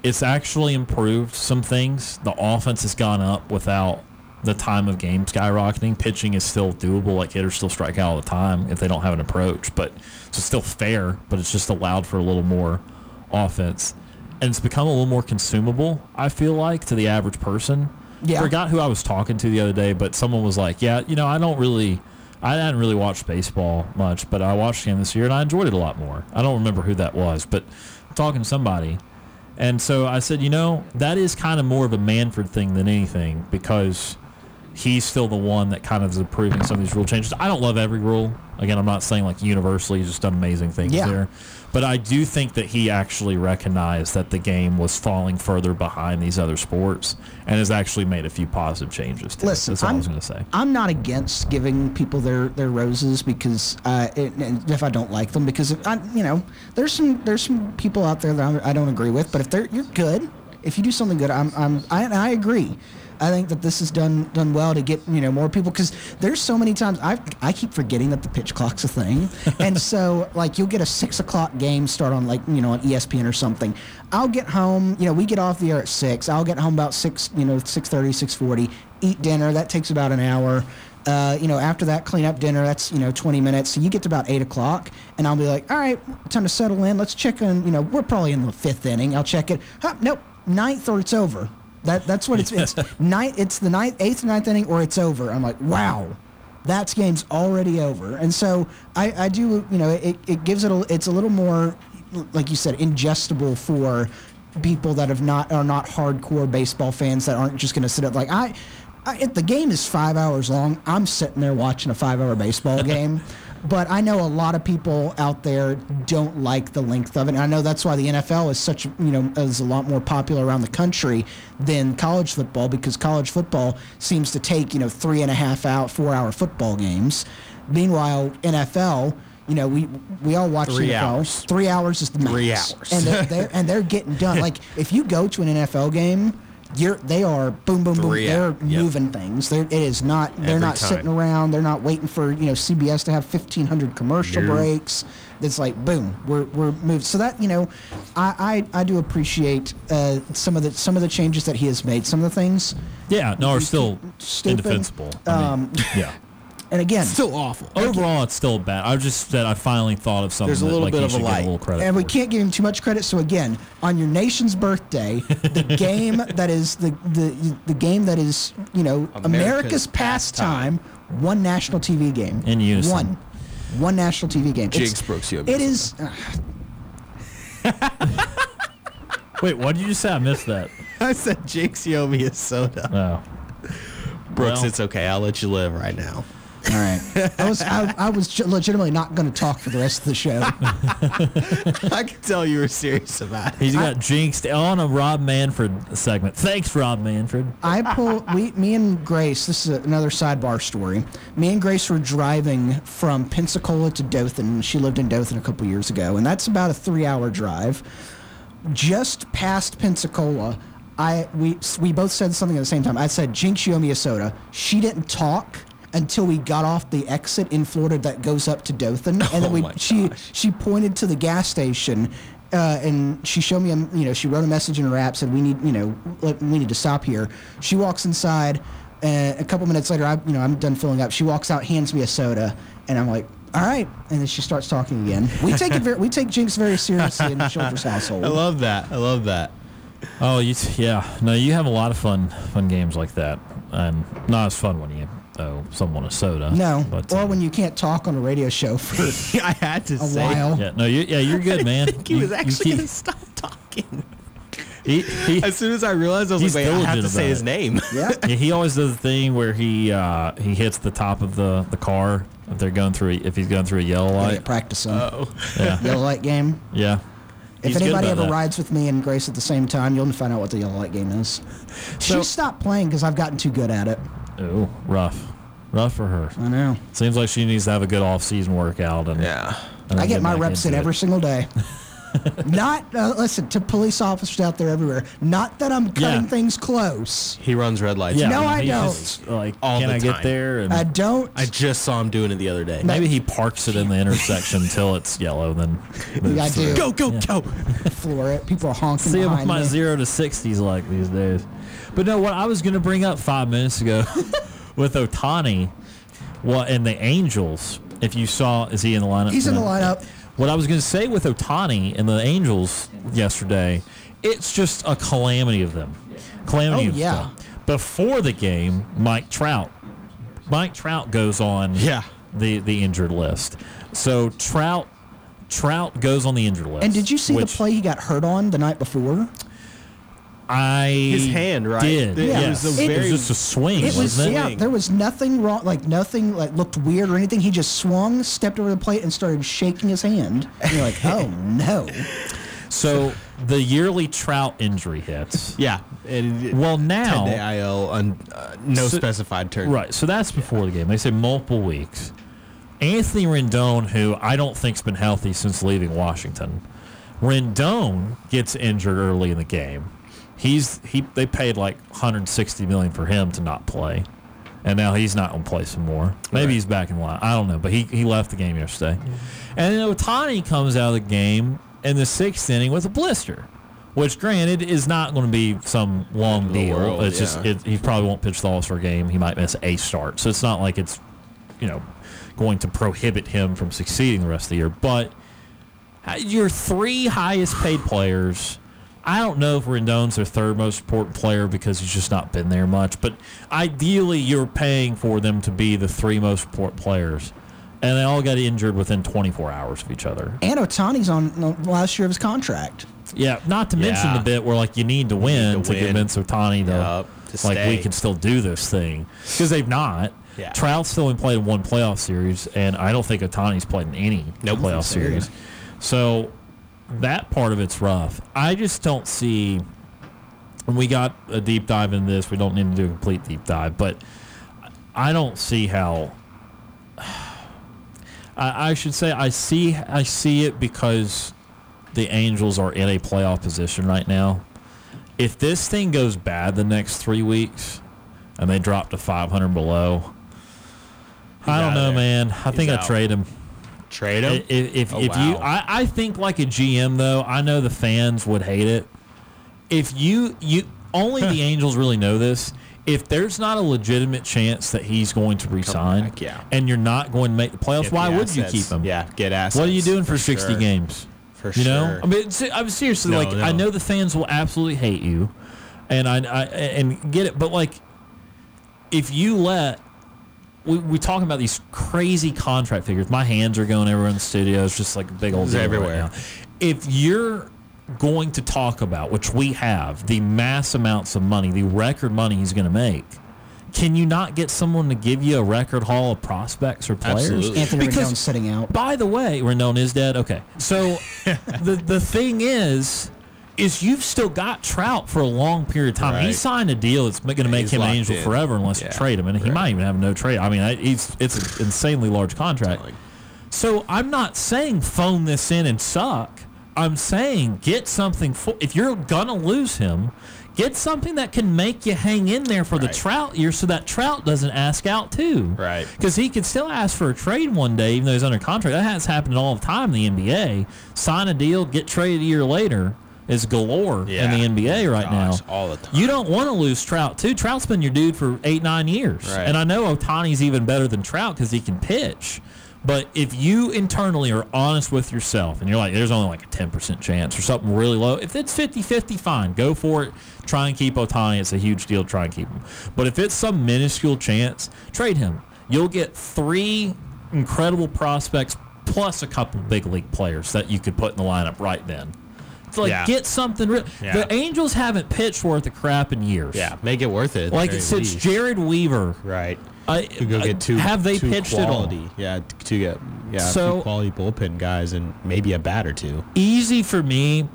it's actually improved some things. The offense has gone up without the time of game skyrocketing. Pitching is still doable. Like hitters still strike out all the time if they don't have an approach, but so it's still fair. But it's just allowed for a little more offense, and it's become a little more consumable. I feel like to the average person. Yeah. Forgot who I was talking to the other day, but someone was like, "Yeah, you know, I don't really." I hadn't really watched baseball much, but I watched him this year and I enjoyed it a lot more. I don't remember who that was, but talking to somebody, and so I said, you know, that is kind of more of a Manfred thing than anything because he's still the one that kind of is approving some of these rule changes. I don't love every rule. Again, I'm not saying like universally he's just done amazing things Yeah. there. But I do think that he actually recognized that the game was falling further behind these other sports and has actually made a few positive changes to Listen, it. That's all I I'm, was going to say. I'm not against giving people their, their roses because uh, it, and if I don't like them because if I you know there's some there's some people out there that I'm, I don't agree with but if they're you're good if you do something good I'm, I'm I, I agree I think that this is done done well to get you know more people because there's so many times I I keep forgetting that the pitch clock's a thing, and so like you'll get a six o'clock game start on like you know on ESPN or something. I'll get home, you know, we get off the air at six. I'll get home about six, you know, six thirty, six forty. Eat dinner. That takes about an hour. Uh, you know, after that, clean up dinner. That's you know 20 minutes. So you get to about eight o'clock, and I'll be like, all right, time to settle in. Let's check on. You know, we're probably in the fifth inning. I'll check it. Huh, nope, ninth or it's over. That that's what it's it's ninth. It's the ninth, eighth, ninth inning, or it's over. I'm like, wow. That game's already over, and so I, I do, you know, it, it gives it a, it's a little more, like you said, ingestible for people that have not are not hardcore baseball fans that aren't just going to sit up like I, I. If the game is five hours long, I'm sitting there watching a five-hour baseball game. But I know a lot of people out there don't like the length of it. And I know that's why the NFL is such, you know, is a lot more popular around the country than college football because college football seems to take, you know, three and a half out, four hour football games. Meanwhile, NFL, you know, we we all watch Three NFL. hours. Three hours is the max. Three hours. and they're, they're and they're getting done. Like if you go to an NFL game, you're they are boom boom boom. They're. Yep. moving things. They're, it is not. They're Every not time. sitting around. They're not waiting for you know CBS to have fifteen hundred commercial No. breaks. It's like boom, we're we're moved. So that you know, I I, I do appreciate uh, some of the some of the changes that he has made. Some of the things. Yeah, no, are still Stupid. indefensible. I mean, Um, yeah. And again, Still awful. Overall, it's still bad. I just said I finally thought of something There's a that, little like, bit of a light. a little credit. and we for. can't give him too much credit. So again, on your nation's birthday, the game that is the the the game that is you know America's, America's pastime, one national TV game In unison. One, one national TV game. It's- Jinx Brooks, you It is. It. Uh, Wait, what did you just say? I missed that. I said Jinx, you is me a soda. Oh. Brooks, Well. it's okay. I'll let you live right now. All right. I was I, I was legitimately not going to talk for the rest of the show. I could tell you were serious about it. He's got jinxed on a Rob Manfred segment. Thanks, Rob Manfred. I pull we me and Grace. This is another sidebar story. Me and Grace were driving from Pensacola to Dothan. She lived in Dothan a couple years ago, and that's about a three-hour drive. Just past Pensacola, I we we both said something at the same time. I said, "Jinx, you owe me a soda." She didn't talk until we got off the exit in Florida that goes up to Dothan, and then we my she gosh. she pointed to the gas station. Uh, and she showed me, a, you know, she wrote a message in her app, said we need, you know, we need to stop here. She walks inside, and a couple minutes later, I, you know, I'm done filling up. She walks out, hands me a soda, and I'm like, all right. And then she starts talking again. We take it very, we take Jinx very seriously in the Childress household. I love that. I love that. Oh, you t- yeah. No, you have a lot of fun fun games like that, and not as fun when you owe someone a soda. no, but or uh, when you can't talk on a radio show for I had to a say. while. yeah, no, you yeah, you're good, man. I think he You- was actually keep- going to stop talking. he, he, As soon as I realized, I was He's like, wait, I have to say his it. name. Yeah. yeah, he always does the thing where he uh, he hits the top of the, the car if they're going through a, if he's going through a yellow light. get practice on. Oh. Yeah, Yellow light game. yeah. If He's anybody ever that. rides with me and Grace at the same time, you'll find out what the yellow light game is. So- she stopped playing because I've gotten too good at it. Oh, rough, rough for her. I know. Seems like she needs to have a good off season workout and Yeah. and I get my reps in into it. every single day. not uh, listen to police officers out there everywhere. Not that I'm cutting Yeah. things close. He runs red lights. Yeah, No, I don't. just, like, All can the I get there? And I don't. I just saw him doing it the other day. maybe he parks it in the intersection until it's yellow, then moves I through. do. Go, go, go. floor it. People are honking See what behind my me. zero to sixties like these days. But no, what I was going to bring up five minutes ago with Ohtani, what and the Angels. If you saw, is he in the lineup? He's in the lineup. What I was going to say with Ohtani and the Angels yesterday, it's just a calamity of them. Calamity Oh, of yeah. them. Before the game, Mike Trout. Mike Trout goes on Yeah. the the injured list. So Trout Trout goes on the injured list. And did you see which the play he got hurt on the night before? I His hand, right? Did It yes. was a it very- was just a swing, It was wasn't it? yeah. There was nothing wrong. Like nothing like looked weird or anything. He just swung, stepped over the plate, and started shaking his hand. And you're like, oh no. So the yearly Trout injury hits. Yeah. And it- Well, 10 now day IL, un, uh, no So- specified term. Right. So that's before the game. They say multiple weeks. Anthony Rendon, who I don't think's been healthy since leaving Washington, Rendon gets injured early in the game. He's he. They paid like 160 million for him to not play, and now he's not going to play some more. Maybe he's back in line. I don't know, but he he left the game yesterday, and then Ohtani comes out of the game in the sixth inning with a blister. which granted is not going to be some long deal. world, it's just it, he probably won't pitch the All Star game. He might miss a start, so it's not like it's you know going to prohibit him from succeeding the rest of the year. But uh, your three highest paid players. I don't know if Rendon's their third most important player because he's just not been there much. But ideally, you're paying for them to be the three most important players, and they all got injured within 24 hours of each other. And Ohtani's on the last year of his contract. Yeah, not to mention Yeah. the bit where like you need to win to to, win. convince Ohtani to Yup, to like we can still do this thing because they've not. Yeah. Trout's still only played in one playoff series, and I don't think Ohtani's played in any Nope. playoff series. So that part of it's rough. I just don't see. And we got a deep dive in this. We don't need to do a complete deep dive, but I don't see how. I, I should say I see I see it because the Angels are in a playoff position right now. If this thing goes bad the next three weeks, and they drop to 500 below, I don't know, there. man. I think He's I trade him. Trade him. If, if, Oh, if you. I, I think like a GM though, I know the fans would hate it. If you, you only the Angels really know this. If there's not a legitimate chance that he's going to resign, back, yeah. and you're not going to make the playoffs, Get why the would you keep him? Yeah, get assets. What are you doing for, 60 sure. games? For you know, sure. I mean, I'm seriously No, like I know the fans will absolutely hate you, and I, I and get it, but like if you let we we talking about these crazy contract figures. My hands are going everywhere in the studio. It's just like a big old It's deal right everywhere. now. If you're going to talk about, which we have, the mass amounts of money, the record money he's going to make. Can you not get someone to give you a record haul of prospects or players? Absolutely. Anthony Because- Rendon's sitting out. by the way, Rendon is dead. Okay, so the the thing is, is you've still got Trout for a long period of time. He signed a deal that's going to make He's him an angel in. forever unless you trade him, and he might even have no trade. I mean, I, he's it's an insanely large contract. So I'm not saying phone this in and suck. I'm saying get something for if you're gonna lose him, get something that can make you hang in there for the Trout year, so that Trout doesn't ask out too. Right. Because he could still ask for a trade one day, even though he's under contract. That has happened all the time in the NBA. Sign a deal, get traded a year later is galore Yeah. in the NBA right Gosh, now. all the time. You don't want to lose Trout too. Trout's been your dude for eight, nine years, Right. and I know Ohtani's even better than Trout because he can pitch. But if you internally are honest with yourself and you're like, there's only like a 10% chance or something really low, if it's 50 50, fine. Go for it. Try and keep Ohtani. It's a huge deal. Try and keep him. But if it's some minuscule chance, trade him. You'll get three incredible prospects plus a couple big league players that you could put in the lineup right then. It's like, Yeah. get something real. Yeah. The Angels haven't pitched worth a crap in years. Yeah, make it worth it. Like since least. Jered Weaver. Right. I, To go get uh, two. have they two pitched quality, it all? Yeah, to get yeah So- quality bullpen guys and maybe a bat or two. easy for me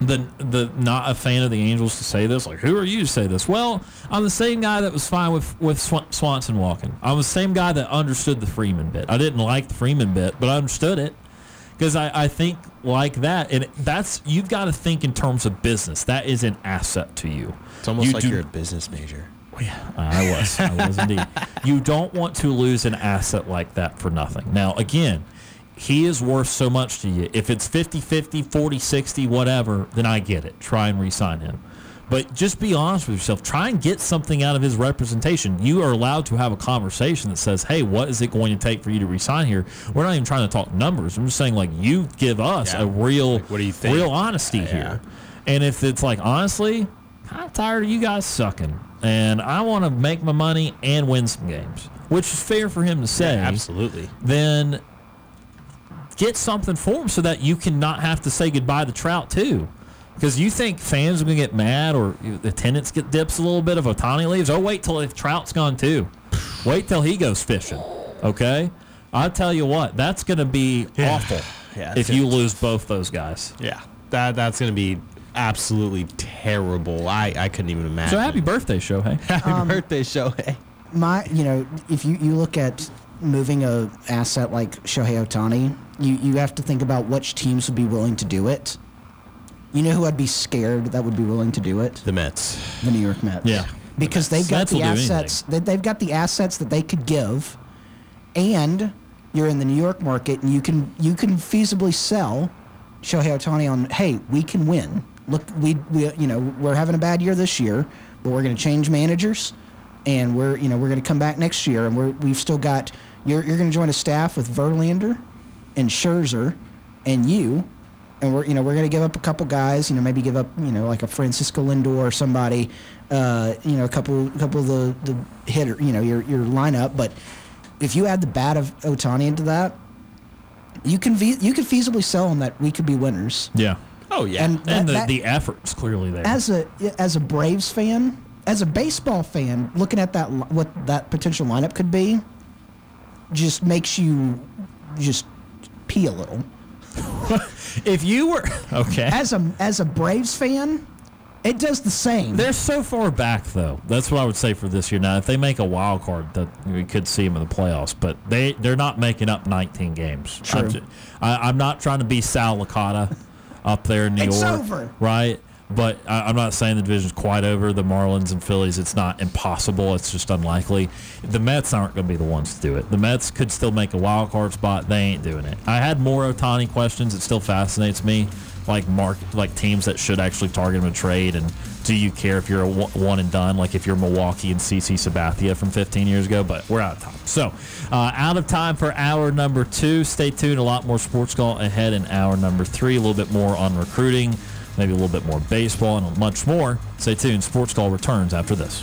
the the not a fan of the Angels to say this. Like, who are you to say this? Well, I'm the same guy that was fine with with Swan- Swanson walking. I'm the same guy that understood the Freeman bit. I didn't like the Freeman bit, but I understood it because I, I think like that, and that's you've got to think in terms of business. That is an asset to you. It's almost You like do- you're a business major. Oh, yeah, I was. I was indeed. You don't want to lose an asset like that for nothing. Now, again, he is worth so much to you. If it's 50 50, 40 60, whatever, then I get it. Try and re sign him. But just be honest with yourself. Try and get something out of his representation. You are allowed to have a conversation that says, hey, what is it going to take for you to resign here? We're not even trying to talk numbers. I'm just saying, like, you give us Yeah. a real, Like, what do you think? real honesty Yeah. here. And if it's like, honestly, I'm tired of you guys sucking, and I want to make my money and win some games, which is fair for him to say. Absolutely. Then get something for him so that you can not have to say goodbye to Trout too. Because you think fans are going to get mad or the attendance get dips a little bit if Ohtani leaves. Oh, wait till if Trout's gone too. Wait till he goes fishing. Okay, I'll tell you what, that's going to be awful Yeah, if you gonna- lose both those guys. Yeah, that that's gonna be absolutely terrible. I I couldn't even imagine. So happy birthday, Shohei. Happy um, birthday, Shohei. my you know if you, you look at moving a asset like Shohei Ohtani, you, you have to think about which teams would be willing to do it. You know who I'd be scared that would be willing to do it? The Mets. The New York Mets. Yeah. Because they've got Mets the assets that they've got the assets that they could give and you're in the New York market and you can you can feasibly sell Shohei Ohtani on hey, we can win. look, we, we you know we're having a bad year this year, but we're going to change managers, and we're you know we're going to come back next year, and we're we've still got you're you're going to join a staff with Verlander, and Scherzer, and you, and we're you know we're going to give up a couple guys, you know maybe give up you know like a Francisco Lindor or somebody, uh, you know a couple a couple of the the hitter you know your your lineup, but if you add the bat of Ohtani into that, you can fe- you could feasibly sell them that we could be winners. Yeah. Oh yeah. And, And that- the, that- the effort's clearly there. as a as a Braves fan, as a baseball fan, looking at that what that potential lineup could be, just makes you just pee a little. if you were okay, As a as a Braves fan, it does the same. they're so far back though. That's what I would say for this year. Now, if they make a wild card, that we could see them in the playoffs, but they they're not making up 19 games. True. I'm, I, am not trying to be Sal Licata up there in New It's York, over. right? But I, I'm not saying the division's quite over. The Marlins and Phillies, it's not impossible. It's just unlikely. The Mets aren't going to be the ones to do it. The Mets could still make a wild card spot. They ain't doing it. I had more Ohtani questions. It still fascinates me, like mark, like teams that should actually target him and trade. And do you care if you're a one one and done, like if you're Milwaukee and CC Sabathia from 15 years ago? But we're out of time. So, uh, out of time for hour number two. Stay tuned. A lot more sports call ahead in hour number three. A little bit more on recruiting maybe a little bit more baseball and much more. Stay tuned. Sports Call returns after this.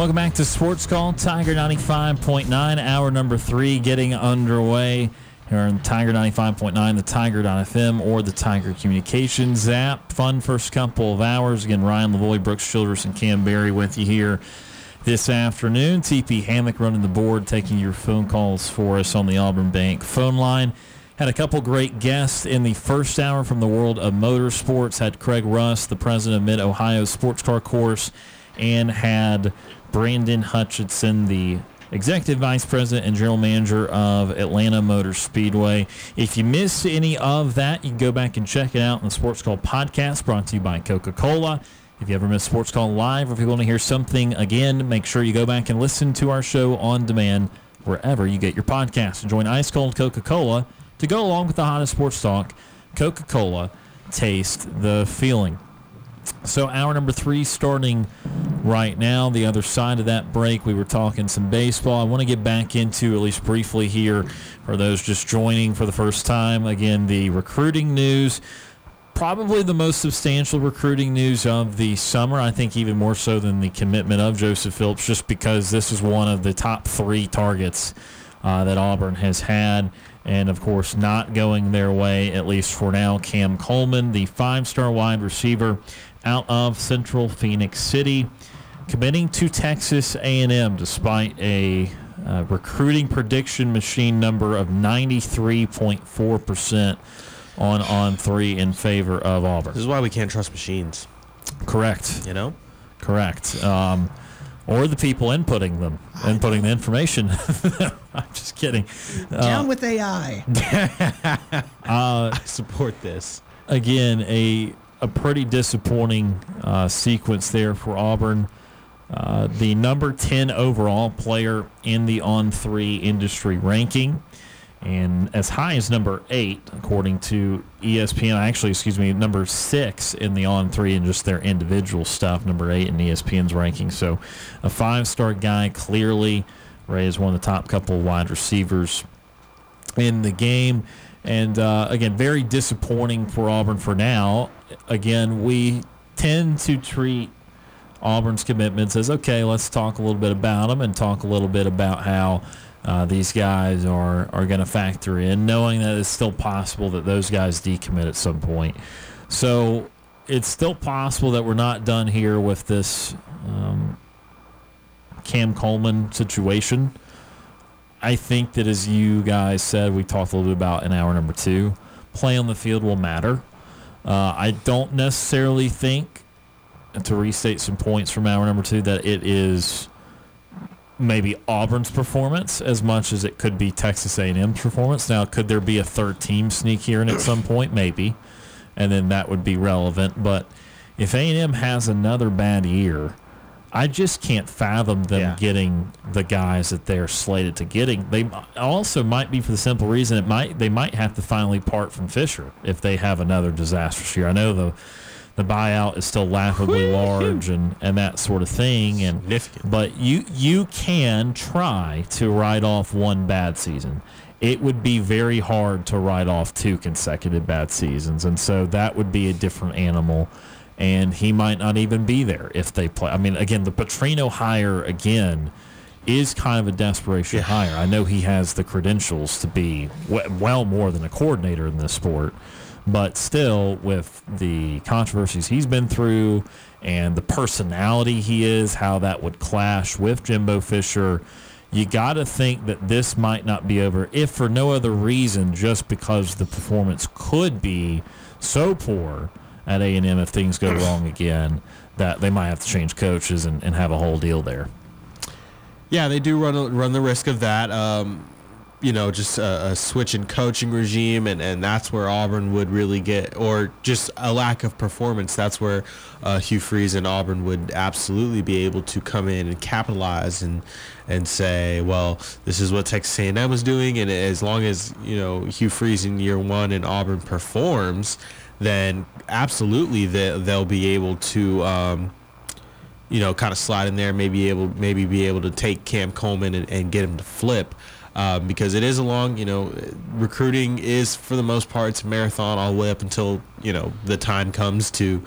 Welcome back to Sports Call, Tiger 95.9, hour number three getting underway here on Tiger 95.9, the Tiger.fm, or the Tiger Communications app. Fun first couple of hours. Again, Ryan Lavoie, Brooks Childress, and Kam Berry with you here this afternoon. TP Hammock running the board, taking your phone calls for us on the Auburn Bank phone line. Had a couple great guests in the first hour from the world of motorsports. Had Craig Rust, the president of Mid Ohio Sports Car Course, and had Brandon Hutchison, the executive vice president and general manager of Atlanta Motor Speedway. If you miss any of that, you can go back and check it out in the Sports Call podcast brought to you by Coca Cola. If you ever miss Sports Call live, or if you want to hear something again, make sure you go back and listen to our show on demand wherever you get your podcasts. join ice cold Coca Cola to go along with the hottest sports talk. Coca Cola, taste the feeling. So hour number three starting right now. The other side of that break, we were talking some baseball. I want to get back into at least briefly here for those just joining for the first time. Again, the recruiting news. Probably the most substantial recruiting news of the summer. I think even more so than the commitment of Joseph Phillips, just because this is one of the top three targets uh, that Auburn has had. And of course, not going their way, at least for now. Cam Coleman, the five star wide receiver out of Central Phoenix City, committing to Texas A&M despite a uh, recruiting prediction machine number of 93.4% on On3 in favor of Auburn. This is why we can't trust machines. Correct. You know? Correct. Um, or the people inputting them, inputting the information. I'm just kidding. Down with AI. I support this. again a a pretty disappointing uh, sequence there for Auburn. Uh, the number 10 overall player in the On3 industry ranking, and as high as number eight, according to ESPN. Actually, excuse me, number six in the On3 and just their individual stuff, number eight in ESPN's ranking. So a five star guy, clearly. Ray is one of the top couple of wide receivers in the game. And uh, again, very disappointing for Auburn for now. Again, we tend to treat Auburn's commitments as okay, let's talk a little bit about them and talk a little bit about how uh, these guys are, are going to factor in, knowing that it's still possible that those guys decommit at some point. So it's still possible that we're not done here with this um, Cam Coleman situation. I think that as you guys said, we talked a little bit about in hour number two, play on the field will matter. Uh, I don't necessarily think, to restate some points from hour number two, that it is maybe Auburn's performance as much as it could be Texas A&M's performance. Now, could there be a third team sneak here in at some point? Maybe, and then that would be relevant. But if A&M has another bad year, I just can't fathom them Yeah. getting the guys that they're slated to getting. They also might be for the simple reason it might they might have to finally part from Fisher if they have another disastrous year. I know the the buyout is still laughably large and, and that sort of thing and Significant. but you you can try to write off one bad season. It would be very hard to write off two consecutive bad seasons, and so that would be a different animal. And he might not even be there if they play. I mean, again, the Petrino hire again is kind of a desperation hire. I know he has the credentials to be w- well more than a coordinator in this sport, but still, with the controversies he's been through and the personality he is, how that would clash with Jimbo Fisher, you got to think that this might not be over, if for no other reason, just because the performance could be so poor at A&M if things go wrong again that they might have to change coaches and, and have a whole deal there. Yeah, they do run run the risk of that. Um, you know, just a, a switch in coaching regime, and, and that's where Auburn would really get, or just a lack of performance. That's where uh, Hugh Freeze and Auburn would absolutely be able to come in and capitalize and and say, well, this is what Texas A&M was doing, and as long as you know Hugh Freeze in year one and Auburn performs, then absolutely they, they'll be able to. Um, you know, kind of slide in there, maybe able, maybe be able to take Cam Coleman and, and get him to flip, um, because it is a long, you know, recruiting is for the most part it's a marathon all the way up until you know the time comes to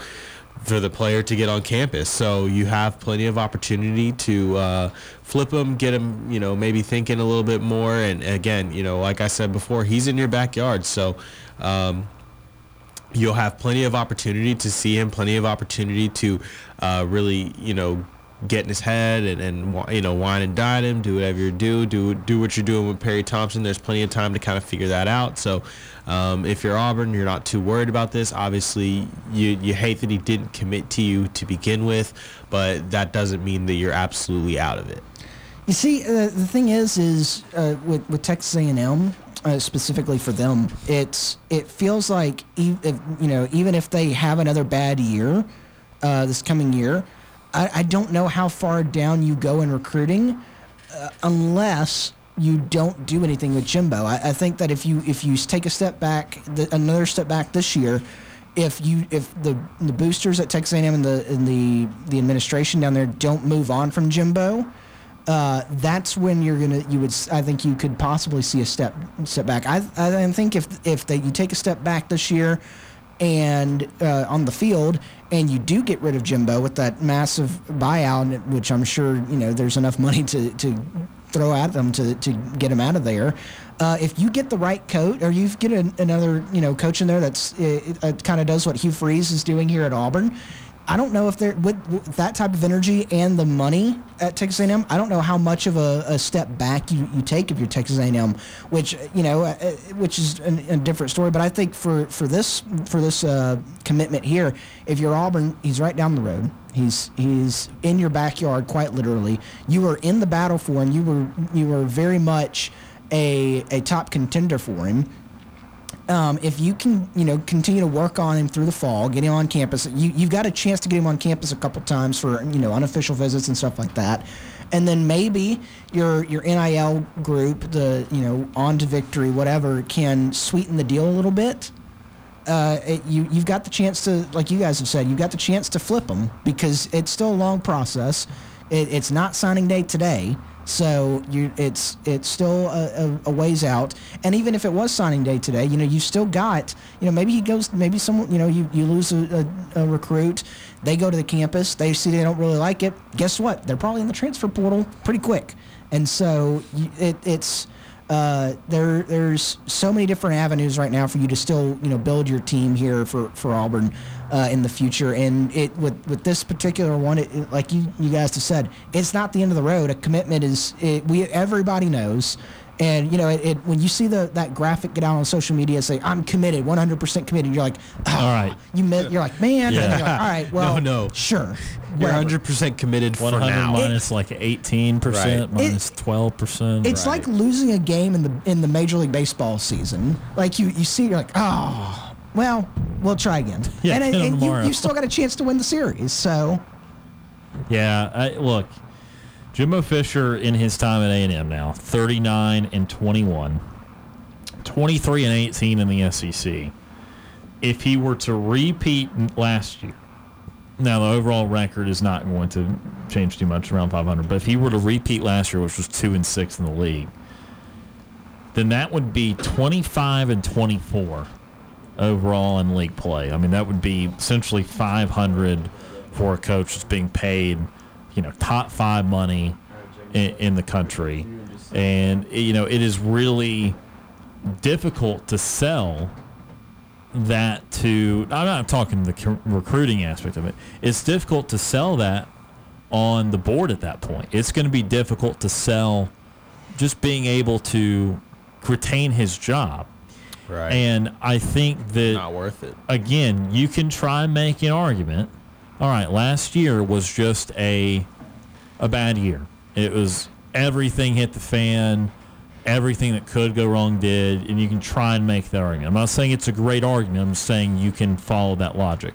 for the player to get on campus. So you have plenty of opportunity to uh, flip him, get him, you know, maybe thinking a little bit more. And again, you know, like I said before, he's in your backyard, so. Um, you'll have plenty of opportunity to see him, plenty of opportunity to uh, really, you know, get in his head and, and you know, wine and dine him, do whatever you do, do do what you're doing with Perry Thompson. There's plenty of time to kind of figure that out. So um, if you're Auburn, you're not too worried about this. Obviously, you, you hate that he didn't commit to you to begin with, but that doesn't mean that you're absolutely out of it. You see, uh, the thing is, is uh, with with Texas A&M uh, specifically for them, it's it feels like e- if, you know even if they have another bad year uh, this coming year, I, I don't know how far down you go in recruiting uh, unless you don't do anything with Jimbo. I, I think that if you if you take a step back, the, another step back this year, if you if the the boosters at Texas A&M and the and the the administration down there don't move on from Jimbo, uh, that's when you're gonna you would I think you could possibly see a step step back. I I think if if you take a step back this year and uh, on the field and you do get rid of Jimbo with that massive buyout, which I'm sure you know there's enough money to to throw at them to, to get him out of there. Uh, if you get the right coach, or you get an, another you know coach in there that's uh, uh, kind of does what Hugh Freeze is doing here at Auburn, I don't know if they're with, with that type of energy and the money at Texas A&M. I don't know how much of a, a step back you, you take if you're Texas A&M, which you know, uh, uh, which is an, a different story. But I think for for this for this uh, commitment here, if you're Auburn, he's right down the road. He's he's in your backyard, quite literally. You were in the battle for him. You were you were very much a a top contender for him um, if you can, you know, continue to work on him through the fall, get him on campus. You, you've got a chance to get him on campus a couple times for you know unofficial visits and stuff like that, and then maybe your your NIL group, the you know on to victory, whatever, can sweeten the deal a little bit. Uh, it, you you've got the chance to, like you guys have said, you've got the chance to flip them because it's still a long process. It, it's not signing day today. So you, it's it's still a, a, ways out, and even if it was signing day today, you know you still got you know maybe he goes maybe someone you know you, you lose a, a, a recruit, they go to the campus, they see they don't really like it. Guess what? They're probably in the transfer portal pretty quick, and so it, it's uh, there there's so many different avenues right now for you to still you know build your team here for for Auburn uh, in the future. And it with with this particular one, it, it, like you you guys have said, it's not the end of the road. A commitment is it, we everybody knows. And you know, it, it, when you see the that graphic get out on social media say I'm committed, 100% committed, you're like, oh, all right, you you're like, man, yeah. Like, all right, well, no, no, sure, you're 100% committed for 100 now. minus like 18%, right. minus 12%. It's right. like losing a game in the in the Major League Baseball season. Like you you see, you're like, oh, well, we'll try again. Yeah, and, uh, and you, you still got a chance to win the series. So, yeah, I, look, Jimbo Fisher in his time at A&M now, 39 and 21, 23 and 18 in the SEC. If he were to repeat last year, now the overall record is not going to change too much around 500, but if he were to repeat last year, which was 2 and 6 in the league, then that would be 25 and 24 overall in league play. I mean, that would be essentially 500 for a coach that's being paid, you know, top five money in, in the country. And, you know, it is really difficult to sell that to, I'm not talking the recruiting aspect of it. It's difficult to sell that on the board at that point. It's going to be difficult to sell just being able to retain his job Right. And I think that not worth it. Again, you can try and make an argument. All right, last year was just a a bad year. It was everything hit the fan, everything that could go wrong did, and you can try and make that argument. I'm not saying it's a great argument. I'm saying you can follow that logic.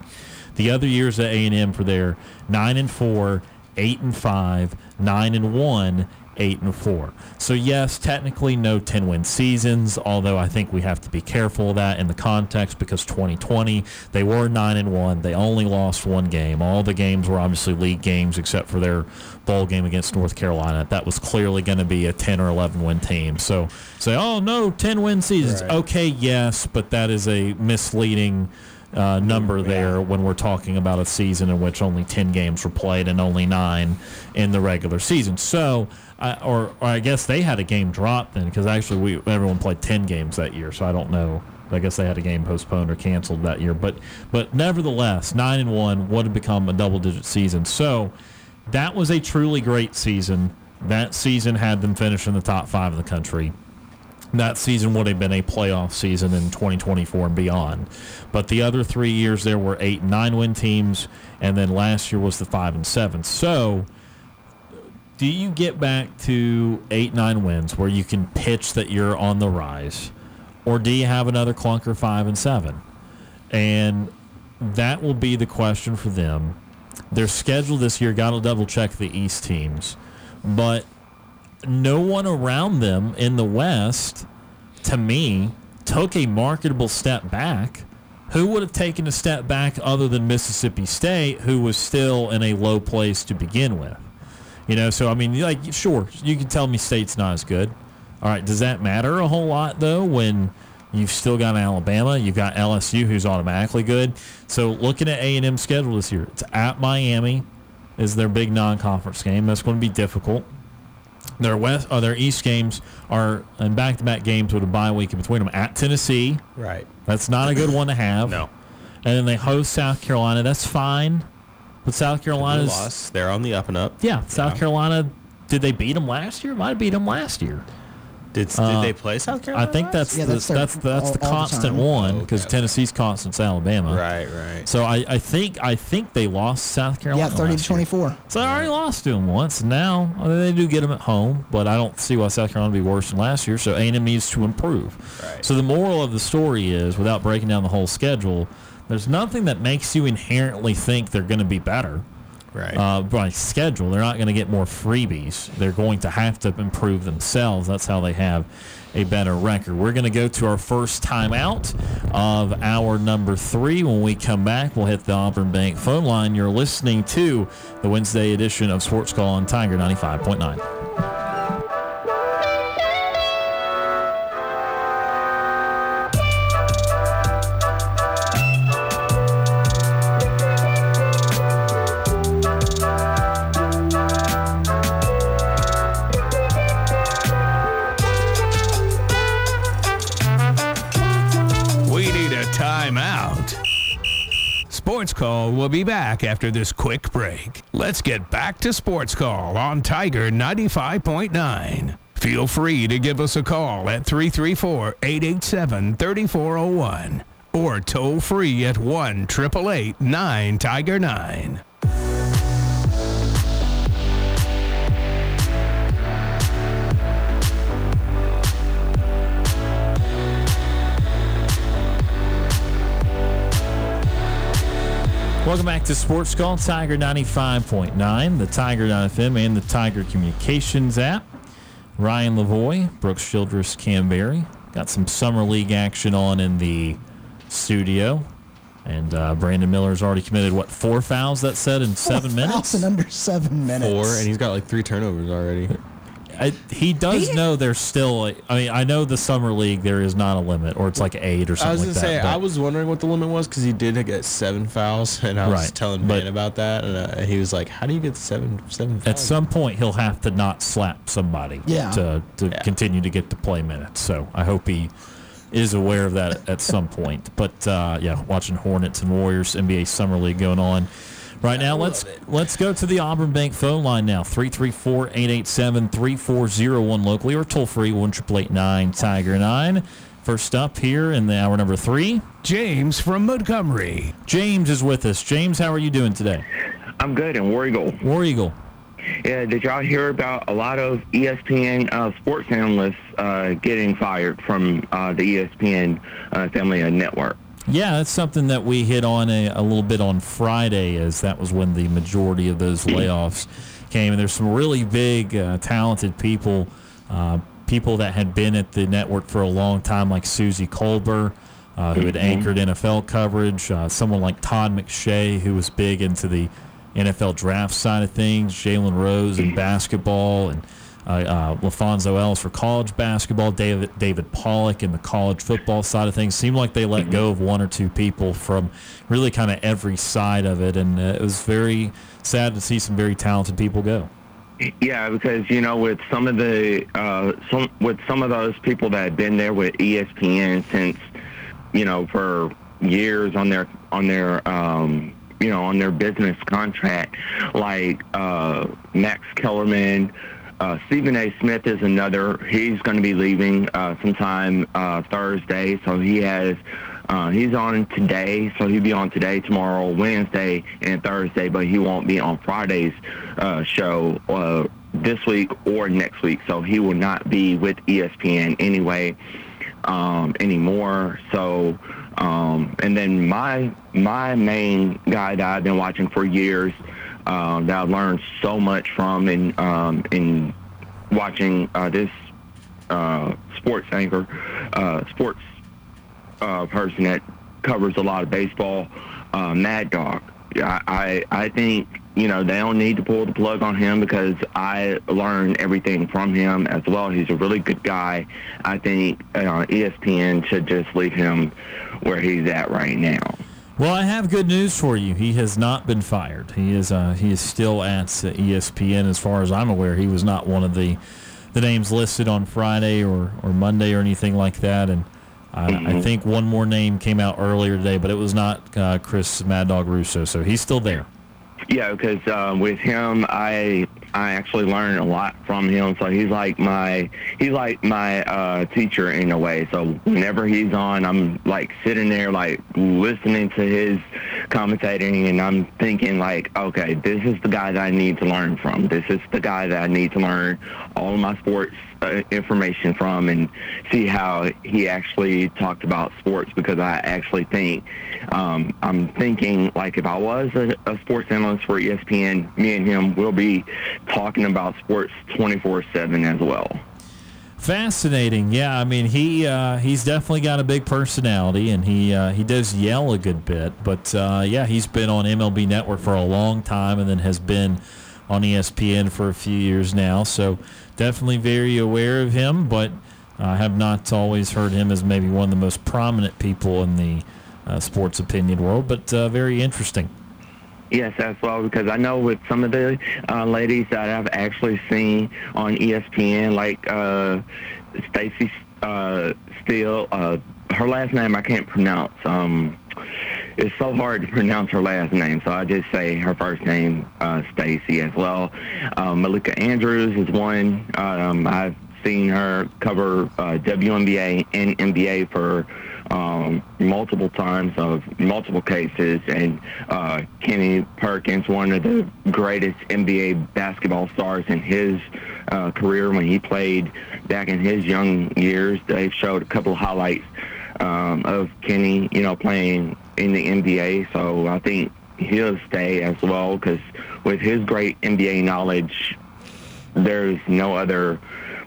The other years at A&M for their nine and four, eight and five, nine and one, eight and four. So yes, technically no 10 win seasons, although I think we have to be careful of that in the context because 2020 they were nine and one. They only lost one game. All the games were obviously league games except for their bowl game against North Carolina. That was clearly going to be a 10 or 11 win team. So say, oh no, 10 win seasons. Right. Okay, yes, but that is a misleading uh, number there when we're talking about a season in which only 10 games were played and only nine in the regular season. So, uh, or, or I guess they had a game dropped then because actually we everyone played 10 games that year. So I don't know. I guess they had a game postponed or canceled that year. But but nevertheless, nine and one would have become a double digit season. So that was a truly great season. That season had them finish in the top five of the country that season would have been a playoff season in 2024 and beyond. But the other three years there were eight nine win teams, and then last year was the five and seven. So, do you get back to eight nine wins where you can pitch that you're on the rise, or do you have another clunker five and seven? And that will be the question for them. Their schedule this year got to double check the East teams, but no one around them in the West, to me, took a marketable step back. Who would have taken a step back other than Mississippi State, who was still in a low place to begin with? You know, so I mean, like, sure, you can tell me State's not as good. All right, does that matter a whole lot though when you've still got Alabama, you've got LSU, who's automatically good. So looking at A and M schedule this year, it's at Miami, is their big non-conference game. That's going to be difficult. Their west, uh, their east games are in back-to-back games with a bye week in between them at Tennessee. Right. That's not a good one to have. no. And then they host South Carolina. That's fine. But South Carolina's loss. They're on the up and up. Yeah, South yeah. Carolina. Did they beat them last year? Might have beat them last year. Did, did Uh, they play South Carolina? I think that's Yeah, the, that's that's their- that's all- the all the constant time. one because Okay. Tennessee's constant's Alabama. right, right. So I, I think I think they lost South Carolina. Yeah, 30 to last year. 24. So they already lost to them once. Now uh, they do get them at home, but I don't see why South Carolina would be worse than last year. So A&M needs to improve. Right. So the moral of the story is, without breaking down the whole schedule, there's nothing that makes you inherently think they're going to be better. Right. Uh, by schedule, they're not going to get more freebies. They're going to have to improve themselves. That's how they have a better record. We're going to go to our first timeout of our number three. When we come back, we'll hit the Auburn Bank phone line. You're listening to the Wednesday edition of Sports Call on Tiger 95.9. Sports Call will be back after this quick break. Let's get back to Sports Call on Tiger 95.9. Feel free to give us a call at 334 887 3401 or toll free at 1 888 9 Tiger 9. Welcome back to Sports Call Tiger 95.9, the Tiger.fm, and the Tiger Communications app. Ryan Lavoie, Brooks Childress, Kam Berry. Got some Summer League action on in the studio. And uh, Brandon Miller's already committed, what, four fouls, that said, in seven Four fouls minutes? in under seven minutes. Four, and he's got like three turnovers already. I, he does know there's still, I mean, I know the Summer League, there is not a limit, or it's like eight or something. I was something gonna like say that. I was wondering what the limit was because he did get seven fouls, and I was Right, telling but- Ben about that, and uh, he was like, "How do you get seven seven fouls?" At some point, he'll have to not slap somebody Yeah. to, to Yeah. continue to get to play minutes. So I hope he is aware of that at some point. But uh, yeah, watching Hornets and Warriors NBA Summer League going on right now. Let's let's go to the Auburn Bank phone line now 334-887-3401 locally or toll free one triple eight nine Tiger nine. First up here in the hour number three, James from Montgomery. James is with us. James, how are you doing today? I'm good in War Eagle. War Eagle. Yeah, did y'all hear about a lot of ESPN uh, sports analysts uh, getting fired from uh, the ESPN uh, family of network? Yeah, that's something that we hit on a, a little bit on Friday, as that was when the majority of those layoffs came. And there's some really big, uh, talented people, uh, people that had been at the network for a long time, like Suzy Kolber, uh, who had anchored NFL coverage. Uh, someone like Todd McShay, who was big into the NFL draft side of things. Jalen Rose in basketball, and uh, uh, LaPhonso Ellis for college basketball, David David Pollack in the college football side of things. Seemed like they let go of one or two people from really kind of every side of it, and uh, it was very sad to see some very talented people go. Yeah, because you know, with some of the uh, some with some of those people that had been there with ESPN since you know for years on their on their um, you know on their business contract, like uh, Max Kellerman. Uh, Stephen A. Smith is another. He's going to be leaving uh, sometime uh, Thursday, so he has uh, he's on today, so he'll be on today, tomorrow, Wednesday, and Thursday, but he won't be on Friday's uh, show uh, this week or next week. So he will not be with ESPN anyway um, anymore. So, um, and then my my main guy that I've been watching for years um, that I've learned so much from in um, in watching uh, this uh, sports anchor, uh, sports uh, person that covers a lot of baseball, uh, Mad Dog. I, I I think you know they don't need to pull the plug on him because I learned everything from him as well. He's a really good guy. I think uh, ESPN should just leave him where he's at right now. Well, I have good news for you. He has not been fired. He is uh, he is still at ESPN, as far as I'm aware. He was not one of the the names listed on Friday or, or Monday or anything like that. And I, I think one more name came out earlier today, but it was not uh, Chris Mad Dog Russo. So he's still there. Yeah, because uh, with him, I I actually learn a lot from him. So he's like my he's like my uh, teacher in a way. So whenever he's on, I'm like sitting there like listening to his commentating, and I'm thinking like, okay, this is the guy that I need to learn from. This is the guy that I need to learn all of my sports uh, information from and see how he actually talked about sports because I actually think um, I'm thinking like if I was a, a sports analyst for ESPN, me and him will be talking about sports 24/7 as well. Fascinating, yeah. I mean, he uh, he's definitely got a big personality, and he uh, he does yell a good bit. But uh, yeah, he's been on MLB Network for a long time, and then has been on ESPN for a few years now. So definitely very aware of him, but I have not always heard him as maybe one of the most prominent people in the uh, sports opinion world. But uh, very interesting. Yes, as well, because I know with some of the uh, ladies that I've actually seen on ESPN, like uh, Stacy uh, Steele, uh, her last name I can't pronounce. Um, it's so hard to pronounce her last name, so I just say her first name, uh, Stacy, as well. Um, Malika Andrews is one. Um, I've seen her cover uh, WNBA and NBA for um, multiple times of multiple cases. And uh, Kenny Perkins, one of the greatest NBA basketball stars in his uh, career when he played back in his young years. They've showed a couple of highlights um, of Kenny, you know, playing in the NBA. So I think he'll stay as well because with his great NBA knowledge, there's no other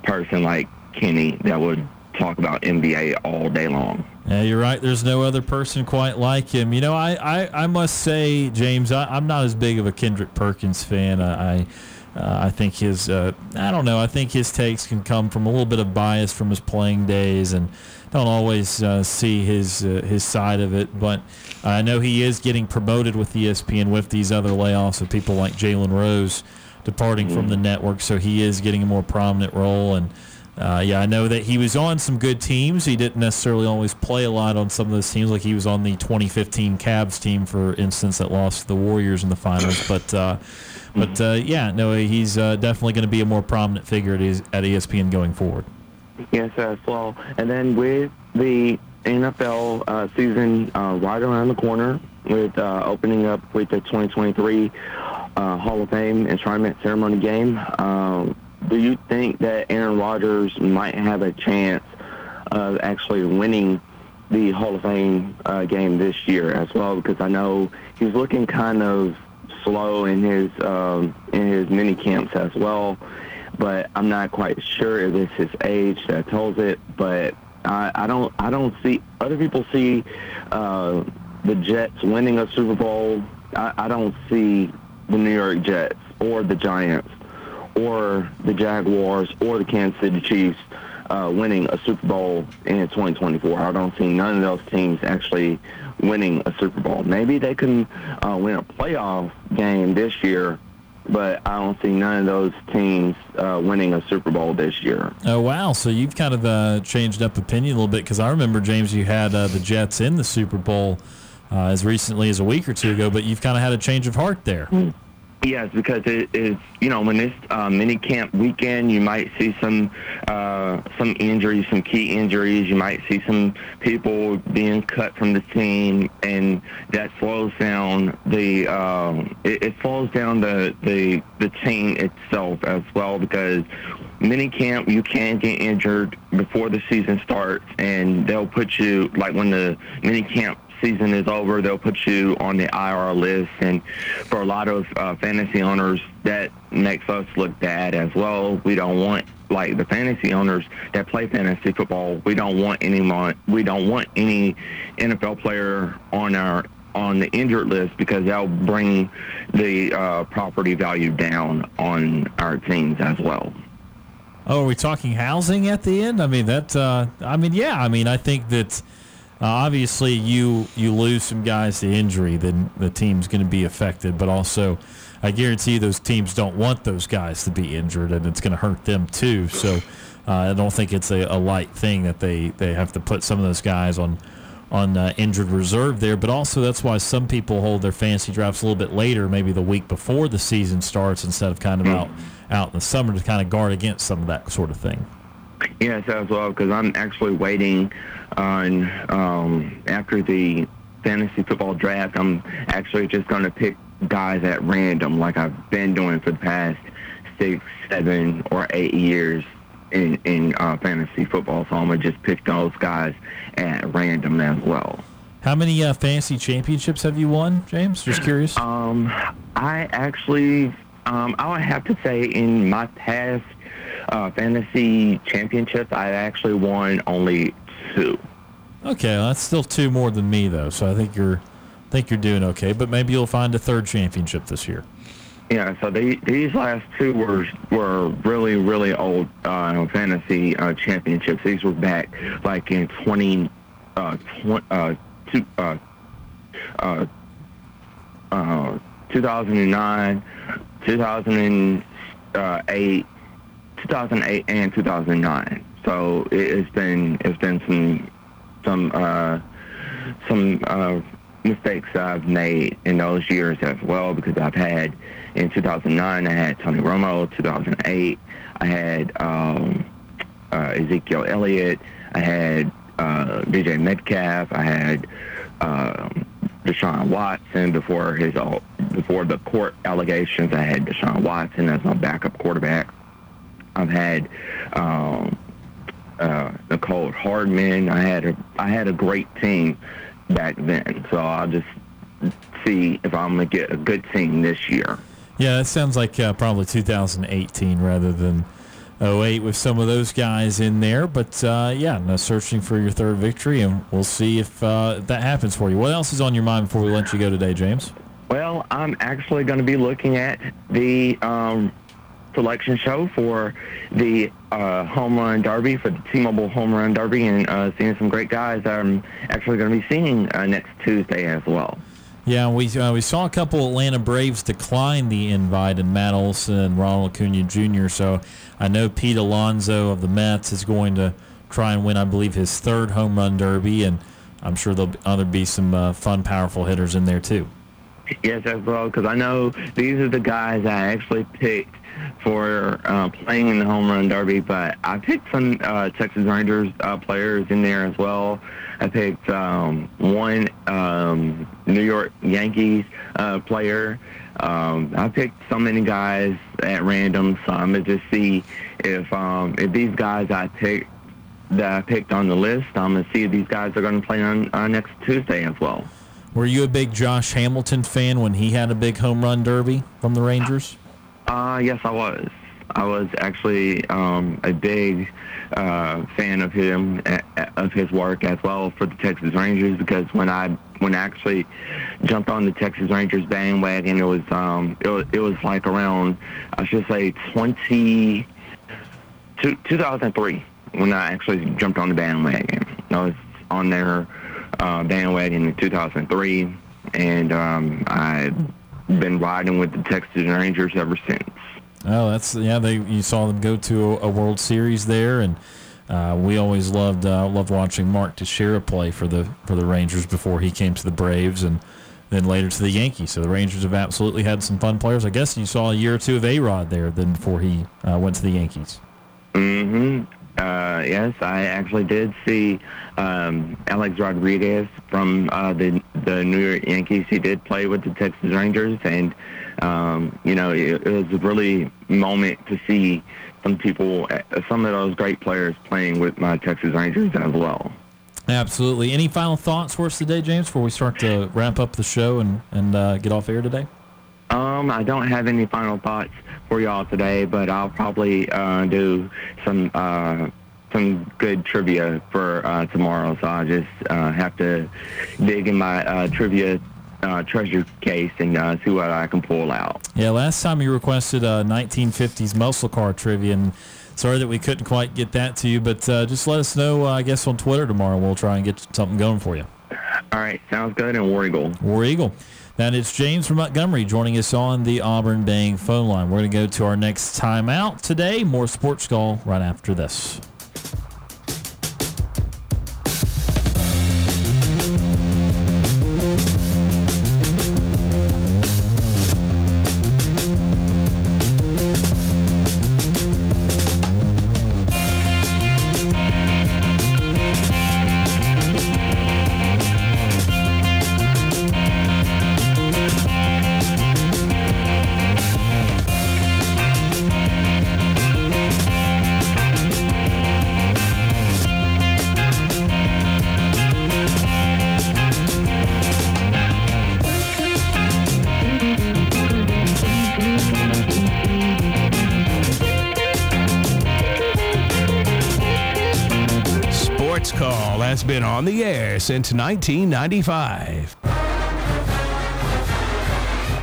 person like Kenny that would talk about NBA all day long. Yeah, you're right. There's no other person quite like him. You know, I, I, I must say, James, I, am not as big of a Kendrick Perkins fan. I, I, uh, I think his, uh, I don't know, I think his takes can come from a little bit of bias from his playing days and don't always uh, see his uh, his side of it. But I know he is getting promoted with ESPN with these other layoffs of people like Jalen Rose departing mm-hmm. from the network, so he is getting a more prominent role and. Uh, yeah, I know that he was on some good teams. He didn't necessarily always play a lot on some of those teams. Like he was on the 2015 Cavs team, for instance, that lost to the Warriors in the finals. But, uh, but uh, yeah, no, he's uh, definitely going to be a more prominent figure at, at ESPN going forward. Yes, as well. And then with the NFL uh, season uh, right around the corner, with opening up with the 2023 Hall of Fame enshrinement ceremony game. Um, do you think that Aaron Rodgers might have a chance of actually winning the Hall of Fame uh, game this year as well? Because I know he's looking kind of slow in his um, in his mini camps as well. But I'm not quite sure if it's his age that tells it. But I, I don't I don't see other people see uh, the Jets winning a Super Bowl. I, I don't see the New York Jets or the Giants or the Jaguars or the Kansas City Chiefs uh, winning a Super Bowl in 2024. I don't see none of those teams actually winning a Super Bowl. Maybe they can uh, win a playoff game this year, but I don't see none of those teams uh, winning a Super Bowl this year. Oh wow! So you've kind of uh, changed up opinion a little bit because I remember James, you had uh, the Jets in the Super Bowl uh, as recently as a week or two ago, but you've kind of had a change of heart there. Mm-hmm. Yes, because it is, you know, when this uh, mini camp weekend, you might see some uh, some injuries, some key injuries. You might see some people being cut from the team, and that slows down the um, it, it slows down the, the the team itself as well because mini camp you can get injured before the season starts, and they'll put you like when the mini camp season is over, they'll put you on the IR list. And for a lot of uh, fantasy owners, that makes us look bad as well. We don't want like the fantasy owners that play fantasy football. We don't want anyone. We don't want any NFL player on our on the injured list because that'll bring the uh, property value down on our teams as well. Oh, are we talking housing at the end? I mean that. Uh, I mean, yeah. I mean, I think that uh, obviously, you you lose some guys to injury, then the team's going to be affected. But also, I guarantee those teams don't want those guys to be injured, and it's going to hurt them too. So, uh, I don't think it's a, a, light thing that they, they have to put some of those guys on on uh, injured reserve there. But also that's why some people hold their fantasy drafts a little bit later, maybe the week before the season starts, instead of kind of out out in the summer to kind of guard against some of that sort of thing. Yes, as well, because I'm actually waiting on um, after the fantasy football draft. I'm actually just going to pick guys at random, like I've been doing for the past six, seven, or eight years in in uh, fantasy football. So I'm gonna just pick those guys at random as well. How many uh, fantasy championships have you won, James? Just curious. Um, I actually, um, I would have to say in my past uh, fantasy championships, I actually won only two. Okay, well, that's still two more than me though, so I think you're, I think you're doing okay. But maybe you'll find a third championship this year. Yeah, so they, these last two were were really really old uh, fantasy uh, championships. These were back like in twenty, uh, tw- uh, two, uh, uh, uh, 2009, 2008, 2008, and 2009. So it, it's been it's been some some uh, some uh, mistakes I've made in those years as well because I've had in 2009 I had Tony Romo, 2008 I had um, uh, Ezekiel Elliott, I had uh, DJ Metcalf, I had um, Deshaun Watson before his before the court allegations. I had Deshaun Watson as my backup quarterback. I've had um, uh, Mecole Hardman. I had a I had a great team back then. So I'll just see if I'm gonna get a good team this year. Yeah, that sounds like uh, probably 2018 rather than 08 with some of those guys in there. But uh, yeah, no, searching for your third victory, and we'll see if uh, that happens for you. What else is on your mind before we let you go today, James? Well, I'm actually going to be looking at the um, selection show for the uh, home run derby for the T-Mobile home run derby, and uh, seeing some great guys. that I'm actually going to be seeing uh, next Tuesday as well. Yeah, we uh, we saw a couple Atlanta Braves decline the invite, and Matt Olson and Ronald Acuna Jr. So I know Pete Alonso of the Mets is going to try and win, I believe, his third home run derby, and I'm sure there'll be, other be some uh, fun, powerful hitters in there too. Yes, as well, because I know these are the guys I actually picked for uh, playing in the home run derby, but I picked some uh, Texas Rangers uh, players in there as well. I picked um, one um, New York Yankees uh, player. Um, I picked so many guys at random, so I'm gonna just see if um, if these guys I picked that I picked on the list, I'm gonna see if these guys are gonna play on uh, next Tuesday as well. Were you a big Josh Hamilton fan when he had a big home run derby from the Rangers? Uh, yes, I was. I was actually um, a big uh, fan of him, of his work as well for the Texas Rangers because when I when I actually jumped on the Texas Rangers bandwagon, it was um, it was, it was like around I should say 20, 2003 when I actually jumped on the bandwagon. I was on their uh, bandwagon in 2003, and um, I've been riding with the Texas Rangers ever since. Oh, that's yeah. They you saw them go to a, World Series there, and uh, we always loved uh, loved watching Mark Teixeira play for the for the Rangers before he came to the Braves, and then later to the Yankees. So the Rangers have absolutely had some fun players. I guess you saw a year or two of A Rod there, then before he uh, went to the Yankees. Mm-hmm. Uh, yes, I actually did see um, Alex Rodriguez from uh, the the New York Yankees. He did play with the Texas Rangers, and um, you know it, it was a really moment to see some people, uh, some of those great players playing with my Texas Rangers as well. Absolutely. Any final thoughts for us today, James, before we start to wrap up the show and and uh, get off air today? Um, I don't have any final thoughts for y'all today, but I'll probably uh, do some uh, some good trivia for uh, tomorrow. So I just uh, have to dig in my uh, trivia uh, treasure case and see what I can pull out. Yeah, last time you requested a 1950s muscle car trivia, and sorry that we couldn't quite get that to you, but just let us know, I guess, on Twitter tomorrow. We'll try and get something going for you. All right, sounds good. And War Eagle. War Eagle. That is James from Montgomery joining us on the Auburn Bank phone line. We're going to go to our next timeout today. More Sports Call right after this. Call has been on the air since 1995.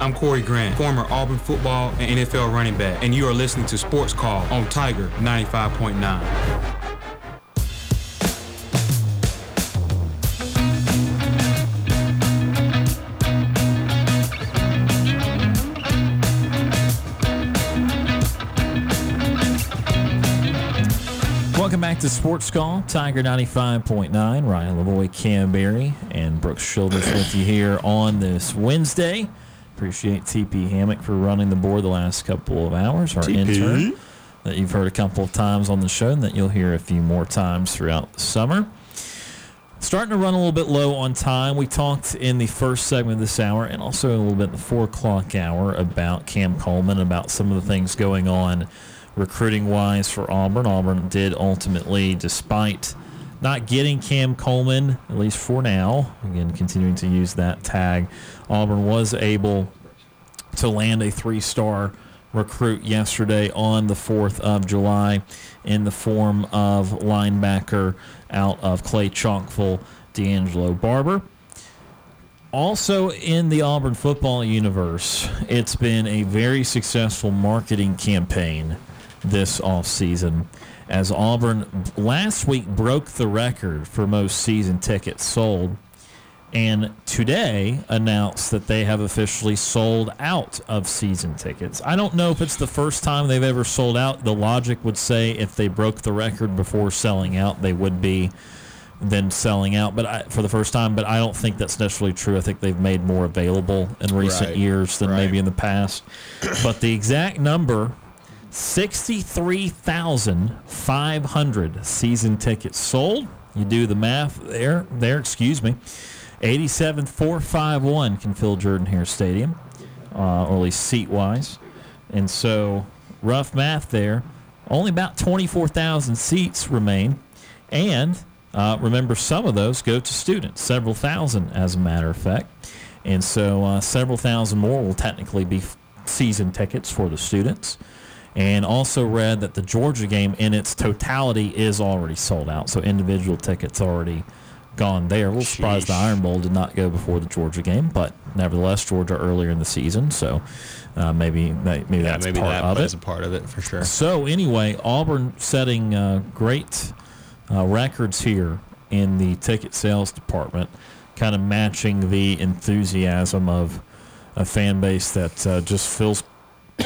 I'm Corey Grant, former Auburn football and NFL running back, and you are listening to Sports Call on Tiger 95.9. back to Sports Call, Tiger 95.9. Ryan Lavoie, Kam Berry, and Brooks Childress with you here on this Wednesday. Appreciate TP Hammock for running the board the last couple of hours. Our TP. intern that you've heard a couple of times on the show and that you'll hear a few more times throughout the summer. Starting to run a little bit low on time. We talked in the first segment of this hour and also a little bit in the four o'clock hour about Cam Coleman, about some of the things going on recruiting wise for Auburn. Auburn did ultimately, despite not getting Cam Coleman, at least for now, again, continuing to use that tag, Auburn was able to land a three star recruit yesterday on the 4th of July in the form of linebacker out of Clay Chalkville, D'Angelo Barber. Also in the Auburn football universe, it's been a very successful marketing campaign this offseason as Auburn last week broke the record for most season tickets sold and today announced that they have officially sold out of season tickets. I don't know if it's the first time they've ever sold out. The logic would say if they broke the record before selling out, they would be then selling out but I, for the first time but i don't think that's necessarily true i think they've made more available in recent Right. years than Right. maybe in the past but the exact number 63,500 season tickets sold. You do the math there, there, excuse me. 87,451 can fill Jordan Hare Stadium, uh, or at least seat wise. And so, rough math there. Only about 24,000 seats remain. And uh, remember, some of those go to students, several thousand, as a matter of fact. And so, uh, several thousand more will technically be season tickets for the students. And also read that the Georgia game in its totality is already sold out. So, individual tickets already gone there. A little surprised the Iron Bowl did not go before the Georgia game, but nevertheless, Georgia earlier in the season. So, uh, maybe that, maybe Yeah, that's maybe part that of it. a part of it for sure. So anyway, Auburn setting uh, great uh, records here in the ticket sales department, kind of matching the enthusiasm of a fan base that uh, just feels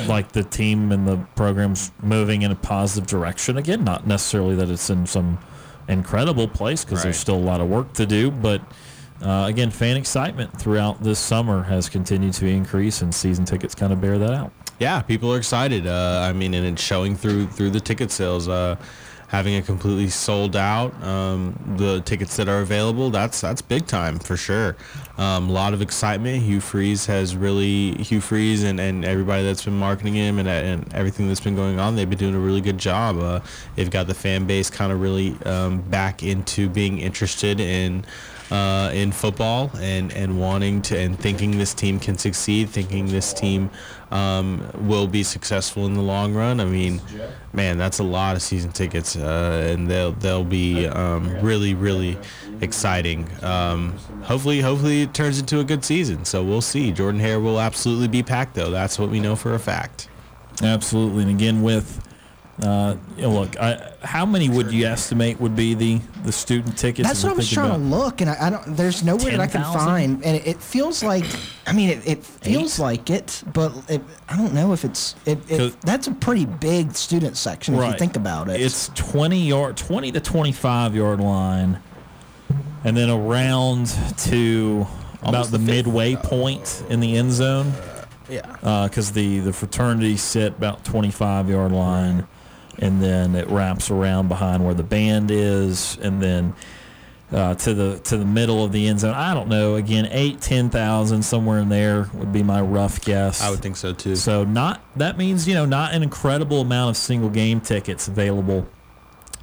like the team and the program's moving in a positive direction again. Not necessarily that it's in some incredible place because there's still a lot of work to do, but. Uh, again, fan excitement throughout this summer has continued to increase, and season tickets kind of bear that out. Yeah, people are excited. Uh, I mean, and it's showing through through the ticket sales. Uh, having it completely sold out, um, the tickets that are available, that's that's big time for sure. Um, a lot of excitement. Hugh Freeze has really Hugh Freeze and, and everybody that's been marketing him and, and everything that's been going on. They've been doing a really good job. Uh, they've got the fan base kind of really um, back into being interested in uh, in football and, and wanting to and thinking this team can succeed, thinking this team um, will be successful in the long run. I mean, man, that's a lot of season tickets, uh, and they'll they'll be um, really really exciting. Um, hopefully, hopefully it turns into a good season. So we'll see. Jordan Hare will absolutely be packed, though. That's what we know for a fact. Absolutely, and again with, uh, you know, look, I, how many would you estimate would be the the student tickets? That's what I we're was thinking trying to look, and I, I don't. There's nowhere that I can 10,000? find, and it, it feels like. I mean, it, it feels like it, but it, I don't know if it's. It, it, 'Cause- that's a pretty big student section if you think about it. It's twenty yard, twenty to twenty five yard line, and then around to about Almost the, the fifth. midway point in the end zone. Yeah. because the the fraternity sit about 25 yard line and then it wraps around behind where the band is and then uh, to the to the middle of the end zone. I don't know again eight ten thousand somewhere in there would be my rough guess. I would think so too. so not that means you know not an incredible amount of single game tickets available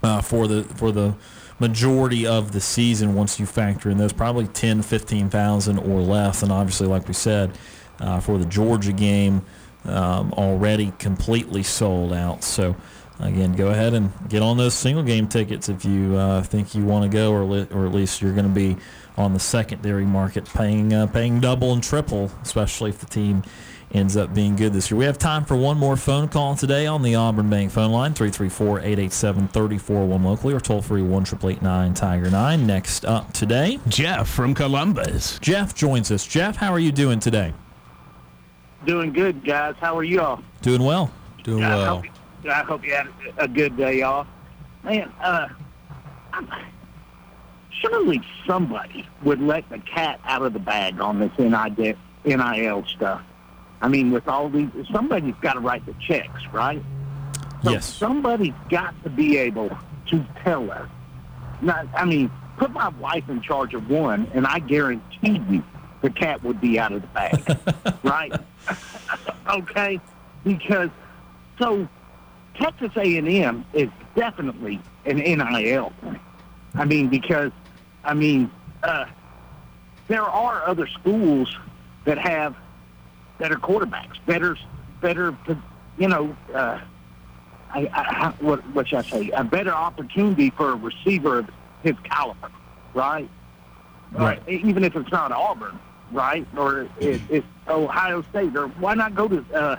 uh, for the for the majority of the season once you factor in those probably 10 15,000 or less. And obviously like we said uh, for the Georgia game um, already completely sold out. So again, go ahead and get on those single game tickets if you uh, think you want to go, or li- or at least you're going to be on the secondary market, paying uh, paying double and triple, especially if the team ends up being good this year. We have time for one more phone call today on the Auburn Bank phone line, 334-887-3401 locally or toll free 1 Tiger 9. Next up today, Jeff from Columbus. Jeff joins us. Jeff, how are you doing today? Doing good, guys. How are you all? Doing well. Doing I well. I hope you had a good day off. Man, uh, I'm, surely somebody would let the cat out of the bag on this NIL NIL stuff. I mean, with all these, somebody's got to write the checks, right? So Yes. Somebody's got to be able to tell us. Not, I mean, put my wife in charge of one, and I guarantee you the cat would be out of the bag, right? okay, because so Texas A&M is definitely an NIL thing. I mean, because I mean, uh, there are other schools that have better quarterbacks, better, better, you know, uh, I, I, what, what should I say? A better opportunity for a receiver of his caliber, right? Right. Uh, even if it's not Auburn, right? Or it, it's Ohio State, or why not go to uh,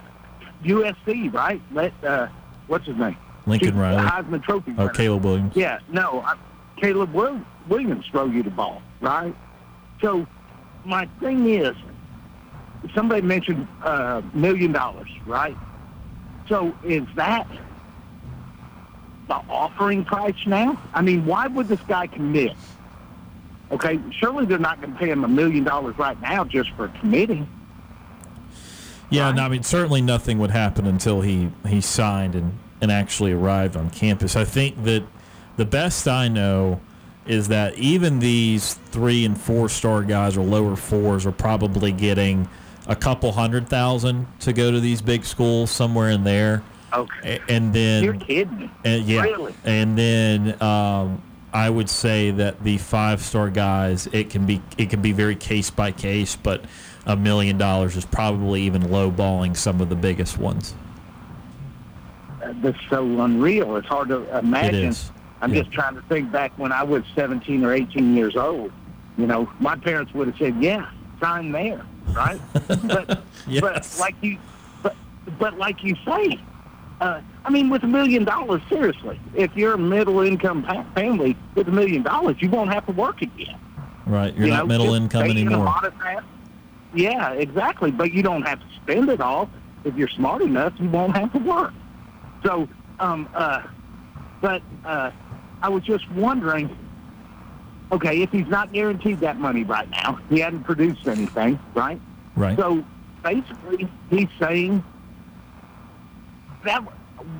USC, right? Let uh, what's his name? Lincoln Riley. The Heisman Trophy. Oh. Caleb Williams. Yeah, no, I, Caleb Will, Williams throw you the ball, right? So my thing is, somebody mentioned uh, million dollars, right? So is that the offering price now? I mean, why would this guy commit? Okay, surely they're not going to pay him a million dollars right now just for committing. Yeah, no, I mean certainly nothing would happen until he he signed and and actually arrived on campus. I think that the best I know is that even these three and four star guys or lower fours are probably getting a couple hundred thousand to go to these big schools somewhere in there. Okay. And then You're kidding and yeah, Really? and then um, I would say that the five star guys, it can be it can be very case by case, but a million dollars is probably even lowballing some of the biggest ones. That's so unreal. It's hard to imagine. is. I'm Yeah. just trying to think back when I was 17 or 18 years old. You know, my parents would have said, "Yeah, sign there," right? but but like you, but but like you say, uh, I mean, with a million dollars, seriously, if you're a middle income family with a million dollars, you won't have to work again. Right, you're You not know, middle income anymore. Lot of that. Yeah, exactly. But you don't have to spend it all. If you're smart enough, you won't have to work. So, um, uh, but uh, I was just wondering. Okay, if he's not guaranteed that money right now, he hadn't produced anything, right? Right. So basically, he's saying that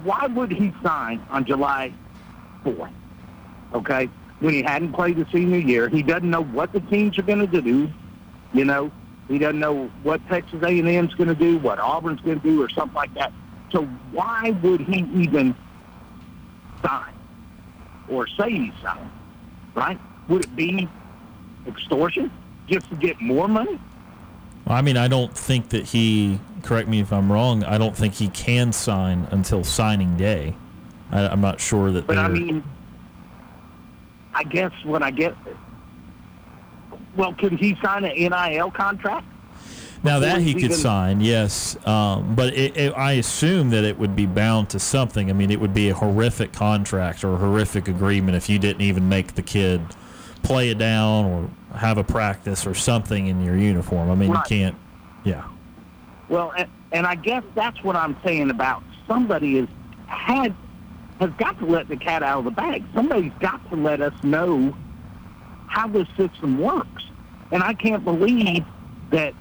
why would he sign on July 4th? Okay, when he hadn't played the senior year, he doesn't know what the teams are going to do. You know, he doesn't know what Texas A&M's going to do, what Auburn's going to do, or something like that. So why would he even sign or say he's signed? Right? Would it be extortion just to get more money? I mean, I don't think that he. Correct me if I'm wrong. I don't think he can sign until signing day. I, I'm not sure that. But I mean, I guess when I get, well, can he sign an NIL contract? Now that he could sign, yes, um, but it, it, I assume that it would be bound to something. I mean, it would be a horrific contract or a horrific agreement if you didn't even make the kid play it down or have a practice or something in your uniform. I mean, Right. you can't. Yeah, Well, and, and I guess that's what I'm saying about somebody is had has got to let the cat out of the bag. Somebody's got to let us know how this system works. And I can't believe that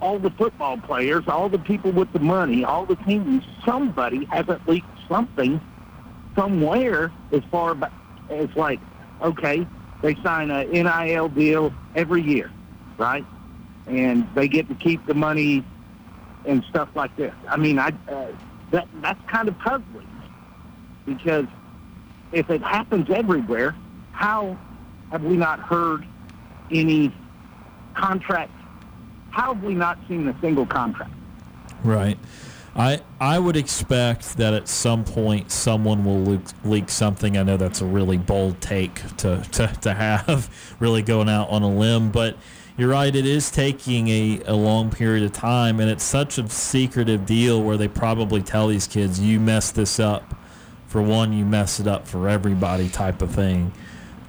all the football players, all the people with the money, all the teams, somebody hasn't leaked something somewhere as far as like, okay, they sign a NIL deal every year, right? And they get to keep the money and stuff like this. I mean, I uh, that that's kind of puzzling because if it happens everywhere, how have we not heard any contract? How have we not seen a single contract? right. I I would expect that at some point someone will leak, leak something. I know that's a really bold take to, to, to have, really going out on a limb, but you're right. It is taking a, a long period of time, and it's such a secretive deal where they probably tell these kids, "You mess this up." For one, you mess it up for everybody, type of thing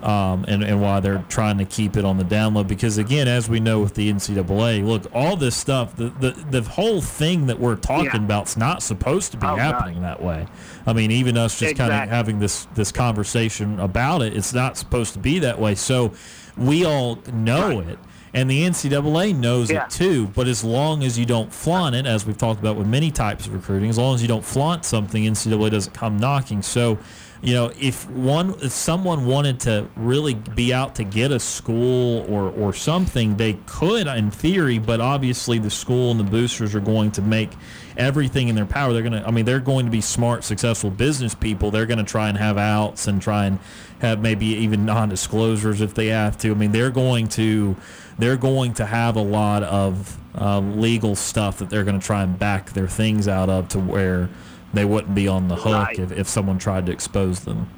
um, and, and why they're trying to keep it on the download. Because again, as we know with the NCAA, look, all this stuff, the the, the whole thing that we're talking yeah. about is not supposed to be oh, happening God. that way. I mean, even us just exactly. kind of having this this conversation about it, it's not supposed to be that way. So we all know right. it. And the NCAA knows yeah. it too, but as long as you don't flaunt it, as we've talked about with many types of recruiting, as long as you don't flaunt something, NCAA doesn't come knocking. So you know, if one if someone wanted to really be out to get a school or or something, they could in theory, but obviously the school and the boosters are going to make everything in their power. They're going to I mean, they're going to be smart, successful business people. They're going to try and have outs and try and have maybe even non-disclosures if they have to. I mean, they're going to they're going to have a lot of uh, legal stuff that they're going to try and back their things out of to where they wouldn't be on the hook right. if, if someone tried to expose them.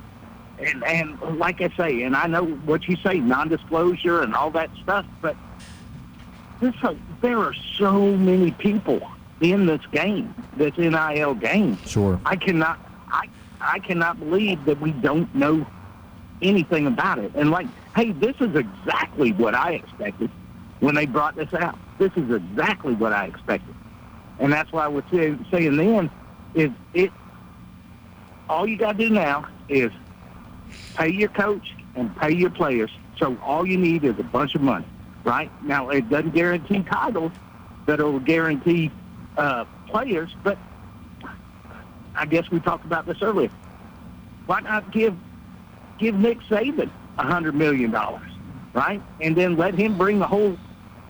And, and like I say, and I know what you say, non-disclosure and all that stuff, but this, uh, there are so many people in this game, this NIL game. Sure. I cannot, I, I cannot believe that we don't know anything about it. And like, hey, this is exactly what I expected when they brought this out. This is exactly what I expected. And that's why I was saying, saying then, is it all you got to do now is pay your coach and pay your players. So all you need is a bunch of money, right? Now it doesn't guarantee titles, but it will guarantee uh, players. But I guess we talked about this earlier. Why not give give Nick Saban a hundred million dollars, right? And then let him bring the whole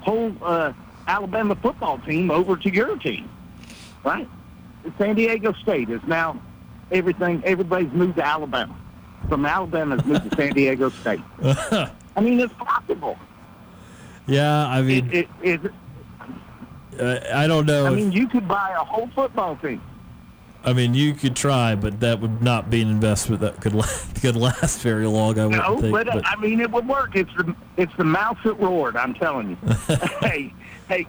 whole uh, Alabama football team over to your team, right? San Diego State is now everything. Everybody's moved to Alabama. From Alabama has moved to San Diego State. I mean, it's possible. Yeah, I mean, it, it, it uh, I don't know. I mean, you could buy a whole football team. I mean, you could try, but that would not be an investment that could last, could last very long. I wouldn't no, think. But, but I mean, it would work. It's the it's the mouse that roared. I'm telling you. hey, hey,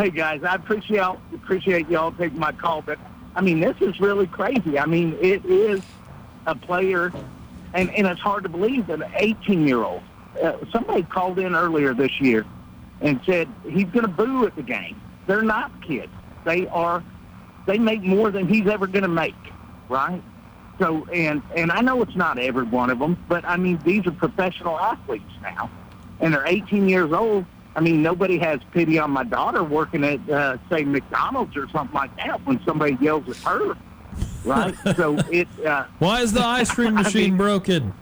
Hey guys, I appreciate appreciate y'all taking my call, but I mean this is really crazy. I mean it is a player, and and it's hard to believe that an 18 year old. Uh, somebody called in earlier this year and said he's going to boo at the game. They're not kids. They are. They make more than he's ever going to make, right? So and and I know it's not every one of them, but I mean these are professional athletes now, and they're 18 years old I mean, nobody has pity on my daughter working at, uh, say, McDonald's or something like that when somebody yells at her, right? so it. Uh, Why is the ice cream machine I mean, broken?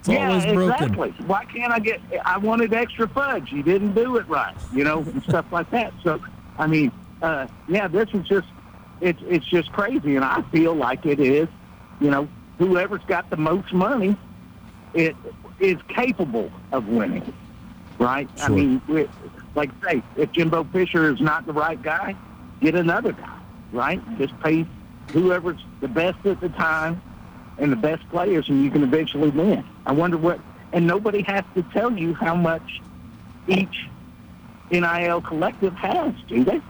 It's yeah, always broken. exactly. Why can't I get? I wanted extra fudge. You didn't do it right, you know, and stuff like that. So, I mean, uh, yeah, this is just it's it's just crazy, and I feel like it is, you know, whoever's got the most money, it is capable of winning right? Sure. I mean, like I say, if Jimbo Fisher is not the right guy, get another guy, right? Just pay whoever's the best at the time and the best players, and you can eventually win. I wonder what, and nobody has to tell you how much each NIL collective has, do they?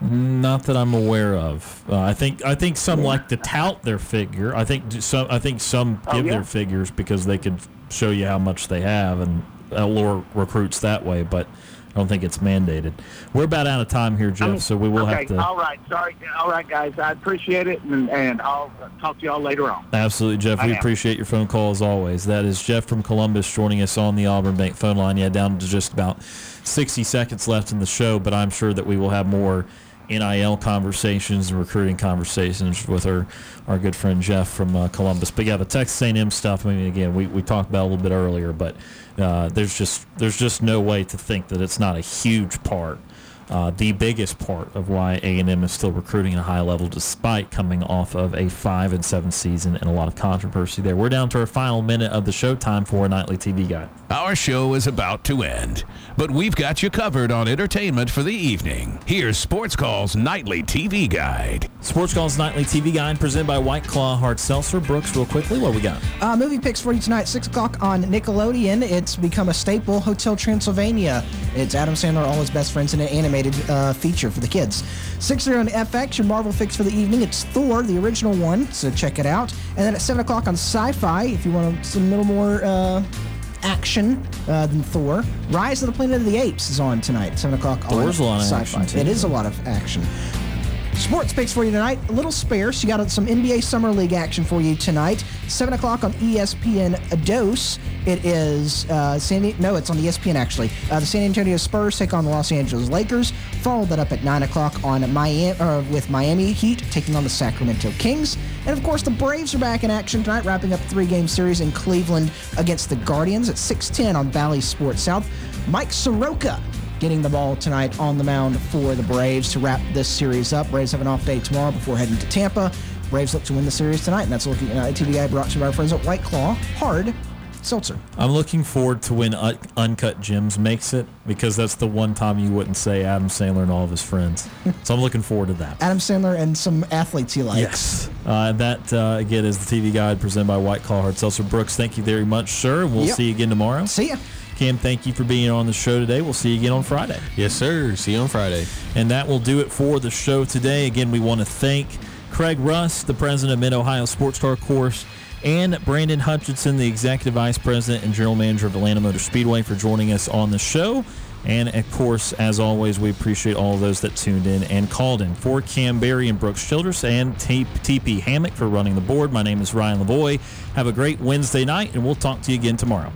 Not that I'm aware of. Uh, I think I think some like to tout their figure. I think some I think some oh, give oh, yeah. their figures because they could show you how much they have, and uh, lure recruits that way, but I don't think it's mandated. We're about out of time here, Jeff, I mean, so we will okay, have to. All right, sorry. All right, guys, I appreciate it, and, and I'll talk to y'all later on. Absolutely, Jeff. I we am. appreciate your phone call as always. That is Jeff from Columbus joining us on the Auburn Bank phone line. Yeah, down to just about 60 seconds left in the show, but I'm sure that we will have more NIL conversations and recruiting conversations with our, our good friend Jeff from uh, Columbus. But yeah, the Texas A&M stuff. I mean, again, we, we talked about a little bit earlier, but uh, there's just there's just no way to think that it's not a huge part uh, the biggest part of why A&M is still recruiting at a high level despite coming off of a 5 and 7 season and a lot of controversy there. We're down to our final minute of the show time for a nightly TV guide. Our show is about to end, but we've got you covered on entertainment for the evening. Here's Sports Call's nightly TV guide. Sports Call's nightly TV guide presented by White Claw Hard Seltzer. Brooks, real quickly, what we got? Uh, movie picks for you tonight, 6 o'clock on Nickelodeon. It's become a staple, Hotel Transylvania. It's Adam Sandler, all his best friends in an animated uh, feature for the kids. Six 6.30 on FX, your Marvel fix for the evening. It's Thor, the original one, so check it out. And then at 7 o'clock on Sci-Fi, if you want some little more... Uh, action uh, than Thor. Rise of the Planet of the Apes is on tonight, 7 o'clock Thor's on a lot of sci-fi. action, too. It is a lot of action. Sports picks for you tonight. A little sparse. You got some NBA Summer League action for you tonight. Seven o'clock on ESPN dose. It is uh, San. No, it's on ESPN actually. Uh, the San Antonio Spurs take on the Los Angeles Lakers. Follow that up at nine o'clock on Miami uh, with Miami Heat taking on the Sacramento Kings. And of course, the Braves are back in action tonight, wrapping up three-game series in Cleveland against the Guardians at 6:10 on Bally Sports South. Mike Soroka getting the ball tonight on the mound for the Braves to wrap this series up. Braves have an off day tomorrow before heading to Tampa. Braves look to win the series tonight, and that's looking at TVI brought to you by our friends at White Claw Hard Seltzer. I'm looking forward to when Un- Uncut Gems makes it because that's the one time you wouldn't say Adam Sandler and all of his friends. so I'm looking forward to that. Adam Sandler and some athletes he likes. Yes. Uh, that, uh, again, is the TV guide presented by White Claw Hard Seltzer. Brooks, thank you very much, sir. We'll Yep. see you again tomorrow. See ya. Kam, thank you for being on the show today. We'll see you again on Friday. Yes, sir. See you on Friday. And that will do it for the show today. Again, we want to thank Craig Rust, the president of Mid Ohio Sports Car Course, and Brandon Hutchison, the executive vice president and general manager of Atlanta Motor Speedway, for joining us on the show. And of course, as always, we appreciate all of those that tuned in and called in. For Kam Berry and Brooks Childress and TP Hammock for running the board, my name is Ryan Lavoie. Have a great Wednesday night, and we'll talk to you again tomorrow.